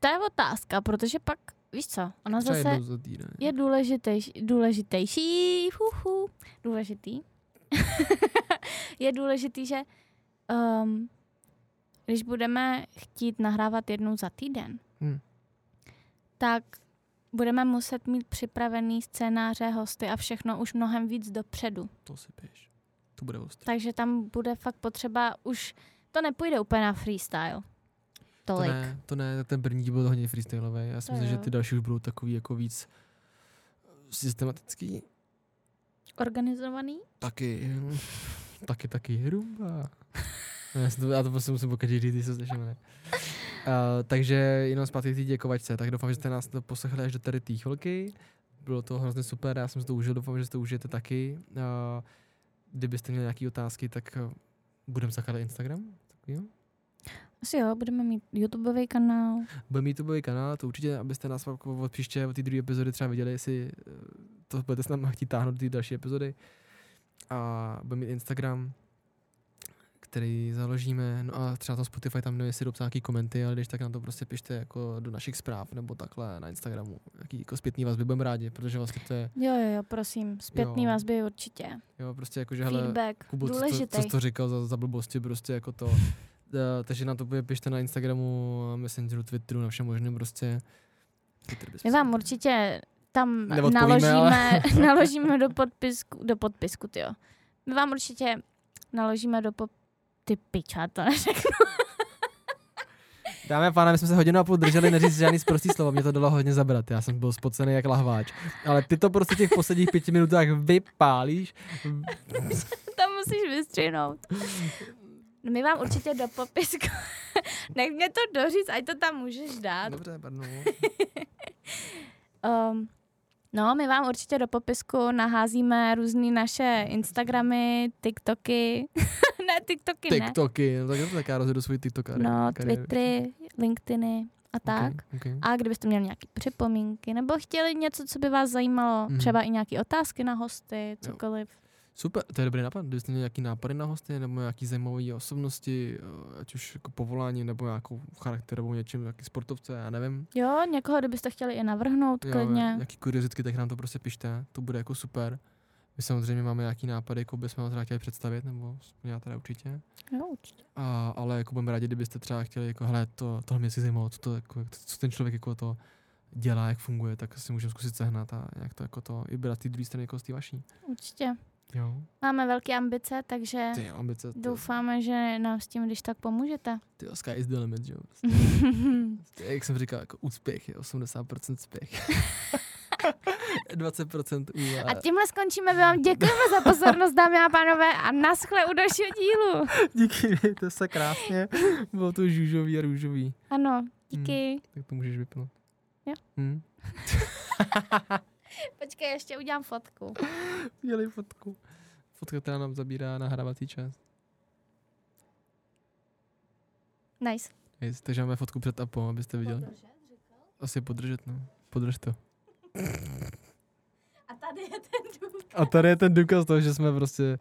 [SPEAKER 1] to je otázka, protože pak, víš co, ono
[SPEAKER 2] Třeba
[SPEAKER 1] zase
[SPEAKER 2] za týden.
[SPEAKER 1] je důležitejší, důležitejší, huhu, důležitý, (laughs) je důležitý, že um, když budeme chtít nahrávat jednou za týden,
[SPEAKER 2] Hm.
[SPEAKER 1] tak budeme muset mít připravený scénáře, hosty a všechno už mnohem víc dopředu.
[SPEAKER 2] To si píš. To bude ostré.
[SPEAKER 1] Takže tam bude fakt potřeba už, to nepůjde úplně na freestyle.
[SPEAKER 2] To
[SPEAKER 1] Tolik.
[SPEAKER 2] ne, to ne, ten první byl hodně freestyleový. Já si
[SPEAKER 1] To
[SPEAKER 2] myslím, že ty další už budou takový jako víc systematický.
[SPEAKER 1] Organizovaný?
[SPEAKER 2] Taky, (laughs) taky, taky. No, Já, to, já to prostě musím pokaždé říct, když se slyším, ne? Uh, takže jenom zpátky k té děkovačce, tak doufám, že jste nás to poslechli až do tady té chvilky. Bylo to hrozně super, já jsem si to užil, doufám, že si to užijete taky. Uh, kdybyste měli nějaké otázky, tak uh, budeme zakládat Instagram. Tak jo.
[SPEAKER 1] Asi jo, budeme mít YouTubeový kanál.
[SPEAKER 2] Bude mít YouTubeový kanál, to určitě, abyste nás pak od příště, od té druhé epizody třeba viděli, jestli eh, to budete s námi chtít táhnout do té další epizody. A bude mít Instagram, který založíme, no a třeba to Spotify tam nevím, jestli dopsat nějaký komenty, ale když tak nám to prostě pište jako do našich zpráv nebo takhle na Instagramu. Jaký jako zpětný vazby budeme rádi, protože vlastně to je,
[SPEAKER 1] Jo, jo, jo, prosím, zpětný
[SPEAKER 2] Jo.
[SPEAKER 1] vazby určitě.
[SPEAKER 2] jo, prostě jako, že hele,
[SPEAKER 1] Feedback,
[SPEAKER 2] Kubo, co, co, co jsi to říkal za, za blbosti, prostě jako to. Uh, takže nám to bude pište na Instagramu, Messengeru, Twitteru, na všem možném prostě.
[SPEAKER 1] My vám určitě tam naložíme, (laughs) naložíme do podpisku, do podpisku, jo. My vám určitě naložíme do, pop, Ty piča, to neřeknu. (laughs)
[SPEAKER 2] Dámy a pánové, my jsme se hodinu a půl drželi neříct žádný zprostý slovo, mě to dalo hodně zabrat, já jsem byl spocený jak lahváč. Ale ty to prostě těch posledních pěti minutách vypálíš. (laughs)
[SPEAKER 1] to musíš vystřihnout. No my vám určitě do popisku. (laughs) Nech mě to doříct, ať to tam můžeš dát.
[SPEAKER 2] Dobře, pardon. (laughs)
[SPEAKER 1] um, no, my vám určitě do popisku naházíme různé naše Instagramy, TikToky. (laughs) ne, TikToky ne.
[SPEAKER 2] TikToky, no tak, tak já rozjedu svůj TikTok.
[SPEAKER 1] No, Twittery, LinkedIny a tak.
[SPEAKER 2] Okay, okay.
[SPEAKER 1] A kdybyste měli nějaké připomínky, nebo chtěli něco, co by vás zajímalo, mm. třeba i nějaké otázky na hosty, cokoliv. Jo.
[SPEAKER 2] Super, to je dobrý nápad. Kdybyste měli nějaký nápady na hosty, nebo nějaký zajímavé osobnosti, eh, ať už jako povolání, nebo nějakou charakterovou něčím, nějaký sportovce, já nevím.
[SPEAKER 1] Jo, někoho, kdybyste chtěli i navrhnout, jo, klidně.
[SPEAKER 2] Nějaký kuriozitky, tak nám to prostě pište, to bude jako super. My samozřejmě máme nějaký nápady, jako bychom vás chtěli představit, nebo já teda určitě.
[SPEAKER 1] Jo, určitě.
[SPEAKER 2] A, ale jako budeme rádi, kdybyste třeba chtěli, jako, hele, to, tohle mě si zajímalo, co, to, jako, co ten člověk jako to dělá, jak funguje, tak si můžeme zkusit sehnat a jak to jako to i brát ty druhé strany jako z té vaší.
[SPEAKER 1] Určitě.
[SPEAKER 2] Jo.
[SPEAKER 1] Máme velké ambice, takže
[SPEAKER 2] ty ambice, ty.
[SPEAKER 1] doufáme, že nám s tím když tak pomůžete.
[SPEAKER 2] Ty sky is the limit, jo. (laughs) jak jsem říkal, jako úspěch je 80% spěch. (laughs) 20%
[SPEAKER 1] u... A tímhle skončíme. My vám děkujeme za pozornost, dámy a pánové, a naschle u dalšího dílu.
[SPEAKER 2] Díky, mějte se krásně. Bylo to žužový a růžový.
[SPEAKER 1] Ano, díky. Hmm,
[SPEAKER 2] tak to můžeš vypnout.
[SPEAKER 1] Jo.
[SPEAKER 2] Hmm. (laughs) (laughs)
[SPEAKER 1] Počkej, ještě udělám fotku.
[SPEAKER 2] Udělej fotku. Fotka, která nám zabírá nahrávací čas.
[SPEAKER 1] Nice.
[SPEAKER 2] Nice. Takže máme fotku před a po, abyste viděli.
[SPEAKER 1] Podržet,
[SPEAKER 2] Asi podržet, no. Podrž to. (laughs)
[SPEAKER 1] A tady je ten důkaz.
[SPEAKER 2] A tady je ten důkaz toho, že jsme prostě